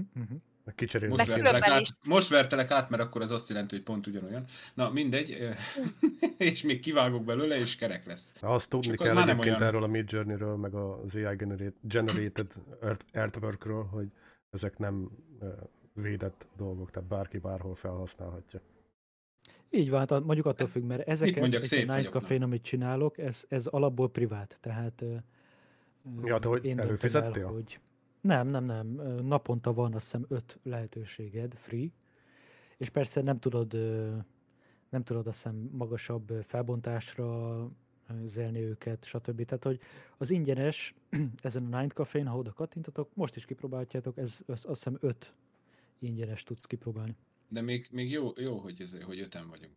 Kicserélni. Most vertelek, át, is. most vertelek át, mert akkor az azt jelenti, hogy pont ugyanolyan. Na, mindegy, és még kivágok belőle, és kerek lesz. Azt tudni Csak az kell nem egyébként olyan. erről a Mid Journey-ről, meg az AI generate, generated art- artworkről, hogy ezek nem védett dolgok, tehát bárki bárhol felhasználhatja. Így van, hát mondjuk attól függ, mert ezeket, mondjak, szép a Night Café, amit csinálok, ez, ez alapból privát, tehát Ja, de hogy én előfizettél? El, hogy nem, nem, nem, naponta van azt hiszem öt lehetőséged, free, és persze nem tudod, nem tudod azt hiszem magasabb felbontásra zelni őket, stb. Tehát, hogy az ingyenes, ezen a Night Café-n, ha oda kattintotok, most is kipróbáljátok, ez az, azt hiszem öt ingyenes tudsz kipróbálni. De még, még jó, jó hogy, ez, hogy öten vagyunk.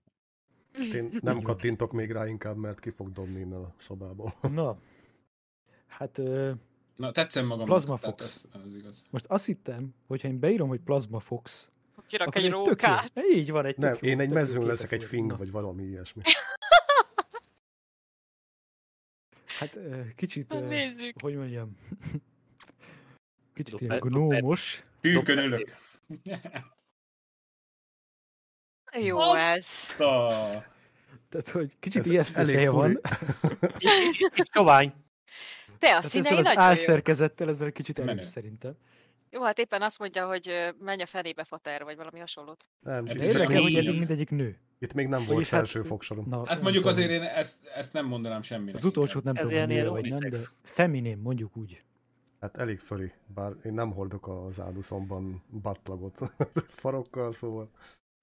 Én nem kattintok még rá inkább, mert ki fog dobni innen a szobából. Na, hát ö, Na, tetszem magam. Plasma Fox. Az, az igaz. most azt hittem, hogyha én beírom, hogy Plasma Fox, Kirak akkor egy tök jó- rókát. Így van, egy Nem, jó- én egy mezőn leszek egy fing, Na, vagy valami ilyesmi. Hát kicsit, Na, Nézzük. hogy mondjam, kicsit ilyen gnómos, Hűkön ülök. Jó Azt ez. a- tehát hogy kicsit Ez ijesztő elég van, Kis sovány. Te a tehát színei az nagyon jó. álszerkezettel ezzel kicsit erős szerintem. Jó, hát éppen azt mondja, hogy menj a fenébe, fater, vagy valami hasonlót. Nem, Hát itt, De érdekel, hogy eddig mindegyik nő. itt még nem volt Vagyis hát- felső fogsorom. Na, Hát mondjuk tudom. azért én ezt, ezt nem mondanám semminek. Az utolsót nem Ez tudom, nő vagy nem, de feminin, mondjuk úgy. Hát elég föli, bár én nem hordok az álduszomban buttplugot farokkal, szóval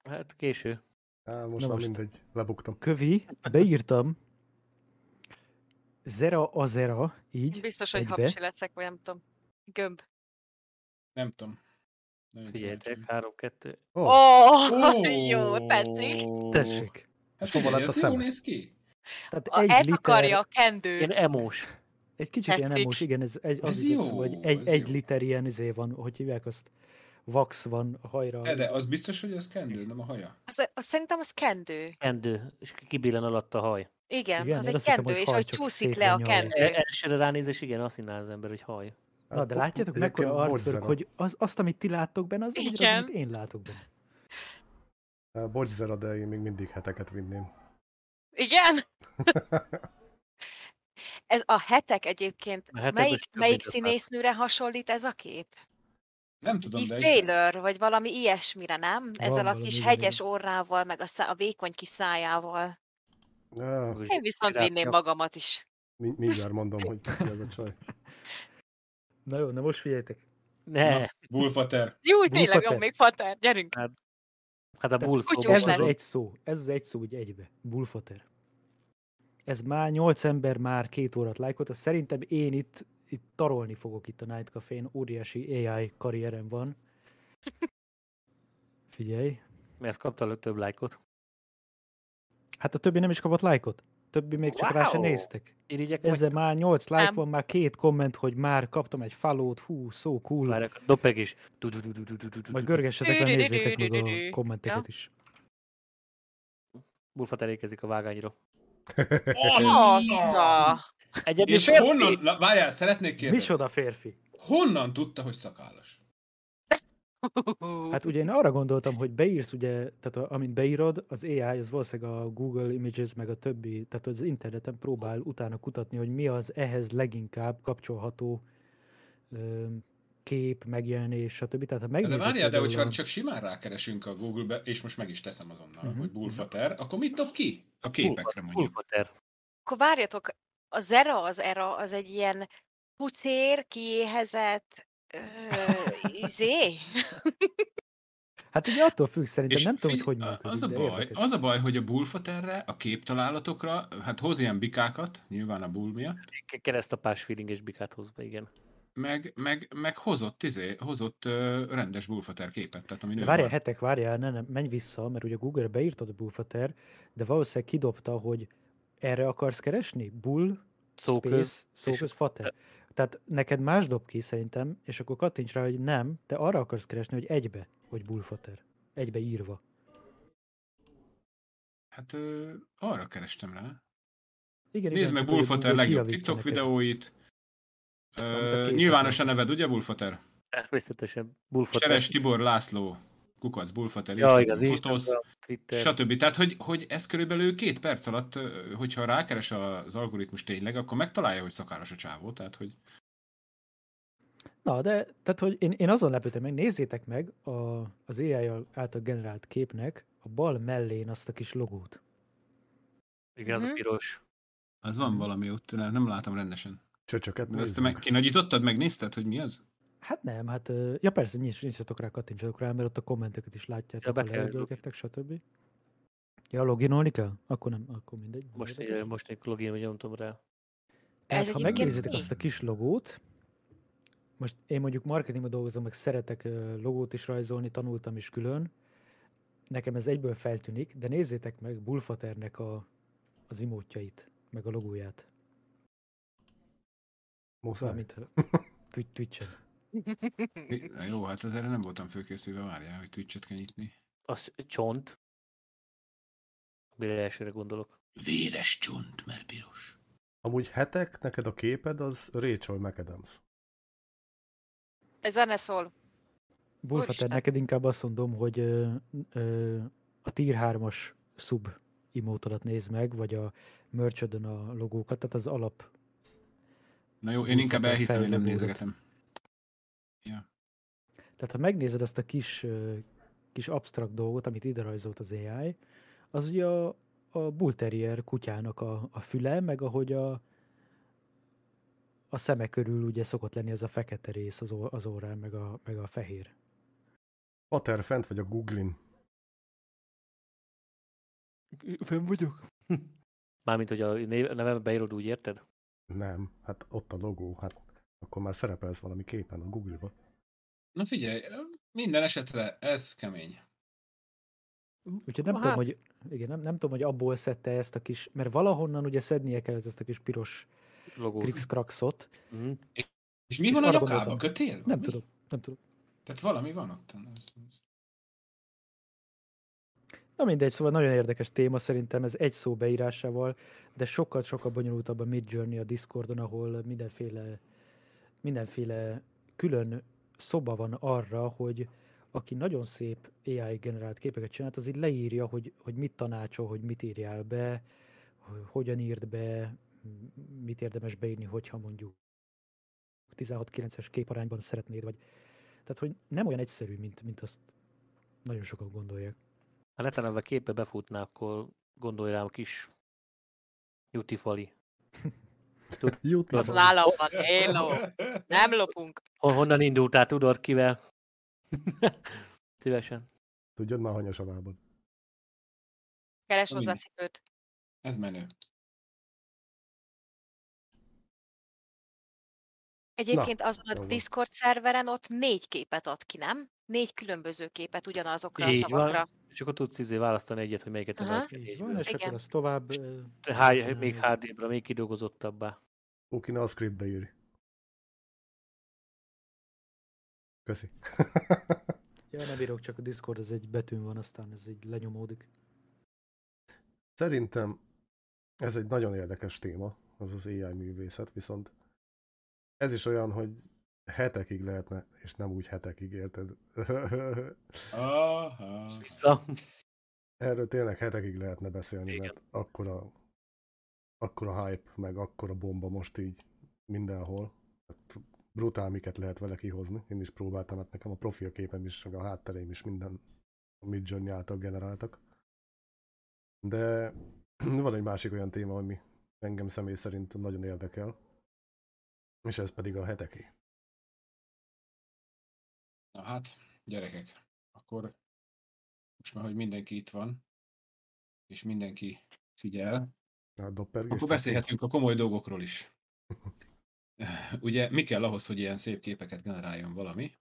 Hát késő. á, most Na már most. mindegy, lebuktam. Kövi, beírtam, Zera Azera, így, Biztos, hogy egybe. hapsi leszek, vagy nem tudom. Gömb. Nem tudom. Figyeljetek, kíváncsi. három, kettő. Ó, Ó, Ó. jó, tetszik. Tessék. Hát És hova lett a ez szeme? néz ki. Tehát A, egy eltakarja liter, a kendő. Ilyen emós. egy kicsit ilyen Tetszik. emos, igen, ez, egy, az Ez jó, szó, hogy egy, ez egy jó. liter ilyen izé van, hogy hívják azt, wax van a hajra. De, de az biztos, hogy az kendő, nem a haja. Az, az, szerintem az kendő. Kendő, és kibillen alatt a haj. Igen, Igen, az egy hittem, kendő, hogy és ahogy csúszik le a kendő. E- Elsőre ránézés, igen, azt hinná az ember, hogy haj. Na, de látjátok, mekkora artwork, Borzera. hogy az, azt, amit ti láttok benne, az ugyanaz, amit én látok benne. Bocs, Zera, de én még mindig heteket vinném. Igen? Ez a hetek egyébként, A hetek melyik, melyik színésznőre hasonlít ez a kép? Nem tudom, Eve de... Taylor, vagy valami ilyesmire, nem? Ezzel a kis igen. hegyes orrával, meg a, szá- a vékony kis szájával. Ja, Én viszont vinném magamat is. mi- mindjárt mondom, hogy ki az a csaj. Na jó, na most figyeljetek. Ne, Na, Bullfater. Jó, tényleg Bullfater. van még fater, gyerünk. hát a Tehát bull kutyus szóval Ez az egy szó, ez az egy szó, úgy egybe. Bullfater. Ez már nyolc ember már két órát lájkolt, szerintem én itt, itt tarolni fogok itt a Night Café-n, óriási AI karrierem van. Figyelj. Mert kapta több lájkot. Hát a többi nem is kapott lájkot. Többi még csak rá se Wow! néztek. Irigyek Ezzel már 8 like Nem. van, már két komment, hogy már kaptam egy follow-t, hú, so cool. Várják, a dopeg is. Majd görgessetek le, nézzétek meg a kommenteket is. Bullfat elékezik a vágányra. Na, Egyedül És férfi? honnan, na, várjál, szeretnék kérdezni. Micsoda férfi? Honnan tudta, hogy szakállas? Hát ugye én arra gondoltam, hogy beírsz ugye, tehát a, amint beírod, az AI, az valószínűleg a Google Images, meg a többi, tehát az interneten próbál utána kutatni, hogy mi az ehhez leginkább kapcsolható ö, kép, megjelenés, stb. Tehát ha De várjál, de hogyha csak simán rákeresünk a Google-be, és most meg is teszem azonnal, Mhm. hogy Bullfater, akkor mit dob ki? A képekre mondjuk. Bullfater. akkor várjatok, a Zera az Era az egy ilyen pucér, kiéhezett, ö, izé? Hát ugye attól függ, szerintem És nem tudom, hogy hogy működik, az a, baj, érdekes. az a baj, hogy a Bullfaterre, a képtalálatokra, hát hoz ilyen bikákat, nyilván a Bull miatt, Keresztapás feelinges bikát hoz be, igen. meg, meg, meg hozott, izé, hozott ö, rendes Bullfater képet, tehát ami Várjál, hetek, várjál, ne, ne, menj vissza, mert ugye Google-re beírtad a Bullfater, de valószínűleg kidobta, hogy erre akarsz keresni? Bull, Szóköz, space, szóköz, fater. Tehát neked más dob ki szerintem, és akkor kattints rá, hogy nem, te arra akarsz keresni, hogy egybe, hogy Bullfater. Egybe írva. Hát ö, arra kerestem rá. Igen, Nézd igen, meg Bullfater legjobb TikTok neked. videóit. Ö, nyilvános a neved, ugye Bullfater? Természetesen Bullfater. Seres Tibor László, kukac Bullfater, Ja, igaz, Twitter. stb. Tehát, hogy, hogy ez körülbelül két perc alatt, hogyha rákeres az algoritmus tényleg, akkor megtalálja, hogy szakállas a csávó. Tehát, hogy Na, de, tehát, hogy én, én azon lepődtem meg, nézzétek meg a, az AI által generált képnek a bal mellén azt a kis logót. Igen, az a Mhm. piros. az van valami ott, nem látom rendesen. Csöcsöket De ezt meg, kinagyítottad, megnézted, hogy mi az? Hát nem, hát, ja persze, nyis, nyissatok rá, kattintsatok rá, mert ott a kommenteket is látjátok, Ja, kell leerőlgettek, stb. Ja, loginolni kell? Akkor nem, akkor mindegy. Most, Érdekes. egy- most egy login, vagy nyomtam rá. Tehát, Ez ha megnézitek azt a kis logót, most én mondjuk marketingben dolgozom, meg szeretek logót is rajzolni, tanultam is külön. Nekem ez egyből feltűnik, de nézzétek meg Bullfaternek a, az imótjait, meg a logóját. Muszáj. Twitch-en. Na jó, hát ezzel nem voltam fölkészülve, várjál, hogy Twitch-et kell nyitni. Az csont. Mire elsőre gondolok. Véres csont, mert piros. Amúgy hetek, neked a képed az Rachel McAdams. Ez zene szól. Bullfater, Úristen. neked inkább azt mondom, hogy ö, ö, a Tier 3-as sub imótodat nézd meg, vagy a merch a logókat, tehát az alap. Na jó, én inkább elhiszem, hogy nem nézegetem. Ja. Tehát ha megnézed azt a kis, kis absztrakt dolgot, amit ide rajzolt az AI, az ugye a, a Bull Terrier kutyának a, a füle, meg ahogy a, a szeme körül ugye szokott lenni ez a fekete rész az, or, az órán, meg a, meg a fehér. Pater fent vagy a Googlin. Fenn vagyok. Mármint, hogy a nevembe beírod, úgy érted? Nem, hát ott a logó, hát akkor már szerepelsz valami képen a Google-ba. Na figyelj, minden esetre ez kemény. Úgyhogy nem Hát- tudom, hogy, igen, nem, nem tudom, hogy abból szedte ezt a kis, mert valahonnan ugye szednie kellett ezt a kis piros Logót. Krix-kraxot. Mhm. És mi És van a gondoltam. Kötél? Nem Mi? tudom, nem tudom. Tehát valami van ott. Na mindegy, szóval nagyon érdekes téma szerintem, ez egy szó beírásával, de sokkal-sokkal bonyolultabb a Mid Journey a Discordon, ahol mindenféle, mindenféle külön szoba van arra, hogy aki nagyon szép AI generált képeket csinált, az így leírja, hogy, hogy mit tanácsol, hogy mit írjál be, hogy hogyan írd be, mit érdemes beírni, hogyha mondjuk 16-9-es képarányban szeretnéd, vagy tehát, hogy nem olyan egyszerű, mint, mint azt nagyon sokan gondolják. Ha netán a képbe befutná, akkor gondolj rám a kis Jutifali. YouTube. Az nálam van, hello. Nem lopunk. Hon- Honnan indultál, tudod kivel? Szívesen. Tudjad már hanyas a lábad. Keres Na hozzá cipőt. Ez menő. Egyébként azon jó a. Discord szerveren ott négy képet ad ki, nem? Négy különböző képet ugyanazokra a Így van. És akkor tudsz izé választani egyet, hogy melyiket emelt ki. Van, és Igen. akkor az tovább... csinálni. még HD-bra, még kidolgozottabbá. Kéne a scriptbe írni. Köszi. Ja, nem bírok, csak a Discord az egy betűn van, aztán ez így lenyomódik. Szerintem ez egy nagyon érdekes téma, az az AI művészet, viszont ez is olyan, hogy hetekig lehetne, és nem úgy hetekig, érted? Aha. Vissza. Erről tényleg hetekig lehetne beszélni, Igen. mert akkora, akkora hype, meg akkora bomba most így mindenhol. Hát brutál miket lehet vele kihozni. Én is próbáltam, hát nekem a profilképem is, meg a háttereim is minden a Midjourney által generáltak. De van egy másik olyan téma, ami engem személy szerint nagyon érdekel, és ez pedig a heteké. Na hát, gyerekek, akkor most már, hogy mindenki itt van, és mindenki figyel, doppergés. akkor beszélhetünk a komoly dolgokról is. Ugye mi kell ahhoz, hogy ilyen szép képeket generáljon valami?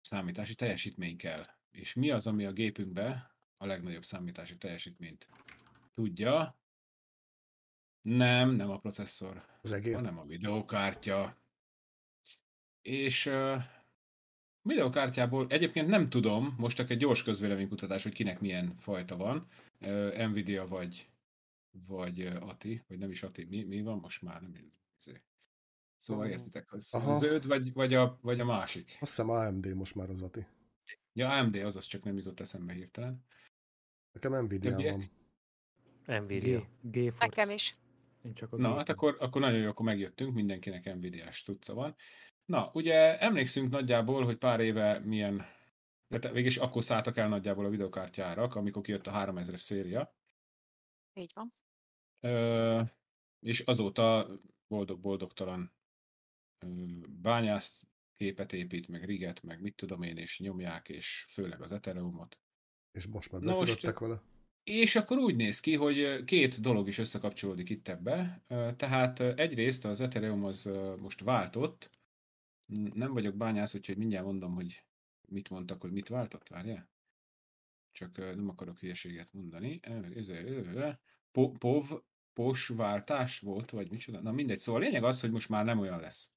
Számítási teljesítmény kell. És mi az, ami a gépünkbe a legnagyobb számítási teljesítményt tudja? Nem, nem a processzor, hanem a videokártya. És videokártyából egyébként nem tudom, most csak egy gyors közvéleménykutatás, hogy kinek milyen fajta van, Nvidia vagy, vagy Ati, vagy nem is Ati, mi, mi van most már? Nem, izé. Szóval értitek, hogy aha. zöld vagy, vagy, a, vagy a másik. Azt hiszem AMD most már az Ati. Ja, AMD, azaz csak nem jutott eszembe hirtelen. Nekem Nvidia Többiek? van. Nvidia. G, GeForce. Nekem is. Én csak a Na, G- hát akkor, akkor nagyon jó, akkor megjöttünk, mindenkinek Nvidia-s tudca van. Na, ugye emlékszünk nagyjából, hogy pár éve milyen, de te- végülis akkor szálltak el nagyjából a videokártyárak, amikor kijött a 3000-es széria, Így van. Ö, és azóta boldog-boldogtalan bányász képet épít, meg riget, meg mit tudom én, és nyomják, és főleg az Ethereumot. És most már befülöttek vele. És akkor úgy néz ki, hogy két dolog is összekapcsolódik itt ebbe. Tehát egyrészt az Ethereum az most váltott. Nem vagyok bányász, úgyhogy mindjárt mondom, hogy mit mondtak, hogy mit váltott, várjál? Csak nem akarok hülyeséget mondani. Po- POV, POS váltás volt, vagy micsoda? Na mindegy, szóval a lényeg az, hogy most már nem olyan lesz,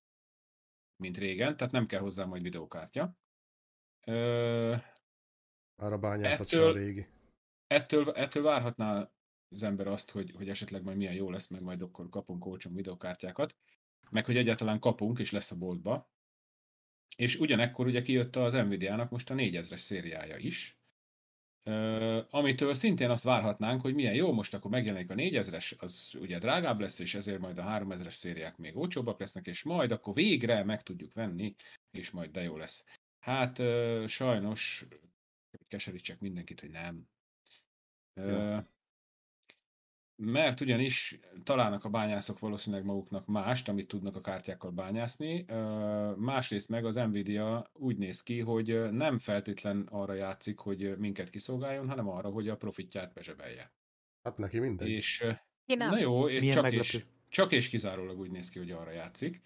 mint régen, tehát nem kell hozzá majd videókártya. Ö, Már a bányászat Ettől- sem régi. ettől, ettől várhatná az ember azt, hogy, hogy esetleg majd milyen jó lesz, meg majd akkor kapunk olcsó videokártyákat, meg hogy egyáltalán kapunk, és lesz a boltba. És ugyanekkor ugye kijött az Nvidia-nak most a 4000-es szériája is, amitől szintén azt várhatnánk, hogy milyen jó, most akkor megjelenik a 4000-es, az ugye drágább lesz, és ezért majd a 3000-es szériák még olcsóbbak lesznek, és majd akkor végre meg tudjuk venni, és majd de jó lesz. Hát sajnos keserítsek mindenkit, hogy nem. Ö, mert ugyanis találnak a bányászok valószínűleg maguknak mást, amit tudnak a kártyákkal bányászni. Másrészt meg az Nvidia úgy néz ki, hogy nem feltétlen arra játszik, hogy minket kiszolgáljon, hanem arra, hogy a profitját bezsebelje. Hát neki mindegy. És na jó, és Milyen csak meglepő. és, csak és kizárólag úgy néz ki, hogy arra játszik.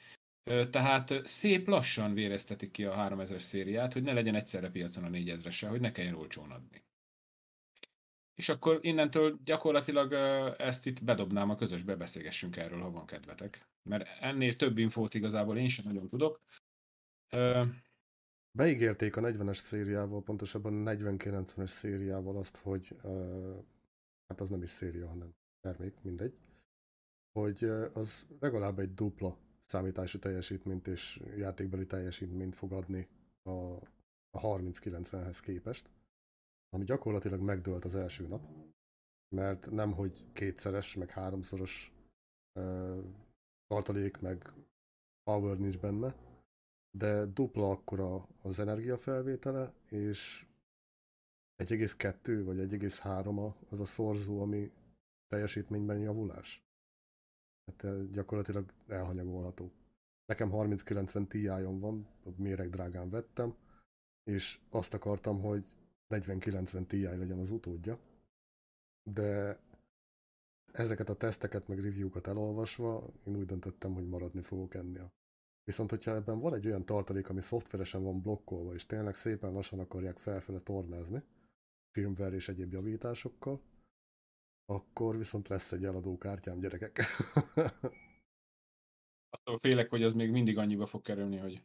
Tehát szép lassan véreztetik ki a 3000-es szériát, hogy ne legyen egyszerre piacon a 4000-essel, hogy ne kelljen olcsón adni. És akkor innentől gyakorlatilag ezt itt bedobnám a közösbe, beszélgessünk erről, ha van kedvetek. Mert ennél több infót igazából én sem nagyon tudok. Beígérték a 40-es szériával, pontosabban a 40-90-es szériával azt, hogy hát az nem is széria, hanem termék, mindegy, hogy az legalább egy dupla számítási teljesítményt és játékbeli teljesítményt fog adni a, a 3090-hez képest, ami gyakorlatilag megdőlt az első nap, mert nem, hogy kétszeres, meg háromszoros uh, tartalék, meg power nincs benne, de dupla akkora az energiafelvétele, és 1,2 vagy 1,3 az a szorzó, ami teljesítményben javulás. Hát gyakorlatilag elhanyagolható. Nekem 3090 ti van, méreg drágán vettem, és azt akartam, hogy 4090 Ti legyen az utódja, de ezeket a teszteket meg review-kat elolvasva, én úgy döntöttem, hogy maradni fogok ennél. Viszont, hogyha ebben van egy olyan tartalék, ami szoftveresen van blokkolva, és tényleg szépen lassan akarják felfele tornázni, firmware és egyéb javításokkal, akkor viszont lesz egy eladó kártyám, gyerekek. Attól félek, hogy az még mindig annyiba fog kerülni, hogy...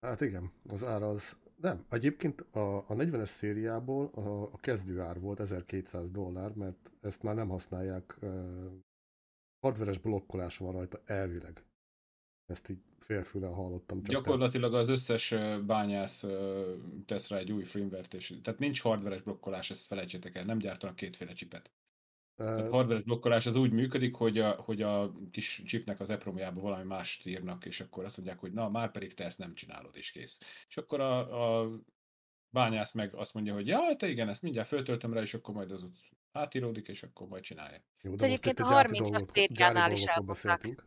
Hát igen, az ára az... Nem, egyébként a, a 40-es szériából a, a kezdőár volt 1200 dollár, mert ezt már nem használják, uh, hardveres blokkolás van rajta elvileg. Ezt így félfüle hallottam. Csak Gyakorlatilag az összes bányász tesz rá egy új firmware és tehát nincs hardveres blokkolás, ezt felejtsétek el, nem gyártanak kétféle csipet. A hardveres blokkolás az úgy működik, hogy a, hogy a kis chipnek az EPROM-jába valami mást írnak, és akkor azt mondják, hogy na, már pedig te ezt nem csinálod, és kész. És akkor a, a bányász meg azt mondja, hogy ja, te igen, ezt mindjárt föltöltöm rá, és akkor majd az ott átíródik, és akkor majd csinálja. Jó, de egyébként a 30-as szériánál is elmondták.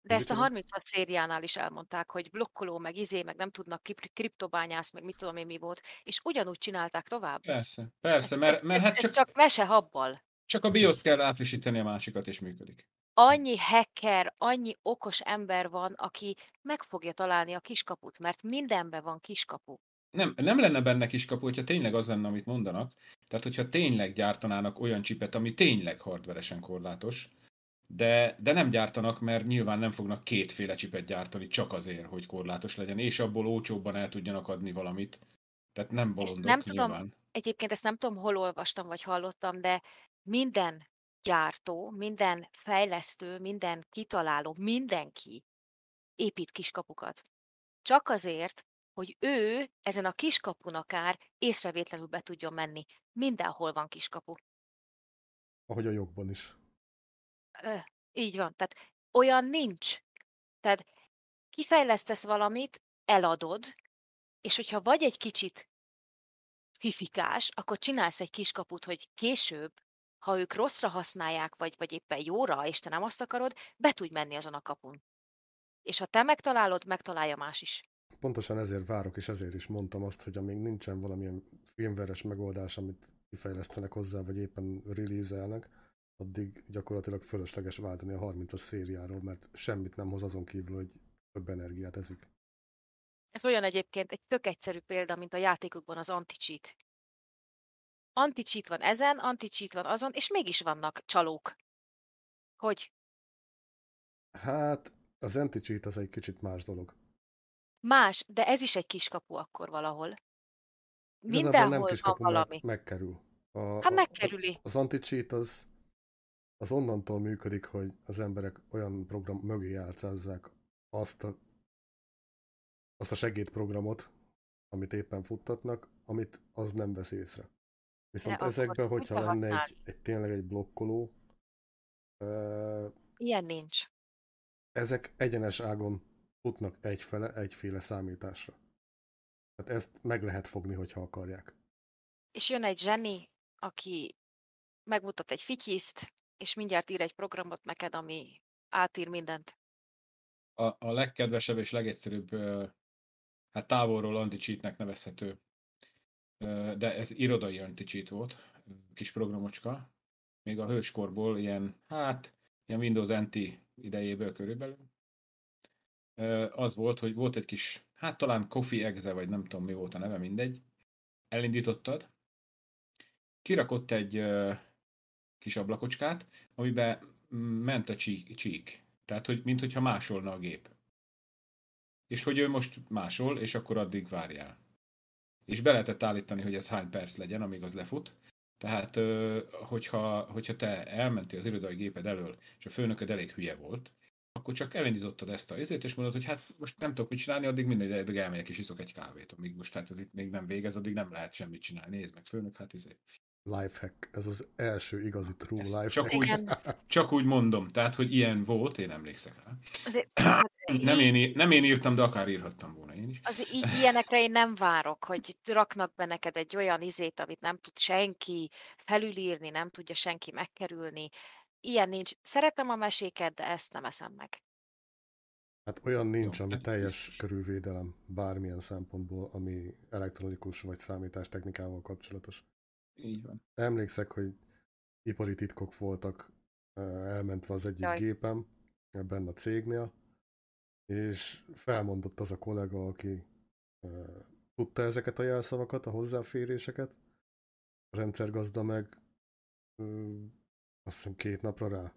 De ezt a 30-as szériánál is elmondták, hogy blokkoló, meg izé, meg nem tudnak kriptobányász, meg mit tudom én mi volt, és ugyanúgy csinálták tovább. Persze, persze, mert, mert ez, hát ez csak, csak mese habbal. Csak a BIOS kell ráfrissíteni a másikat, és működik. Annyi hacker, annyi okos ember van, aki meg fogja találni a kiskaput, mert mindenben van kiskapu. Nem, nem lenne benne kiskapu, hogyha tényleg az lenne, amit mondanak. Tehát, hogyha tényleg gyártanának olyan csipet, ami tényleg hardveresen korlátos, de, de nem gyártanak, mert nyilván nem fognak kétféle csipet gyártani csak azért, hogy korlátos legyen, és abból olcsóbban el tudjanak adni valamit. Tehát nem bolondok nem nyilván. tudom, egyébként ezt nem tudom, hol olvastam, vagy hallottam, de minden gyártó, minden fejlesztő, minden kitaláló, mindenki épít kiskapukat. Csak azért, hogy ő ezen a kiskapun akár észrevétlenül be tudjon menni. Mindenhol van kiskapu. Ahogy a jogban is. Ö, így van. Tehát olyan nincs. Tehát kifejlesztesz valamit, eladod, és hogyha vagy egy kicsit fifikás, akkor csinálsz egy kiskaput, hogy később, ha ők rosszra használják, vagy, vagy éppen jóra, és te nem azt akarod, be tudj menni azon a kapun. És ha te megtalálod, megtalálja más is. Pontosan ezért várok, és ezért is mondtam azt, hogy amíg nincsen valamilyen filmveres megoldás, amit kifejlesztenek hozzá, vagy éppen release addig gyakorlatilag fölösleges váltani a 30-as szériáról, mert semmit nem hoz azon kívül, hogy több energiát eszik. Ez olyan egyébként egy tök egyszerű példa, mint a játékokban az anti-cheat. Anti-cheat van ezen, anti-cheat van azon, és mégis vannak csalók. Hogy? Hát, az anti-cheat az egy kicsit más dolog. Más, de ez is egy kiskapu akkor valahol. Igazából Mindenhol nem van kiskapu, valami. mert megkerül. A, Hát megkerüli. Az anti-cheat az, az onnantól működik, hogy az emberek olyan program mögé játszázzák azt a, azt a segédprogramot, amit éppen futtatnak, amit az nem vesz észre. Viszont De ezekben, hogyha lenne egy, használni? egy tényleg egy blokkoló, ö, Ilyen nincs. ezek egyenes ágon futnak egyfele, egyféle számításra. Tehát ezt meg lehet fogni, hogyha akarják. És jön egy zseni, aki megmutat egy fityiszt, és mindjárt ír egy programot neked, ami átír mindent. A, a legkedvesebb és legegyszerűbb, hát távolról anti-cheatnek nevezhető, de ez irodai anti-cheat volt, kis programocska. Még a hőskorból ilyen, hát, ilyen Windows NT idejéből körülbelül. Az volt, hogy volt egy kis, hát talán Coffee Exe, vagy nem tudom mi volt a neve, mindegy. Elindítottad, kirakott egy kis ablakocskát, amiben ment a csík. Tehát, hogy mintha másolna a gép. És hogy ő most másol, és akkor addig várjál. És be lehetett állítani, hogy ez hány perc legyen, amíg az lefut. Tehát, hogyha, hogyha te elmentél az irodai géped elől, és a főnököd elég hülye volt, akkor csak elindítottad ezt a izét, és mondod, hogy hát most nem tudok mit csinálni, addig mindegy, addig elmegyek és iszok egy kávét. Amíg most hát ez itt még nem végez, addig nem lehet semmit csinálni. Nézd meg, főnök, hát izé. Lifehack. Ez az első igazi true Ez lifehack. csak úgy, Igen. csak úgy mondom, tehát, hogy ilyen volt, én emlékszek rá. De, hát, Nem én, nem én írtam, de akár írhattam volna én is. Az így ilyenekre én nem várok, hogy raknak be neked egy olyan izét, amit nem tud senki felülírni, nem tudja senki megkerülni. Ilyen nincs. Szeretem a meséket, de ezt nem eszem meg. Hát olyan nincs, ami teljes körülvédelem bármilyen szempontból, ami elektronikus vagy számítástechnikával kapcsolatos. Így van. Emlékszek, hogy ipari titkok voltak elmentve az egyik Jaj. gépem, ebben a cégnél, és felmondott az a kollega, aki tudta ezeket a jelszavakat, a hozzáféréseket, a rendszergazda meg azt hiszem két napra rá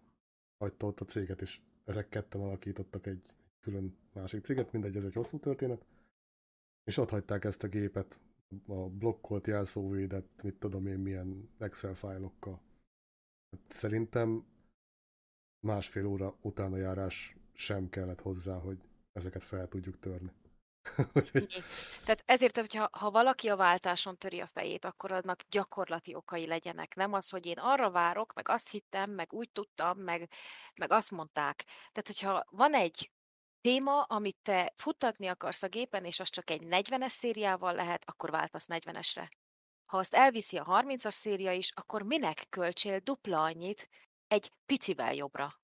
hagyta ott a céget, és ezek ketten alakítottak egy külön másik céget, mindegy, ez egy hosszú történet, és ott hagyták ezt a gépet, a blokkolt jelszóvédett, mit tudom én, milyen Excel fájlokkal. Hát szerintem másfél óra utána járás sem kellett hozzá, hogy ezeket fel tudjuk törni. Úgyhogy. Tehát ezért, tehát, hogyha ha valaki a váltáson töri a fejét, akkor annak gyakorlati okai legyenek. Nem az, hogy én arra várok, meg azt hittem, meg úgy tudtam, meg, meg azt mondták. Tehát, hogyha van egy téma, amit te futtatni akarsz a gépen, és az csak egy 40-es szériával lehet, akkor váltasz 40-esre. Ha azt elviszi a 30-as széria is, akkor minek költsél dupla annyit egy picivel jobbra?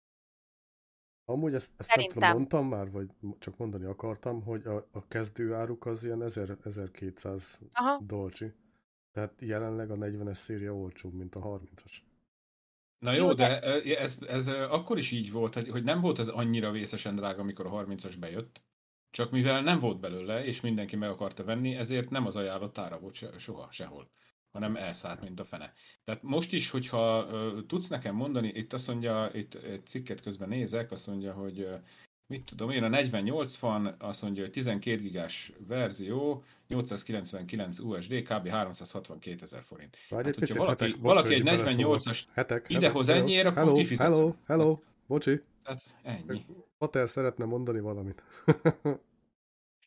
Amúgy ezt, ezt nem tudom, Szerintem. mondtam már, vagy csak mondani akartam, hogy a, a kezdő áruk az ilyen 1000, 1200 Aha. dolcsi. Tehát jelenleg a 40-es széria olcsóbb, mint a 30-as. Na Jó, jó, de- de ez, ez akkor is így volt, hogy, nem volt ez annyira vészesen drága, amikor a 30-as bejött, csak mivel nem volt belőle, és mindenki meg akarta venni, ezért nem az ajánlott ára volt se, soha, sehol, hanem elszállt, mint a fene. Tehát most is, hogyha ö, tudsz nekem mondani, itt azt mondja, itt egy cikket közben nézek, azt mondja, hogy ö, mit tudom én, a 48 van, azt mondja, hogy 12 gigás verzió, 899 USD, kb. 362 ezer forint. Várj Hát, egy hogyha picit, valaki- hetek, valaki egy hogy beleszólok. 48-as hetek, idehoz hetek, ennyiért, akkor hello, kifizetem. hello, hello, bocsi, Tehát ennyi. Pater szeretne mondani valamit.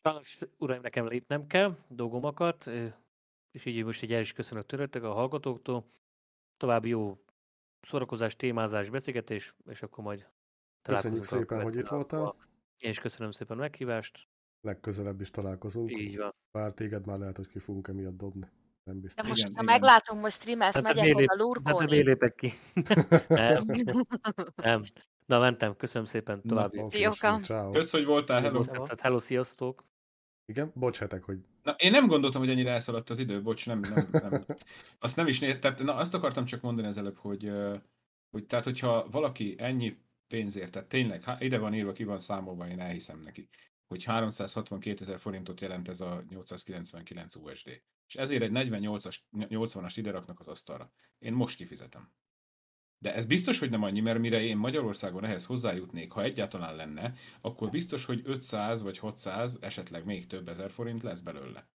Sajnos, uraim, nekem lépnem kell dolgomakat, ö, és így most egy el is köszönök tőletek a hallgatóktól. További jó szórakozás, témázás, beszélgetés, és akkor majd Köszönjük szépen, hogy itt voltál. Én is köszönöm szépen a meghívást. Legközelebb is találkozunk. Így van. Bár téged már lehet, hogy ki fogunk emiatt dobni. Nem De biztos. most, Igen, ha igen. meglátom, hogy streamelsz, Hát, megyek miért oda lép- Hát lurkolni. miért lépek ki? nem, nem. Na, mentem. Köszönöm szépen. Oké, Szióka. ciao. Kösz, hogy voltál, hello. Köszönöm. Hello, sziasztok. Igen, bocs, hetek, hogy Na, én nem gondoltam, hogy ennyire elszaladt az idő, bocs, nem, nem, nem. Azt nem is né- tehát na, azt akartam csak mondani az előbb, hogy, hogy tehát, hogyha valaki ennyi pénzért, tehát tényleg, há- ide van írva, ki van számolva, én elhiszem neki, hogy 362 ezer forintot jelent ez a 899 USD. És ezért egy 48-as, 80-as ide raknak az asztalra. Én most kifizetem. De ez biztos, hogy nem annyi, mert mire én Magyarországon ehhez hozzájutnék, ha egyáltalán lenne, akkor biztos, hogy 500 vagy 600, esetleg még több ezer forint lesz belőle.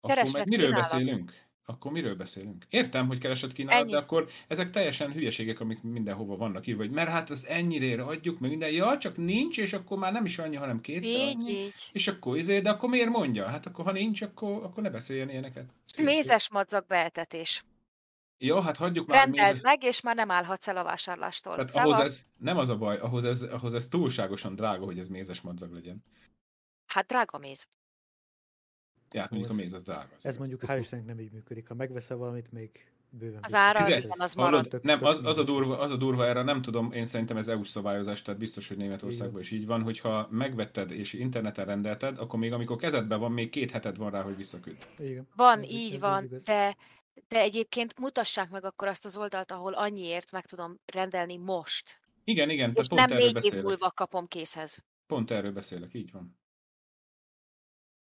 Akkor Kereslet, meg miről kínálat. beszélünk? Akkor miről beszélünk? Értem, hogy keresett kínálat, Ennyi. de akkor ezek teljesen hülyeségek, amik mindenhova vannak írva, hogy mert hát az ennyire adjuk, meg minden, ja, csak nincs, és akkor már nem is annyi, hanem kétszer Így, annyi. így. És akkor izé, de akkor miért mondja? Hát akkor ha nincs, akkor, akkor ne beszéljen ilyeneket. Szép, Mézes madzag beetetés. szép. Ja, hát hagyjuk már. Rendeld mézes- meg, és már nem állhatsz el a vásárlástól. Tehát ahhoz ez, nem az a baj, ahhoz ez, ahhoz ez túlságosan drága, hogy ez mézes madzag legyen. Hát drága méz. Ja, hát mondjuk a méz az drága. Ez mondjuk hál' Istennek nem így működik. Ha megveszel valamit, még bőven Az ára az igen, az marad. Tök- Nem, az, az, a durva, az a durva erre, nem tudom, én szerintem ez EU-s szabályozás, tehát biztos, hogy Németországban is így van, hogyha megvetted és interneten rendelted, akkor még amikor kezedben van, még két heted van rá, hogy visszaküld. Igen. Van, Ez- így ez van, igaz. de, de egyébként mutassák meg akkor azt az oldalt, ahol annyiért meg tudom rendelni most. Igen, igen, És tehát pont nem négy év múlva kapom készhez. Pont erről beszélek, így van.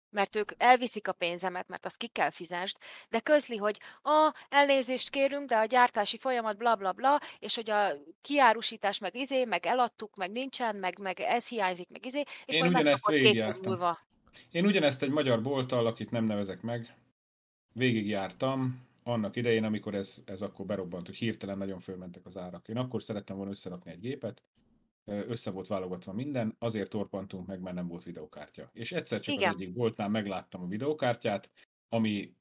Mert ők elviszik a pénzemet, mert azt ki kell fizest, de közli, hogy a elnézést kérünk, de a gyártási folyamat bla bla bla, és hogy a kiárusítás meg izé, meg eladtuk, meg nincsen, meg, meg ez hiányzik, meg izé, és Én majd ugyanezt megkapod két múlva. Én ugyanezt egy magyar bolttal, akit nem nevezek meg, végigjártam annak idején, amikor ez, ez akkor berobbant, hogy hirtelen nagyon fölmentek az árak. Én akkor szerettem volna összerakni egy gépet, össze volt válogatva minden, azért torpantunk meg, mert nem volt videokártya. És egyszer csak Igen. az egyik boltnál megláttam a videokártyát, ami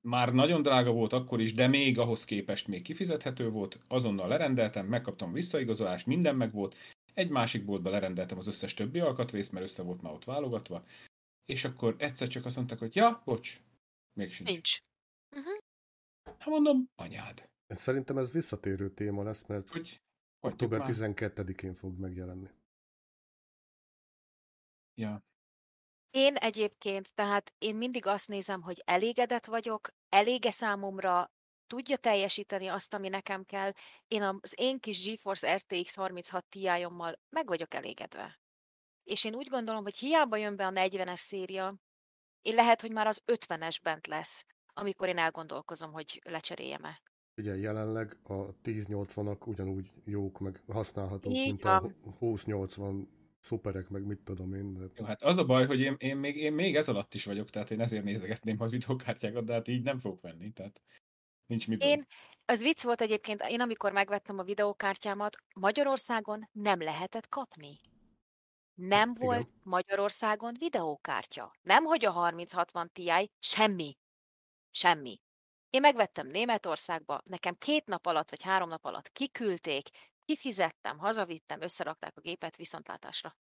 már nagyon drága volt akkor is, de még ahhoz képest még kifizethető volt, azonnal lerendeltem, megkaptam a visszaigazolást, minden meg volt, egy másik boltba lerendeltem az összes többi alkatrészt, mert össze volt már ott válogatva, és akkor egyszer csak azt mondták, hogy ja, bocs, még sincs. Nincs. Hát mondom, anyád, Szerintem ez visszatérő téma lesz, mert hogy október már? 12-én fog megjelenni. Ja. Én egyébként, tehát én mindig azt nézem, hogy elégedett vagyok, elége számomra, tudja teljesíteni azt, ami nekem kell. Én az én kis GeForce RTX 36 Ti-ommal meg vagyok elégedve. És én úgy gondolom, hogy hiába jön be a 40-es széria, én lehet, hogy már az 50-es bent lesz, amikor én elgondolkozom, hogy lecseréljem-e. Ugye jelenleg a 1080-ak ugyanúgy jók, meg használhatók, Így mint van. a 2080 szuperek, meg mit tudom én. De... Jó, hát az a baj, hogy én, én, még, én még ez alatt is vagyok, tehát én ezért nézegetném a videókártyákat, de hát így nem fogok venni, tehát nincs miből. Én, az vicc volt egyébként, én amikor megvettem a videókártyámat, Magyarországon nem lehetett kapni. Nem Igen. volt Magyarországon videókártya. Nem, hogy a 3060 Ti, semmi. Semmi. Én megvettem Németországba, nekem két nap alatt vagy három nap alatt kiküldték, kifizettem, hazavittem, összerakták a gépet viszontlátásra.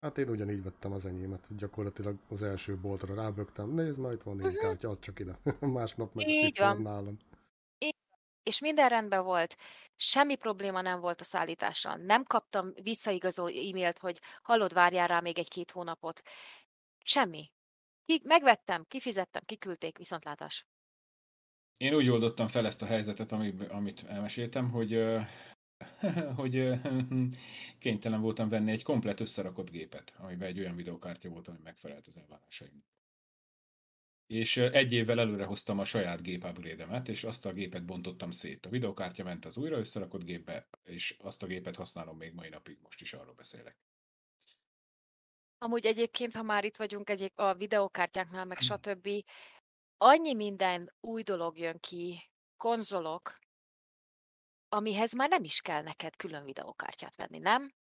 Hát én ugyanígy vettem az enyémet, gyakorlatilag az első boltra rábögtem, nézd, majd van én kártya, add csak ide. Másnap meg itt van nálam. És minden rendben volt, semmi probléma nem volt a szállítással. Nem kaptam visszaigazoló e-mailt, hogy hallod, várjál rá még egy-két hónapot. Semmi. Ki, megvettem, kifizettem, kiküldték, viszontlátás. Én úgy oldottam fel ezt a helyzetet, amit, elmeséltem, hogy, hogy kénytelen voltam venni egy komplet összerakott gépet, amiben egy olyan videokártya volt, ami megfelelt az elvárásaimnak. És egy évvel előre hoztam a saját gépábrédemet, és azt a gépet bontottam szét. A videokártya ment az újra összerakott gépbe, és azt a gépet használom még mai napig, most is arról beszélek. Amúgy egyébként, ha már itt vagyunk egyéb, a videókártyáknál, meg stb., annyi minden új dolog jön ki, konzolok, amihez már nem is kell neked külön videókártyát venni, nem?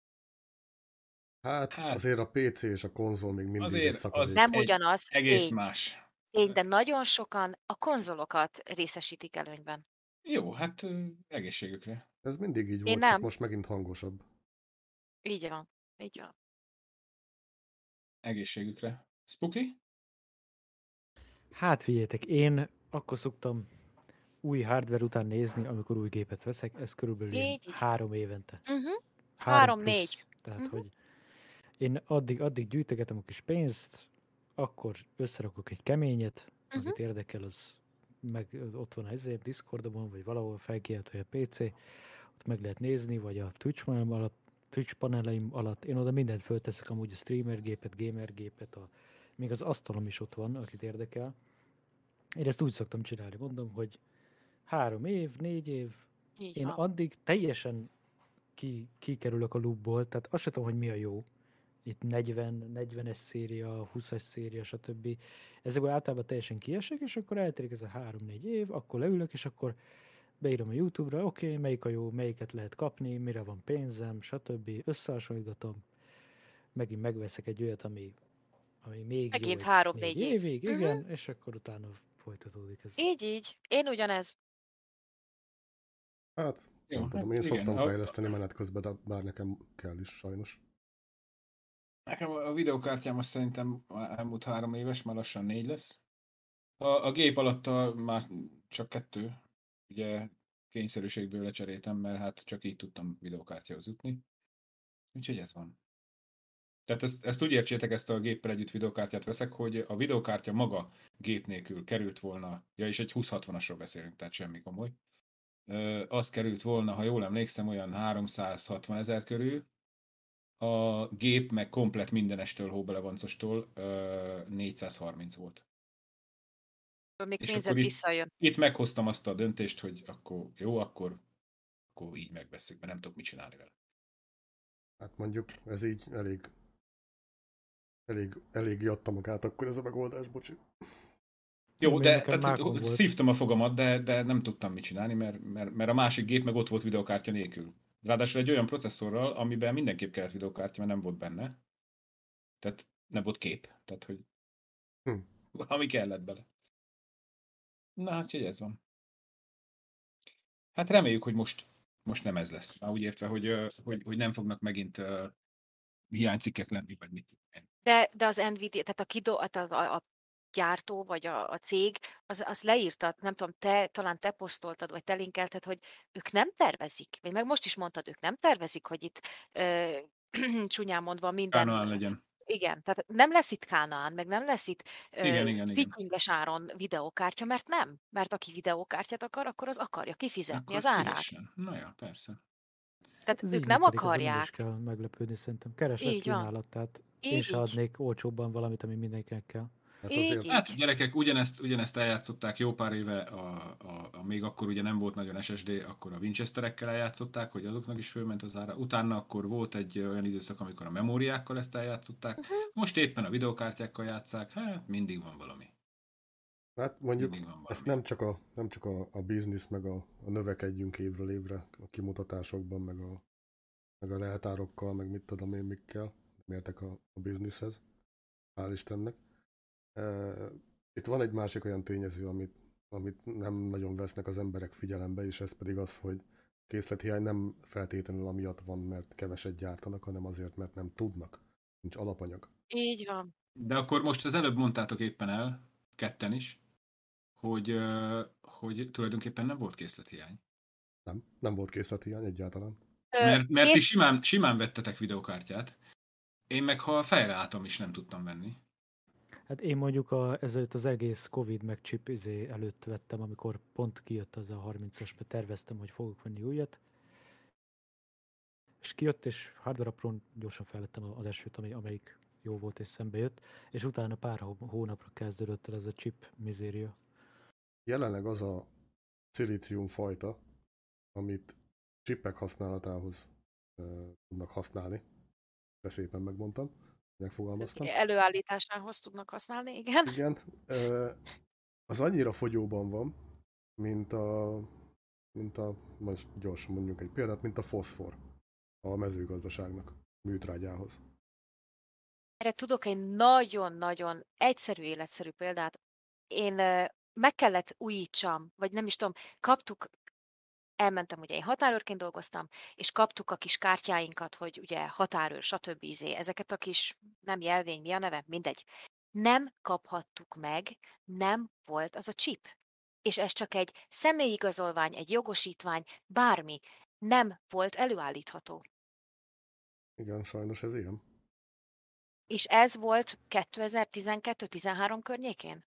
Hát, Hát. azért a PC és a konzol még mindig Azért egy az- Nem egy ugyanaz. Egész tény, más. tény, de nagyon sokan a konzolokat részesítik előnyben. Jó, hát egészségükre. Ez mindig így Én volt, csak nem. most megint hangosabb. Így van. Így van. Egészségükre. Spooky? Hát figyeljetek, én akkor szoktam új hardware után nézni, amikor új gépet veszek, ez körülbelül Így, így. három évente. Uh-huh. Három, plusz. négy. Tehát, Mhm. hogy én addig, addig gyűjtögetem a kis pénzt, akkor összerakok egy keményet, Mhm. akit érdekel, az meg az ott van ezért Discordon, vagy valahol felkiáltja a PC, ott meg lehet nézni, vagy a Twitch alatt, Twitch paneleim alatt. Én oda mindent fölteszek, amúgy a streamer gépet, gamer gépet, a, még az asztalom is ott van, akit érdekel. Én ezt úgy szoktam csinálni, mondom, hogy három év, négy év, Így én van. addig teljesen ki, kikerülök a loopból, tehát azt sem tudom, hogy mi a jó. Itt 40, 40-es széria, 20-as széria, stb. Ezekből általában teljesen kiesek, és akkor eltelik ez a 3-4 év, akkor leülök, és akkor beírom a YouTube-ra, oké, okay, melyik a jó, melyiket lehet kapni, mire van pénzem, stb. Összehasonlítom. Megint megveszek egy olyat, ami, ami még Megint jó három-négy négy év. évig, Mhm. igen, és akkor utána folytatódik ez. Így, így. Én ugyanez. Hát, Jó, nem tudom, hát én igen, szoktam a- fejleszteni menet közben, de bár nekem kell is sajnos. Nekem a videokártyám azt szerintem elmúlt három éves, már lassan négy lesz. A, a gép alatt már csak kettő. Ugye kényszerűségből lecseréltem, mert hát csak így tudtam videokártyához jutni. Úgyhogy ez van. Tehát ezt, ezt úgy értsétek, ezt a géppel együtt videokártyát veszek, hogy a videokártya maga gép nélkül került volna, ja és egy 2060-asról beszélünk, tehát semmi komoly. az került volna, ha jól emlékszem, olyan 360 ezer körül, a gép meg komplet mindenestől, hóbelevancostól ö, 430 volt. Még És pénzed akkor itt- visszajön. Itt meghoztam azt a döntést, hogy akkor jó, akkor, akkor így megveszünk, mert nem tudok mit csinálni vele. Hát mondjuk ez így elég elég, elég jadta magát akkor ez a megoldás, bocsi. Jó, de tehát, szívtam a fogamat, de, de nem tudtam mit csinálni, mert, mert, mert a másik gép meg ott volt videokártya nélkül. Ráadásul egy olyan processzorral, amiben mindenképp kellett videokártya, mert nem volt benne. Tehát nem volt kép. Tehát, hogy Hm. valami kellett bele. Na, hát, hogy ez van. Hát reméljük, hogy most, most nem ez lesz. Már úgy értve, hogy, hogy, hogy nem fognak megint uh, hiánycikkek lenni, vagy mit. De, de az Nvidia, tehát a, kido, hát a, a, a gyártó vagy a, a cég, az, az leírta, nem tudom, te, talán te posztoltad, vagy te linkelted, hogy ők nem tervezik, vagy meg most is mondtad, ők nem tervezik, hogy itt ö, csúnyán mondva minden... Kánaán legyen. Igen, tehát nem lesz itt Kánaán, meg nem lesz itt ö, igen, igen. fittinges áron videókártya, mert nem. Mert aki videókártyát akar, akkor az akarja kifizetni Akkor az árát. fizessen. Na ja, persze. Tehát Ez ők nem működik, akarják. kell meglepődni szerintem. Kereslet Így van. kínálat, tehát én Így, se így. adnék olcsóbban valamit, ami mindenkinek kell. Hát Így, azért, így. Hát gyerekek, ugyanezt, ugyanezt eljátszották jó pár éve, a, a, a, még akkor ugye nem volt nagyon SSD, akkor a Winchesterekkel eljátszották, hogy azoknak is fölment az ára. Utána akkor volt egy olyan időszak, amikor a memóriákkal ezt eljátszották. Mhm. Most éppen a videokártyákkal játszák, hát mindig van valami. Hát mondjuk ezt nem csak a, nem csak a, a biznisz, meg a, a növekedjünk évről évre a kimutatásokban, meg a, meg a leltárokkal, meg mit tudom én mikkel, nem értek a, a bizniszhez, hál' Istennek. E, itt van egy másik olyan tényező, amit, amit nem nagyon vesznek az emberek figyelembe, és ez pedig az, hogy készlethiány nem feltétlenül amiatt van, mert keveset gyártanak, hanem azért, mert nem tudnak. Nincs alapanyag. Így van. De akkor most az előbb mondtátok éppen el, ketten is, hogy, hogy tulajdonképpen nem volt készlethiány. Nem, nem volt készlethiány egyáltalán. Ö, Mert, mert ti kész- simán, simán vettetek videokártyát. Én meg ha fejreálltam is nem tudtam venni. Hát én mondjuk a, ezelőtt az egész Covid meg chip izé előtt vettem, amikor pont kijött az a 30-as, mert terveztem, hogy fogok venni újat. És kijött, és hardware apron gyorsan felvettem az elsőt, ami, amelyik jó volt és szembe jött, és utána pár hó- hónapra kezdődött el ez a chip mizéria. Jelenleg az a szilícium fajta, amit csipek használatához uh, tudnak használni, de szépen megmondtam, megfogalmaztam. Előállításához tudnak használni, igen. Igen, ö, az annyira fogyóban van, mint a, mint a, most gyorsan mondjuk egy példát, mint a foszfor a mezőgazdaságnak műtrágyához. Erre tudok egy nagyon-nagyon egyszerű, életszerű példát. Én meg kellett újítsam, vagy nem is tudom, kaptuk, elmentem, ugye én határőrként dolgoztam, és kaptuk a kis kártyáinkat, hogy ugye határőr, stb. Izé, ezeket a kis, nem jelvény, mi a neve, mindegy. Nem kaphattuk meg, nem volt az a chip. És ez csak egy személyigazolvány, egy jogosítvány, bármi. Nem volt előállítható. Igen, sajnos ez ilyen. És ez volt 2012-13 környékén?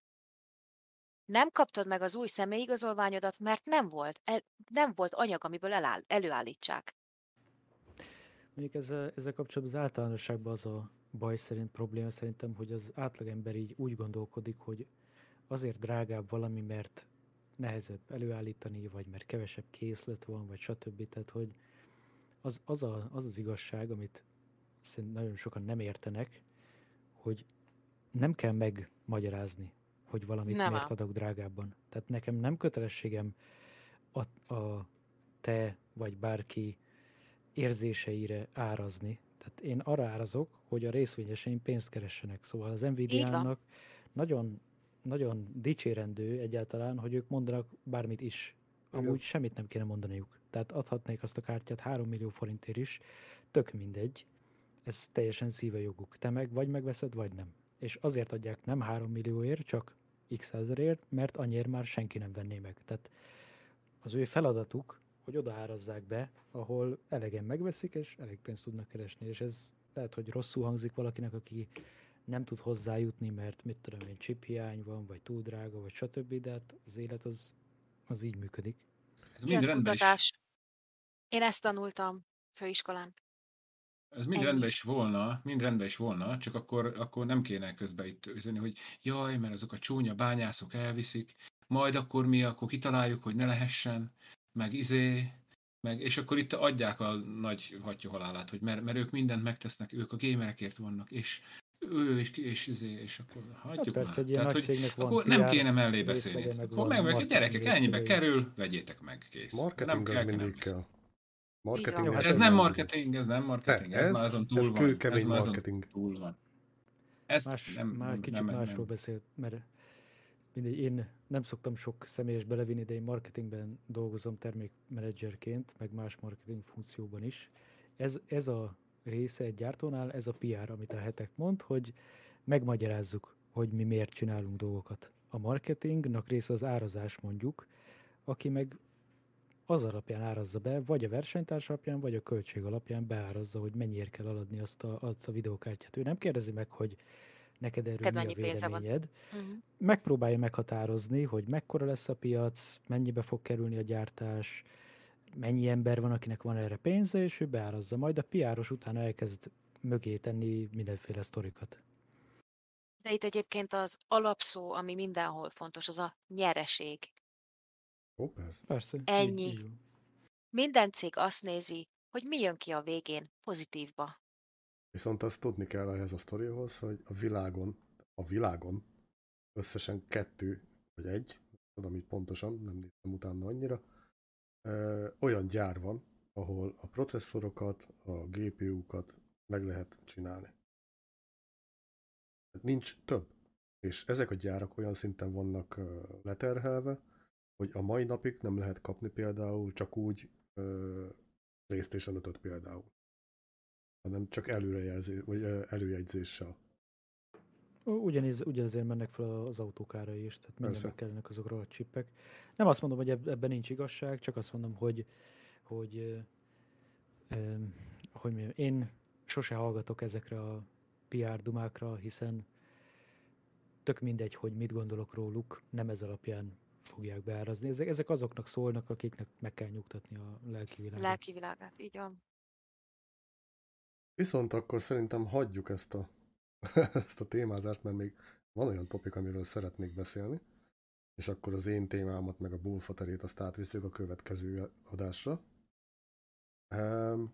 Nem kaptad meg az új személyigazolványodat, mert nem volt, el, nem volt anyag, amiből eláll, előállítsák. Mondjuk ezzel, ezzel kapcsolatban az általánosságban az a baj szerint, probléma szerintem, hogy az átlagember így úgy gondolkodik, hogy azért drágább valami, mert nehezebb előállítani, vagy mert kevesebb készlet van, vagy stb. Tehát, hogy az az, a, az, az igazság, amit szerintem nagyon sokan nem értenek, hogy nem kell megmagyarázni, hogy valamit Nem miért adok drágábban. Tehát nekem nem kötelességem a, a te vagy bárki érzéseire árazni. Tehát én arra árazok, hogy a részvényeseim pénzt keressenek. Szóval az Nvidia-nak nagyon, nagyon dicsérendő egyáltalán, hogy ők mondanak bármit is. Amúgy semmit nem kéne mondaniuk. Tehát adhatnék azt a kártyát 3 millió forintért is, tök mindegy. Ez teljesen szíve joguk. Te meg vagy megveszed, vagy nem. És azért adják nem 3 millióért, csak x ezerért, mert annyiért már senki nem venné meg. Tehát az ő feladatuk, hogy oda árazzák be, ahol elegen megveszik, és elég pénzt tudnak keresni. És ez lehet, hogy rosszul hangzik valakinek, aki nem tud hozzájutni, mert mit tudom én, chip hiány van, vagy túl drága, vagy stb., de hát az élet az, az így működik. Ez mind rendben is, Piackutatás. Én ezt tanultam főiskolán. Ez mind Ennyi. rendben is volna, mind rendben is volna, csak akkor, akkor nem kéne közben itt üzeni, hogy jaj, mert azok a csúnya bányászok elviszik, majd akkor mi, akkor kitaláljuk, hogy ne lehessen, meg izé, meg, és akkor itt adják a nagy hattyúhalálát, hogy mert, mert ők mindent megtesznek, ők a gémerekért vannak, és ő, és, és, izé, és akkor hagyjuk persze, már. Tehát, hogy akkor nem kéne mellé beszélni. Akkor meg, meg gyerekek, ennyibe kerül, vegyétek meg, kész. Marketing nem az kell, mindig nem kell. Marketing Jó, Hát ez ez- nem marketing, ez nem marketing, ez, ez, már azon túl ez van. kőkemény már azon marketing. túl van. Ezt Más, nem, már kicsit nem, nem, másról nem. beszélt, mert mindegy, én nem szoktam sok személyes belevinni, de én marketingben dolgozom termékmenedzserként, meg más marketing funkcióban is. Ez, ez a része egy gyártónál, ez a PR, amit a hetek mond, hogy megmagyarázzuk, hogy mi miért csinálunk dolgokat. A marketingnak része az árazás mondjuk, aki meg az alapján árazza be, vagy a versenytárs alapján, vagy a költség alapján beárazza, hogy mennyiért kell eladni azt a, azt a videókártyát. Ő nem kérdezi meg, hogy neked erről Neked mi a véleményed. Uh-huh. Megpróbálja meghatározni, hogy mekkora lesz a piac, mennyibe fog kerülni a gyártás, mennyi ember van, akinek van erre pénze, és ő beárazza. Majd a piáros utána elkezd mögé tenni mindenféle sztorikat. De itt egyébként az alapszó, ami mindenhol fontos, az a nyereség. Ó, persze. Persze. Ennyi. így. Minden cég azt nézi, hogy mi jön ki a végén pozitívba. Viszont azt tudni kell ehhez a sztorihoz, hogy a világon, a világon összesen kettő, vagy egy, tudom így pontosan, nem néztem utána annyira, ö, olyan gyár van, ahol a processzorokat, a GPU-kat meg lehet csinálni. Nincs több. És ezek a gyárak olyan szinten vannak leterhelve, hogy a mai napig nem lehet kapni például csak úgy ö, PlayStation 5-öt például hanem csak előrejelzés, vagy ö, előjegyzéssel. Ugyaníz, ugyanezért mennek fel az autókára is, tehát mindenbe Persze. kellenek azok a csippek. Nem azt mondom, hogy eb- ebben nincs igazság, csak azt mondom, hogy, hogy, ö, hogy mondjam, én sose hallgatok ezekre a PR dumákra, hiszen tök mindegy, hogy mit gondolok róluk, nem ez alapján fogják beárazni. Ezek, ezek azoknak szólnak, akiknek meg kell nyugtatni a lelki világot. Lelki világát, így van. Viszont akkor szerintem hagyjuk ezt a, ezt a témázást, mert még van olyan topik, amiről szeretnék beszélni, és akkor az én témámat, meg a bullfaterét azt átviszük a következő adásra. Um,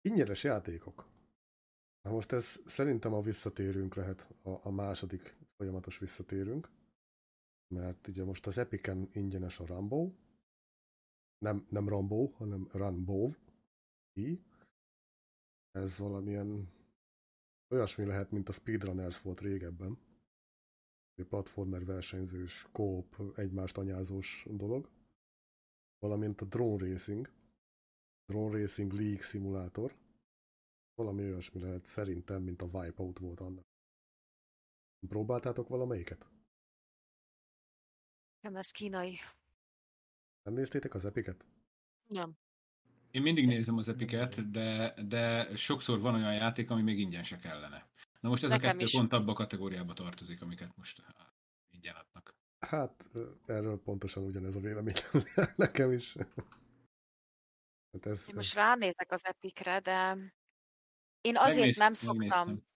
ingyenes játékok. Na most ez szerintem a visszatérünk lehet, a, a második folyamatos visszatérünk, mert ugye most az Epicen ingyenes a Rambo, nem, nem Rambo, hanem Rambo, ki. Ez valamilyen olyasmi lehet, mint a Speedrunners volt régebben. Egy platformer versenyzős, kóp, egymást anyázós dolog. Valamint a Drone Racing. Drone Racing League szimulátor. Valami olyasmi lehet szerintem, mint a Wipeout volt annak. Próbáltátok valamelyiket? Nem lesz kínai. Nem néztétek az epiket? Nem. Én mindig nézem az epiket, de, de sokszor van olyan játék, ami még ingyen se kellene. Na most ez a Nekem kettő is. pont abba a kategóriába tartozik, amiket most ingyen adnak. Hát, erről pontosan ugyanez a véleményem nekem is. Hát ez, Én most ez- ránézek az Epicre, de én azért Megnéz- nem szoktam, megnéztem.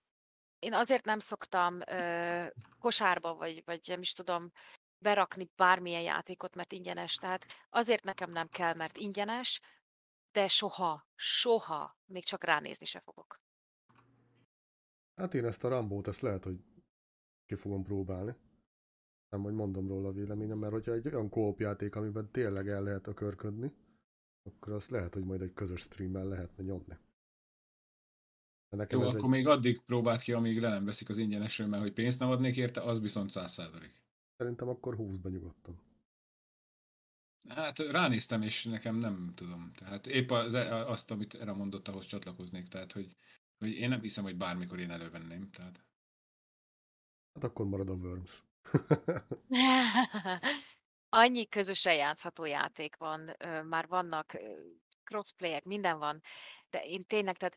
Én azért nem szoktam ö, kosárba, vagy, vagy nem is tudom, berakni bármilyen játékot, mert ingyenes. Tehát azért nekem nem kell, mert ingyenes, de soha, soha még csak ránézni se fogok. Hát én ezt a Rambót, ezt lehet, hogy ki fogom próbálni. Nem, hogy mondom róla a véleményem, mert hogyha egy olyan kóp játék, amiben tényleg el lehet ökörködni, akkor azt lehet, hogy majd egy közös streammel lehetne nyomni. De nekem Jó, ez akkor egy, még addig próbált ki, amíg le nem veszik az ingyenesről, mert hogy pénzt nem adnék érte, az viszont száz százalék. szerintem akkor 20 be nyugodtan. Hát ránéztem, és nekem nem tudom. Tehát épp az, azt, amit erre mondott, ahhoz csatlakoznék. Tehát, hogy, hogy én nem hiszem, hogy bármikor én elővenném. Tehát Hát akkor marad a Worms. Annyi közösen játszható játék van, már vannak crossplayek, minden van, de én tényleg, tehát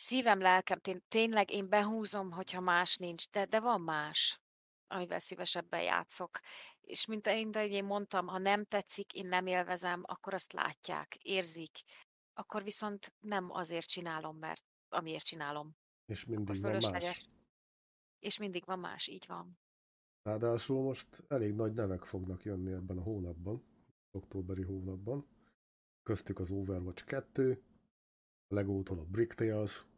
szívem, lelkem, tény, tényleg én behúzom, hogyha más nincs, de, de van más, amivel szívesebben játszok. és mint én, de én mondtam, ha nem tetszik, én nem élvezem, akkor azt látják, érzik, akkor viszont nem azért csinálom, mert amiért csinálom. És Akkor mindig van más. És mindig van más, így van. Ráadásul most elég nagy nevek fognak jönni ebben a hónapban, októberi hónapban. Köztük az Overwatch 2, a Legótól a Brick Tales, ö,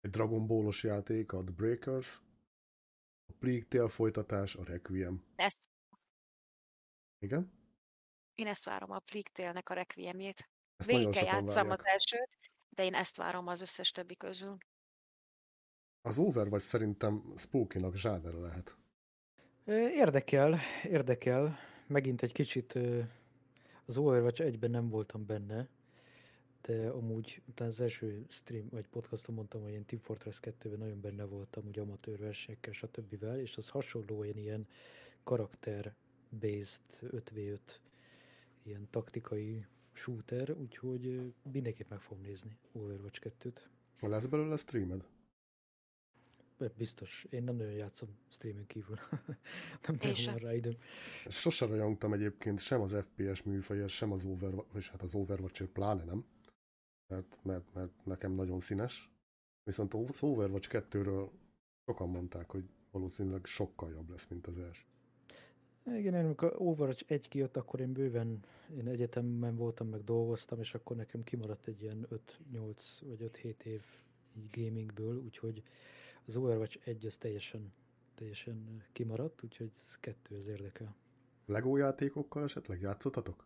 egy Dragon Ballos játék, a The Breakers, a Plague Tale folytatás, a Requiem. Ezt, Igen? én ezt várom a Pliktélnek a requiemjét. Ezt Végig kell játszam az elsőt, de én ezt várom az összes többi közül. Az Overwatch szerintem spooky-nak zsánere lehet. Érdekel, érdekel. Megint egy kicsit az Overwatch egyben nem voltam benne, de amúgy utána az első stream vagy podcaston mondtam, hogy én Team Fortress 2-ben nagyon benne voltam, úgy amatőr versenyekkel, stb. és az hasonlóan ilyen karakter-based 5v5 ilyen taktikai shooter, úgyhogy mindenképp meg fogom nézni Overwatch 2-t. Lesz belőle streamed? Ö, Biztos, én nem nagyon játszom streamen kívül. nem Én nagyon van rá időm. Sose rajongtam egyébként sem az FPS műfajért, sem az Overwatch, és hát az overwatch pláne nem. Mert, mert, mert nekem nagyon színes. Viszont az Overwatch 2-ről sokan mondták, hogy valószínűleg sokkal jobb lesz, mint az első. Igen, én amikor Overwatch 1 kijött, akkor én bőven, én egyetemben voltam, meg dolgoztam, és akkor nekem kimaradt egy ilyen 5-8 vagy 5-7 év így gamingből, úgyhogy az Overwatch 1 az teljesen, teljesen kimaradt, úgyhogy ez kettő az érdekel. Lego játékokkal esetleg játszottatok?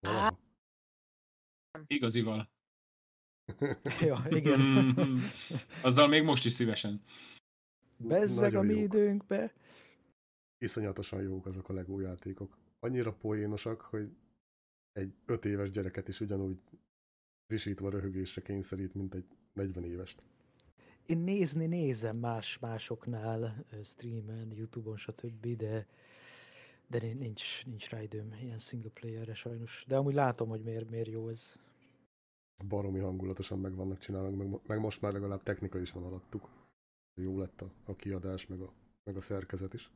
Valaha? Igazival. ja, igen. Azzal még most is szívesen. Bezzeg a mi jók. időnkbe. Iszonyatosan jók azok a Lego játékok. Annyira poénosak, hogy egy 5 éves gyereket is ugyanúgy visítva röhögésre kényszerít, mint egy 40 évest. Én nézni nézem más másoknál, streamen, Youtube-on, stb., de de ni- nincs, nincs rá időm ilyen single playerre sajnos. De amúgy látom, hogy miért, miért jó ez. Baromi hangulatosan meg vannak csinálva, meg, meg most már legalább technika is van alattuk. Jó lett a, a kiadás, meg a, meg a szerkezet is.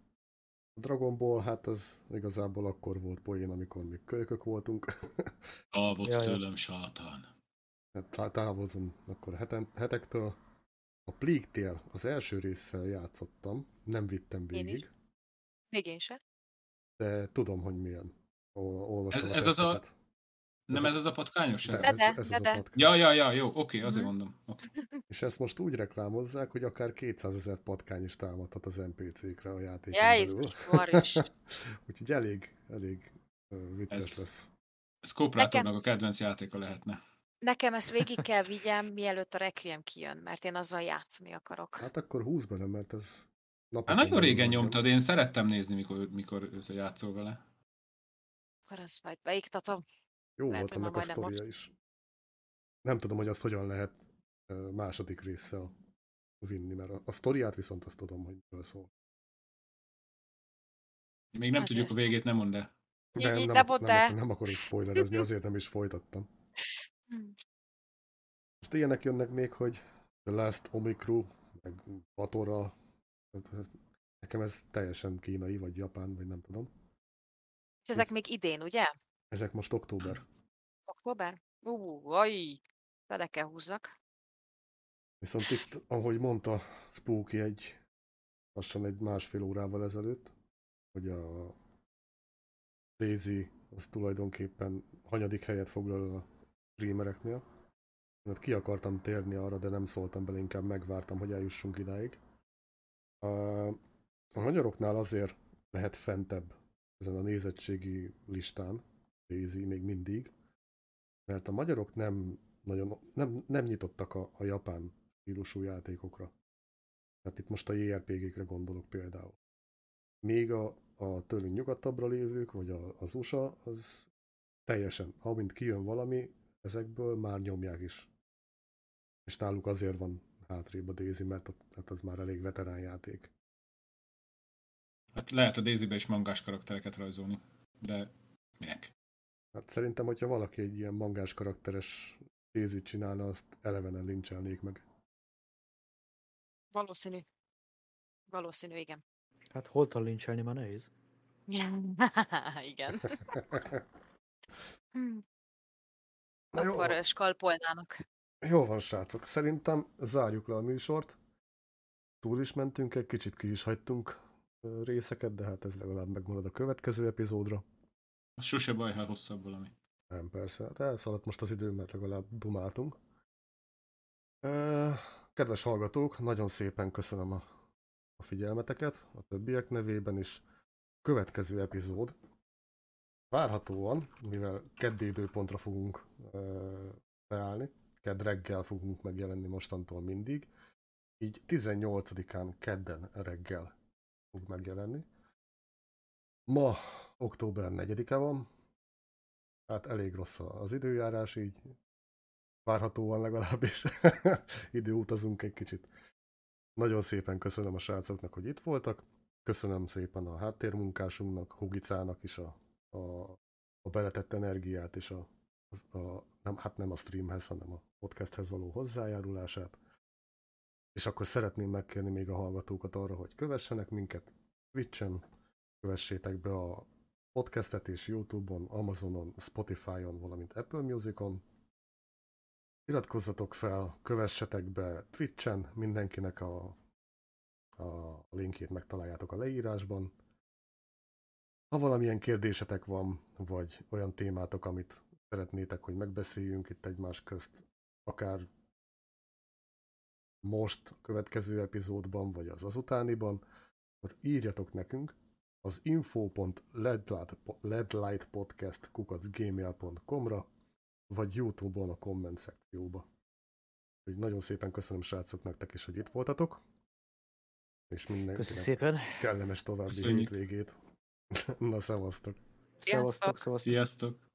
A Dragon Ball, hát az igazából akkor volt poén, amikor még kölykök voltunk. Távod Ja, tőlem, sátán. hát tá- távozom akkor heten, hetektől. A Plague Tale az első résszel játszottam, nem vittem Én is. végig, Még én se. de tudom, hogy milyen. Ol- Olvastam Ez- a ez az a-. Nem Ez ez a- az a patkányos? De, ez, de, ez de, az de. a patkány. Ja, ja, ja, jó, oké, azért Mhm. mondom. Oké. És ezt most úgy reklámozzák, hogy akár 200 ezer patkány is támadhat az NPC-kre a játékon Ja, belül. Maris. Úgyhogy elég, elég vicces Ez- lesz. Ez Kóprátornak a kedvenc játéka lehetne. Nekem ezt végig kell vigyem, mielőtt a Requiem kijön, mert én azzal játszani akarok. Hát akkor húz bele, mert ez Hát nagyon régen nyomtad, én szerettem nézni, mikor, mikor összejátszol vele. Akkor azt majd beiktatom. Jó Lehet, volt annak a sztoria is. Nem tudom, hogy azt hogyan lehet második résszel vinni, mert a, a sztoriát viszont azt tudom, hogy miről szól. Még nem Azért tudjuk a végét, nem mondd el. Nem, nem, nem, ak- nem akarok spoilerezni, azért nem is folytattam. Hm. Most ilyenek jönnek még, hogy The Last Omicru, meg Batora. Nekem ez teljesen kínai, vagy japán, vagy nem tudom. És ezek Ez- még idén, ugye? Ezek most október. Október? Ú, aj, bele kell húzzak. Viszont itt, ahogy mondta Spooky egy lassan egy másfél órával ezelőtt, hogy a Daisy az tulajdonképpen hanyadik helyet foglal a streamereknél. Mert ki akartam térni arra, de nem szóltam bele, inkább megvártam, hogy eljussunk idáig. A, a magyaroknál azért lehet fentebb ezen a nézettségi listán, Daisy még mindig, mert a magyarok nem nagyon nem, nem nyitottak a, a japán stílusú játékokra. Tehát itt most a JRPG-kre gondolok például. Még a, a tőlünk nyugatabbra lévők, vagy a, az USA, az teljesen, amint kijön valami, ezekből már nyomják is. És náluk azért van hátrébb a Daisy, mert ott, hát az már elég veterán játék. Hát lehet a Daisy-be is mangás karaktereket rajzolni, de minek? Hát szerintem, hogyha valaki egy ilyen mangás karakteres Daisy csinálna, azt elevenen lincselnék meg. Valószínű. Valószínű, igen. Hát holtan lincselni már nehéz. Igen. Hm, Na jó, Akkor skalpolnának. jó van, srácok. Szerintem zárjuk le a műsort. Túl is mentünk, egy kicsit ki is hagytunk részeket, de hát ez legalább megmarad a következő epizódra. Az sose baj, ha hosszabb valami. Nem, persze. Hát elszaladt most az idő, mert legalább dumáltunk. Kedves hallgatók, nagyon szépen köszönöm a, a figyelmeteket, a többiek nevében is. Következő epizód várhatóan, mivel keddi időpontra fogunk ö, beállni, kedd reggel fogunk megjelenni mostantól mindig, így 18-án kedden reggel fog megjelenni. Ma október 4-e van, hát elég rossz az időjárás, így várhatóan legalábbis időutazunk egy kicsit. Nagyon szépen köszönöm a srácoknak, hogy itt voltak. Köszönöm szépen a háttérmunkásunknak, Hugicának is a, a, a beletett energiát és a, a, nem, hát nem a streamhez, hanem a podcasthez való hozzájárulását. És akkor szeretném megkérni még a hallgatókat arra, hogy kövessenek minket Twitch-en, kövessétek be a podcastet és YouTube-on, Amazonon, Spotify-on, valamint Apple Music-on. Iratkozzatok fel, kövessetek be Twitch-en, mindenkinek a, a linkjét megtaláljátok a leírásban. Ha valamilyen kérdésetek van, vagy olyan témátok, amit szeretnétek, hogy megbeszéljünk itt egymás közt, akár most, a következő epizódban, vagy az azutániban, akkor írjatok nekünk az info.ledlightpodcast kukacgmail.com-ra, vagy Youtube-on a komment szekcióba. Úgyhogy nagyon szépen köszönöm srácok nektek is, hogy itt voltatok. És mindenkinek szépen. kellemes további Köszönjük. hétvégét. Na, szevasztok! Szevasztok, szevasztok. Sziasztok!